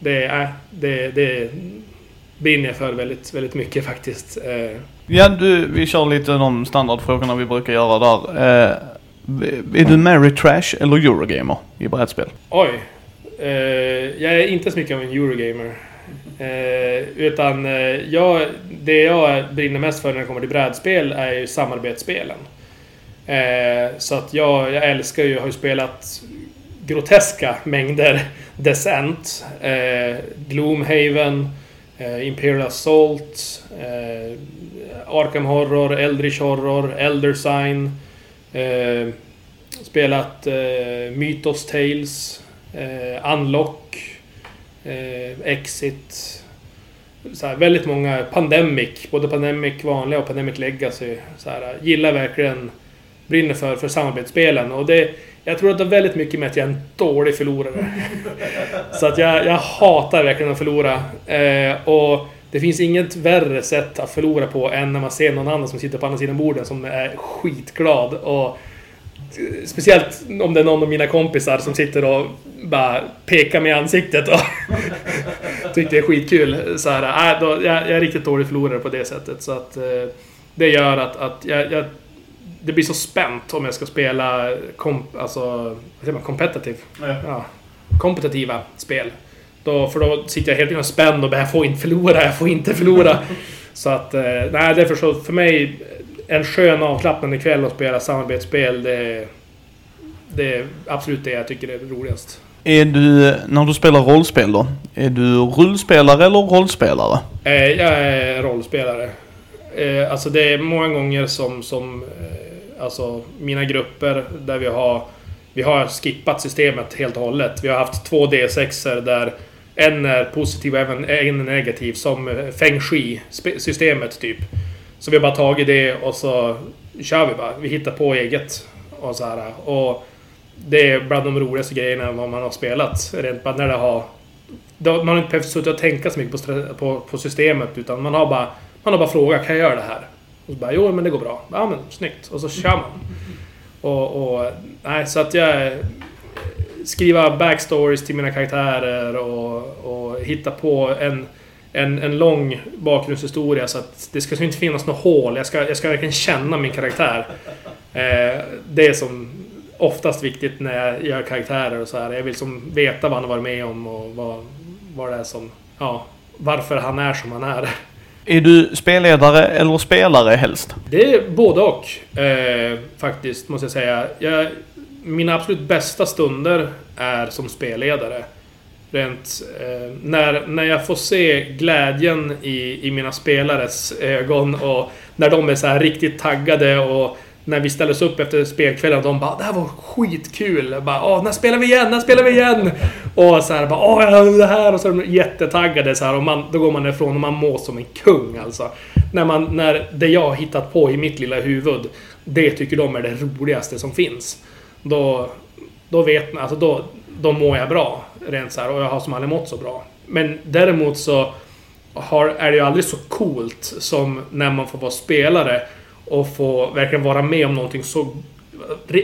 det, äh, det, det brinner jag för väldigt, väldigt mycket faktiskt. Eh. Ja, du, vi kör lite de standardfrågorna vi brukar göra där. Är du Mary Trash eller Eurogamer i brädspel? Oj. Eh, jag är inte så mycket av en Eurogamer. Eh, utan eh, jag, det jag brinner mest för när det kommer till brädspel är ju samarbetsspelen. Eh, så att jag, jag älskar ju, har ju spelat groteska mängder Descent, eh, Gloomhaven, eh, Imperial Assault, eh, Arkham Horror, Eldritch Horror, Elder Sign Eh, spelat eh, Mythos Tales, eh, Unlock, eh, Exit. Så här, väldigt många Pandemic, både Pandemic vanliga och Pandemic Legacy. Så här, gillar verkligen, brinner för, för samarbetsspelen. Och det, jag tror att det har väldigt mycket med att jag är en dålig förlorare. Så att jag, jag hatar verkligen att förlora. Eh, och det finns inget värre sätt att förlora på än när man ser någon annan som sitter på andra sidan borden som är skitglad. Och Speciellt om det är någon av mina kompisar som sitter och bara pekar med ansiktet och tycker det är skitkul. Så här, äh, då, jag, jag är riktigt dålig förlorare på det sättet. Så att, eh, det gör att, att jag, jag, det blir så spänt om jag ska spela komp, alltså, vad säger man, competitive? Ja. ja. kompetitiva spel. Då, för då sitter jag hela tiden spänd och bara, jag får inte förlora, jag får inte förlora. så att, eh, nej, därför så för mig, en skön avslappnande kväll att spela samarbetsspel, det, det är absolut det jag tycker är roligast. Är du, när du spelar rollspel då, är du rullspelare eller rollspelare? Eh, jag är rollspelare. Eh, alltså det är många gånger som, som alltså mina grupper där vi har vi har skippat systemet helt och hållet. Vi har haft två D6 där en är positiv och en är negativ som Feng Shui-systemet typ. Så vi har bara tagit det och så kör vi bara. Vi hittar på eget. Och så här. Och det är bland de roligaste grejerna vad man har spelat. Rent bara när det har... Man har inte behövt sitta och tänka så mycket på, på, på, systemet utan man har bara... Man har bara frågat, kan jag göra det här? Och så bara, jo men det går bra. Ja men snyggt. Och så kör man. Och, och nej, så att jag eh, skriva backstories till mina karaktärer och, och hitta på en, en, en lång bakgrundshistoria så att det ska inte finnas något hål. Jag ska, jag ska verkligen känna min karaktär. Eh, det är som oftast viktigt när jag gör karaktärer och så här. Jag vill som veta vad han har varit med om och vad, vad det är som... Ja, varför han är som han är. Är du spelledare eller spelare helst? Det är både och. Eh, faktiskt, måste jag säga. Jag, mina absolut bästa stunder är som spelledare. Rent, eh, när, när jag får se glädjen i, i mina spelares ögon och när de är så här riktigt taggade och när vi ställdes upp efter spelkvällen och de bara Det här var skitkul! Jag bara, Åh, när spelar vi igen? När spelar vi igen? Och så här bara Åh, jag det här! Och så är de jättetaggade så här och man, då går man ifrån och man mår som en kung alltså. När, man, när det jag har hittat på i mitt lilla huvud Det tycker de är det roligaste som finns. Då, då vet man, alltså då, då mår jag bra. Rent så här, och jag har som aldrig mått så bra. Men däremot så har, är det ju aldrig så coolt som när man får vara spelare och få verkligen vara med om någonting så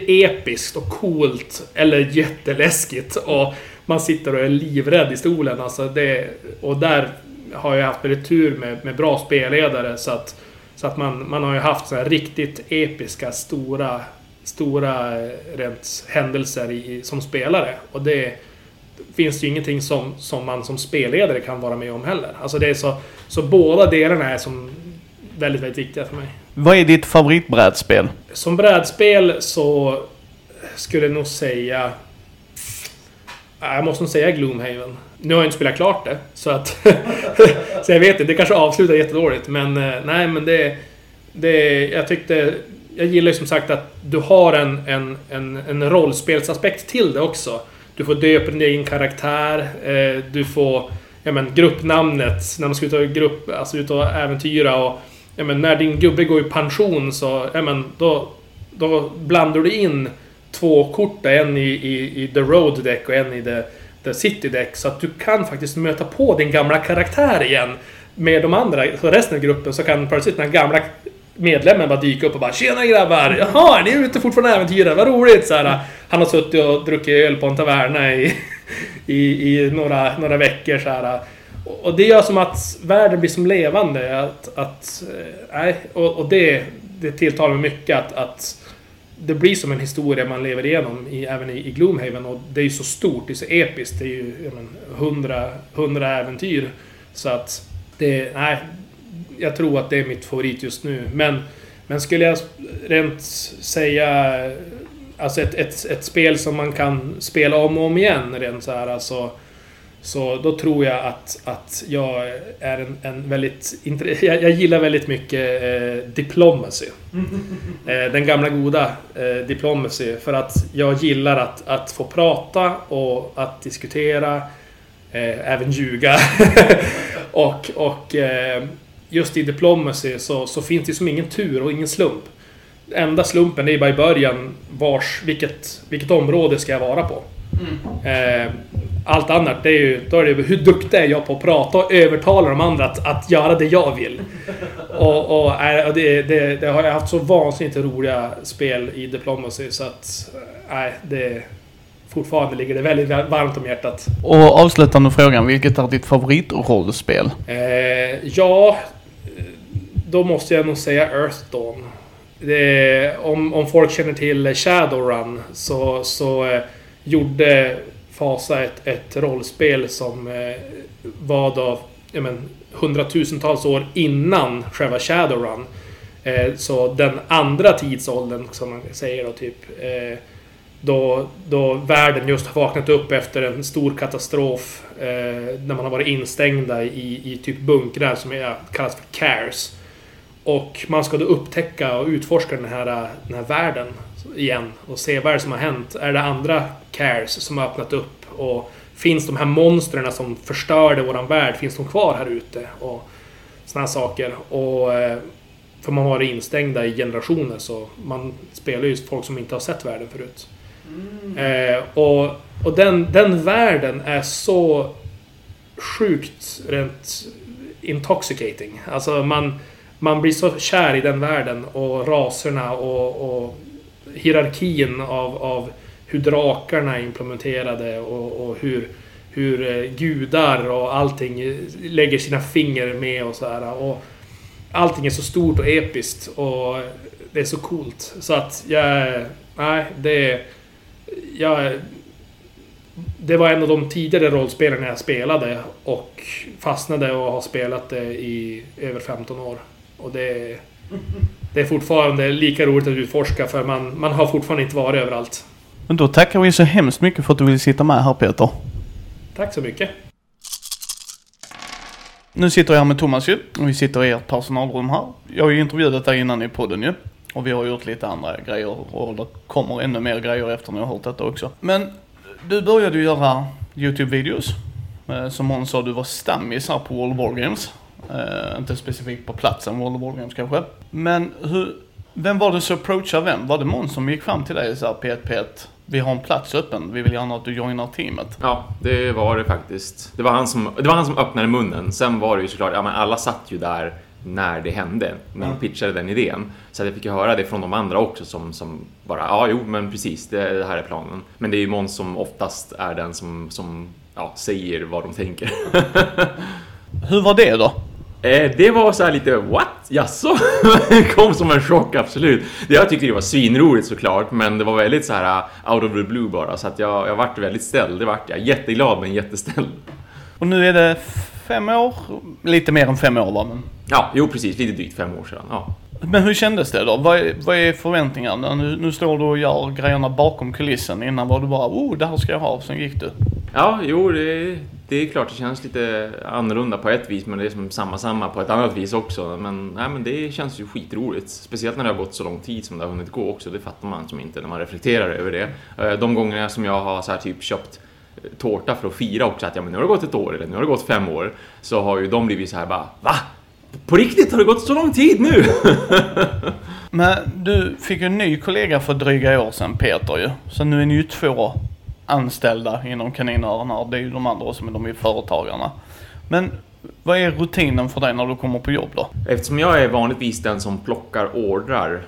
episkt och coolt eller jätteläskigt. Och man sitter och är livrädd i stolen. Alltså det, och där har jag haft väldigt tur med, med bra spelledare så att, så att man, man har ju haft så här riktigt episka, stora, stora eh, rent händelser i, som spelare. Och det finns ju ingenting som, som man som spelledare kan vara med om heller. Alltså det är så, så båda delarna är som väldigt, väldigt viktiga för mig. Vad är ditt favoritbrädspel? Som brädspel så skulle jag nog säga... Jag måste nog säga Gloomhaven. Nu har jag inte spelat klart det, så att... så jag vet inte, det kanske avslutar jättedåligt, men eh, nej, men det... det jag tyckte... Jag gillar ju som sagt att du har en, en, en, en rollspelsaspekt till det också. Du får döpa din egen karaktär, eh, du får... Ja men gruppnamnet, när man ska ut och, grupp, alltså ut och äventyra och ja, men när din gubbe går i pension så, ja, men då, då blandar du in två kort, en i, i, i The Road Deck och en i The, the City Deck. Så att du kan faktiskt möta på din gamla karaktär igen med de andra, så resten av gruppen, så kan plötsligt den gamla medlemmen bara dyka upp och bara Tjena grabbar! Jaha, ni är ute fortfarande äventyrar, vad roligt! Så här, han har suttit och druckit öl på en taverna i, i, i några, några veckor så här. Och det gör som att världen blir som levande. Att, att, eh, nej, och, och det, det tilltalar mig mycket att, att det blir som en historia man lever igenom i, även i, i Gloomhaven. Och det är ju så stort, det är så episkt. Det är ju hundra, hundra äventyr. Så att det, nej, jag tror att det är mitt favorit just nu. Men, men skulle jag rent säga Alltså ett, ett, ett spel som man kan spela om och om igen rent så här alltså så då tror jag att, att jag är en, en väldigt... Jag, jag gillar väldigt mycket eh, diplomacy. Eh, den gamla goda eh, diplomacy. För att jag gillar att, att få prata och att diskutera. Eh, även ljuga. och och eh, just i diplomacy så, så finns det som ingen tur och ingen slump. Enda slumpen är bara i början vars, vilket, vilket område ska jag vara på. Mm. Eh, allt annat, det är ju, då är det hur duktig är jag på att prata och övertala de andra att, att göra det jag vill. Och, och, och det, det, det, har jag haft så vansinnigt roliga spel i Diplomacy så att... Nej, det... Fortfarande ligger det väldigt varmt om hjärtat. Och avslutande frågan, vilket är ditt favoritrollspel? Eh, ja... Då måste jag nog säga Earth Dawn. Det, om, om folk känner till Shadowrun så, så eh, gjorde Fasa ett, ett rollspel som eh, var då ja, men, hundratusentals år innan själva Shadowrun. Eh, så den andra tidsåldern, som man säger då, typ. Eh, då, då världen just har vaknat upp efter en stor katastrof. Eh, när man har varit instängda i, i typ bunkrar som är, kallas för cares. Och man ska då upptäcka och utforska den här, den här världen igen och se vad är det som har hänt. Är det andra cares som har öppnat upp? Och finns de här monstren som förstörde våran värld, finns de kvar här ute? Och såna här saker. Och, eh, för man har varit instängda i generationer så man spelar ju folk som inte har sett världen förut. Mm. Eh, och och den, den världen är så sjukt rent intoxicating. Alltså man, man blir så kär i den världen och raserna och, och hierarkin av, av hur drakarna är implementerade och, och hur, hur eh, gudar och allting lägger sina fingrar med och så här. Och allting är så stort och episkt och det är så coolt. Så att jag... Nej, det... Jag... Det var en av de tidigare rollspelarna jag spelade och fastnade och har spelat det i över 15 år. Och det... Det är fortfarande lika roligt att utforska för man, man har fortfarande inte varit överallt. Men då tackar vi så hemskt mycket för att du ville sitta med här Peter. Tack så mycket. Nu sitter jag här med Thomas ju. Och vi sitter i ert personalrum här. Jag har ju intervjuat dig innan i podden ju. Och vi har gjort lite andra grejer och det kommer ännu mer grejer efter ni har hört detta också. Men du började ju göra YouTube-videos. Eh, Som hon sa, du var stammis här på World War Games. Eh, inte specifikt på platsen World War Games kanske. Men hur, vem var det som approachade vem? Var det Måns som gick fram till dig och sa P1 P1, vi har en plats öppen, vi vill gärna att du joinar teamet. Ja, det var det faktiskt. Det var han som, det var han som öppnade munnen. Sen var det ju såklart, ja men alla satt ju där när det hände, när de pitchade den idén. Så jag fick ju höra det från de andra också som, som bara, ja jo men precis, det, det här är planen. Men det är ju Måns som oftast är den som, som ja, säger vad de tänker. Hur var det då? Eh, det var så här lite what? Jaså? kom som en chock absolut. Jag tyckte det var svinroligt såklart men det var väldigt så här uh, out of the blue bara så att jag, jag vart väldigt ställd. Det vart jag. Jätteglad men jätteställd. Och nu är det fem år, lite mer än fem år va? Men, Ja, jo precis. Lite drygt fem år sedan. Ja. men hur kändes det då? Vad är, vad är förväntningarna? Nu, nu står du och gör grejerna bakom kulissen. Innan var du bara oh, det här ska jag ha. Sen gick du. Ja, jo, det, det är klart det känns lite annorlunda på ett vis, men det är som samma samma på ett annat vis också. Men, nej, men det känns ju skitroligt. Speciellt när det har gått så lång tid som det har hunnit gå också. Det fattar man som inte när man reflekterar över det. Eh, de gångerna som jag har så här typ köpt eh, tårta för att fira också att ja, men nu har det gått ett år eller nu har det gått fem år. Så har ju de blivit så här bara Va? På riktigt? Har det gått så lång tid nu? Men du fick ju en ny kollega för dryga år sedan, Peter ju. Så nu är ni ju två anställda inom kaninöarna. Det är ju de andra som är de är företagarna. Men vad är rutinen för dig när du kommer på jobb då? Eftersom jag är vanligtvis den som plockar ordrar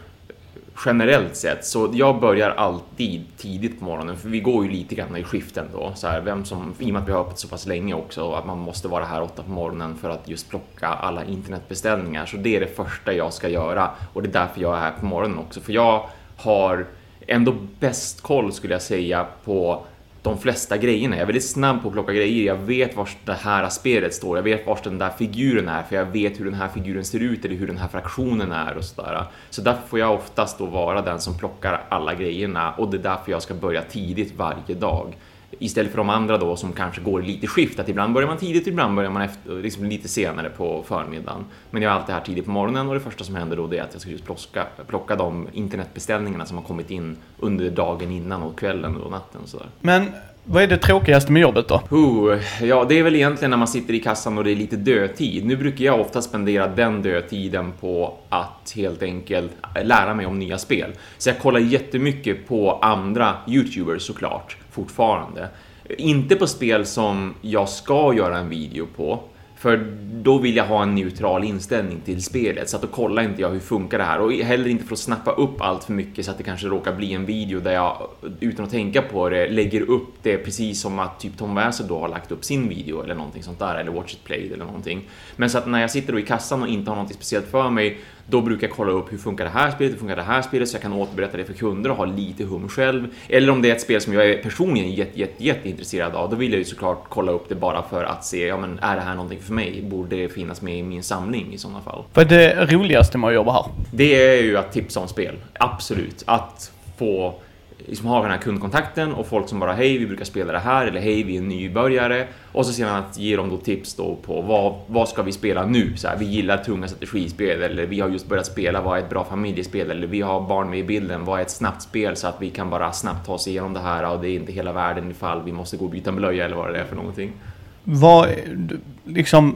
generellt sett, så jag börjar alltid tidigt på morgonen, för vi går ju lite grann i skiften då. Så här, vem som, I och med att vi har öppet så pass länge också, att man måste vara här åtta på morgonen för att just plocka alla internetbeställningar. Så det är det första jag ska göra och det är därför jag är här på morgonen också. För jag har ändå bäst koll skulle jag säga på de flesta grejerna. Jag är väldigt snabb på att plocka grejer. Jag vet var det här spelet står. Jag vet var den där figuren är, för jag vet hur den här figuren ser ut eller hur den här fraktionen är och sådär. Så därför får jag oftast då vara den som plockar alla grejerna och det är därför jag ska börja tidigt varje dag. Istället för de andra då som kanske går lite skift, att ibland börjar man tidigt, ibland börjar man efter, liksom lite senare på förmiddagen. Men jag är alltid här tidigt på morgonen och det första som händer då det är att jag ska just plocka, plocka de internetbeställningarna som har kommit in under dagen innan och kvällen och natten och sådär. Men vad är det tråkigaste med jobbet då? Oh, ja, det är väl egentligen när man sitter i kassan och det är lite dödtid. Nu brukar jag ofta spendera den dödtiden på att helt enkelt lära mig om nya spel. Så jag kollar jättemycket på andra YouTubers såklart, fortfarande. Inte på spel som jag ska göra en video på, för då vill jag ha en neutral inställning till spelet, så att då kollar inte jag hur funkar det här och heller inte för att snappa upp allt för mycket så att det kanske råkar bli en video där jag utan att tänka på det lägger upp det precis som att typ Tom Wessel då har lagt upp sin video eller någonting sånt där eller Watch It Played eller någonting. Men så att när jag sitter då i kassan och inte har någonting speciellt för mig, då brukar jag kolla upp hur funkar det här spelet, hur funkar det här spelet så jag kan återberätta det för kunder och ha lite hum själv. Eller om det är ett spel som jag är personligen jätte, jätte, jätte intresserad av, då vill jag ju såklart kolla upp det bara för att se, ja men är det här någonting för mig? Borde det finnas med i min samling i sådana fall? Vad är det roligaste med att jobba här? Det är ju att tipsa om spel, absolut. Att få liksom har den här kundkontakten och folk som bara hej, vi brukar spela det här eller hej, vi är nybörjare och så sedan att ge dem då tips då på vad, vad ska vi spela nu? Så här, vi gillar tunga strategispel eller vi har just börjat spela, vad är ett bra familjespel? Eller vi har barn med i bilden, vad är ett snabbt spel så att vi kan bara snabbt ta oss igenom det här och det är inte hela världen ifall vi måste gå och byta blöja eller vad det är för någonting. Vad, liksom,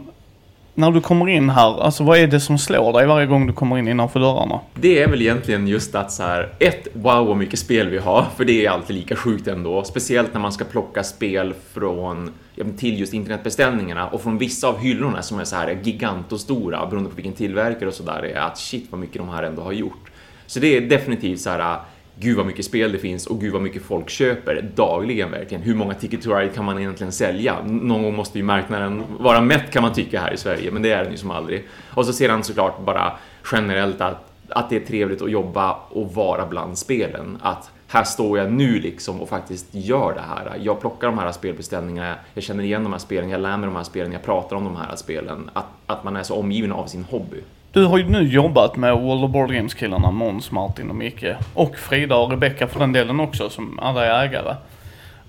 när du kommer in här, alltså vad är det som slår dig varje gång du kommer in innanför dörrarna? Det är väl egentligen just att så här, ett, wow vad mycket spel vi har, för det är alltid lika sjukt ändå. Speciellt när man ska plocka spel från, till just internetbeställningarna och från vissa av hyllorna som är så här gigantostora beroende på vilken tillverkare och sådär är att shit vad mycket de här ändå har gjort. Så det är definitivt så här gud vad mycket spel det finns och gud vad mycket folk köper dagligen verkligen. Hur många Ticket to Ride kan man egentligen sälja? Någon gång måste ju marknaden vara mätt kan man tycka här i Sverige, men det är den ju som aldrig. Och så sedan såklart bara generellt att, att det är trevligt att jobba och vara bland spelen. Att här står jag nu liksom och faktiskt gör det här. Jag plockar de här spelbeställningarna, jag känner igen de här spelen, jag lär mig de här spelen, jag pratar om de här spelen. Att, att man är så omgiven av sin hobby. Du har ju nu jobbat med World of Board Games-killarna Måns, Martin och Micke. Och Frida och Rebecka för den delen också, som alla är ägare.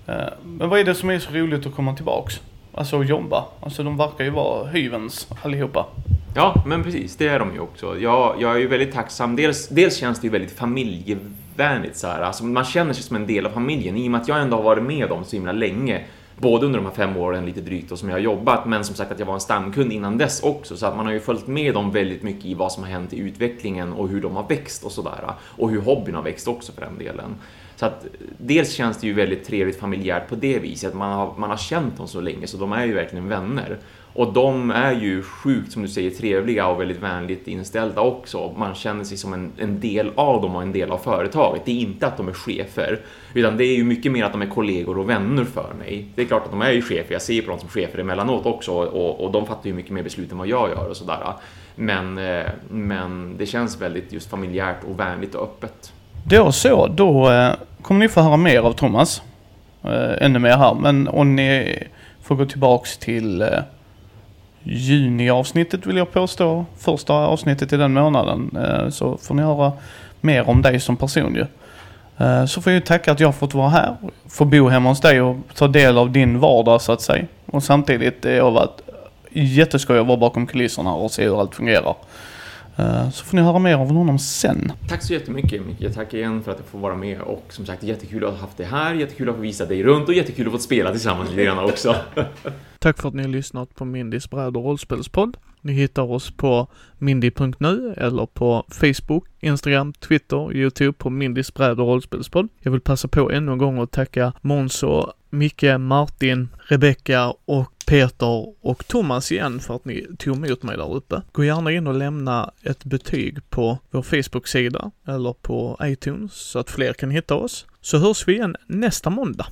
Eh, men vad är det som är så roligt att komma tillbaks? Alltså att jobba. Alltså de verkar ju vara hyvens allihopa. Ja, men precis, det är de ju också. Jag, jag är ju väldigt tacksam. Dels, dels känns det ju väldigt familjevänligt så här. Alltså, man känner sig som en del av familjen i och med att jag ändå har varit med dem så himla länge. Både under de här fem åren lite drygt och som jag har jobbat, men som sagt att jag var en stamkund innan dess också. Så att man har ju följt med dem väldigt mycket i vad som har hänt i utvecklingen och hur de har växt och sådär. Och hur hobbyn har växt också för den delen. Så att dels känns det ju väldigt trevligt familjärt på det viset. Man har, man har känt dem så länge så de är ju verkligen vänner. Och de är ju sjukt, som du säger, trevliga och väldigt vänligt inställda också. Man känner sig som en, en del av dem och en del av företaget. Det är inte att de är chefer, utan det är ju mycket mer att de är kollegor och vänner för mig. Det är klart att de är ju chefer, jag ser på dem som chefer emellanåt också och, och de fattar ju mycket mer beslut än vad jag gör och sådär. Men, eh, men det känns väldigt just familjärt och vänligt och öppet. Då så, då eh, kommer ni få höra mer av Thomas. Eh, ännu mer här. Men om ni får gå tillbaks till eh, juniavsnittet vill jag påstå. Första avsnittet i den månaden. Eh, så får ni höra mer om dig som person ju. Eh, så får jag ju tacka att jag har fått vara här. Få bo hemma hos dig och ta del av din vardag så att säga. Och samtidigt är jag varit jätteskoj att vara bakom kulisserna och se hur allt fungerar. Eh, så får ni höra mer av honom sen. Tack så jättemycket Micke. Tack igen för att jag får vara med och som sagt jättekul att ha haft dig här, jättekul att få visa dig runt och jättekul att få spela tillsammans lite grann också. Tack för att ni har lyssnat på Mindys bräd och rollspelspodd. Ni hittar oss på mindy.nu eller på Facebook, Instagram, Twitter, Youtube på Mindys bräd och rollspelspodd. Jag vill passa på ännu en gång att tacka Måns och Micke, Martin, Rebecka och Peter och Thomas igen för att ni tog emot mig där uppe. Gå gärna in och lämna ett betyg på vår Facebook-sida eller på iTunes så att fler kan hitta oss. Så hörs vi igen nästa måndag.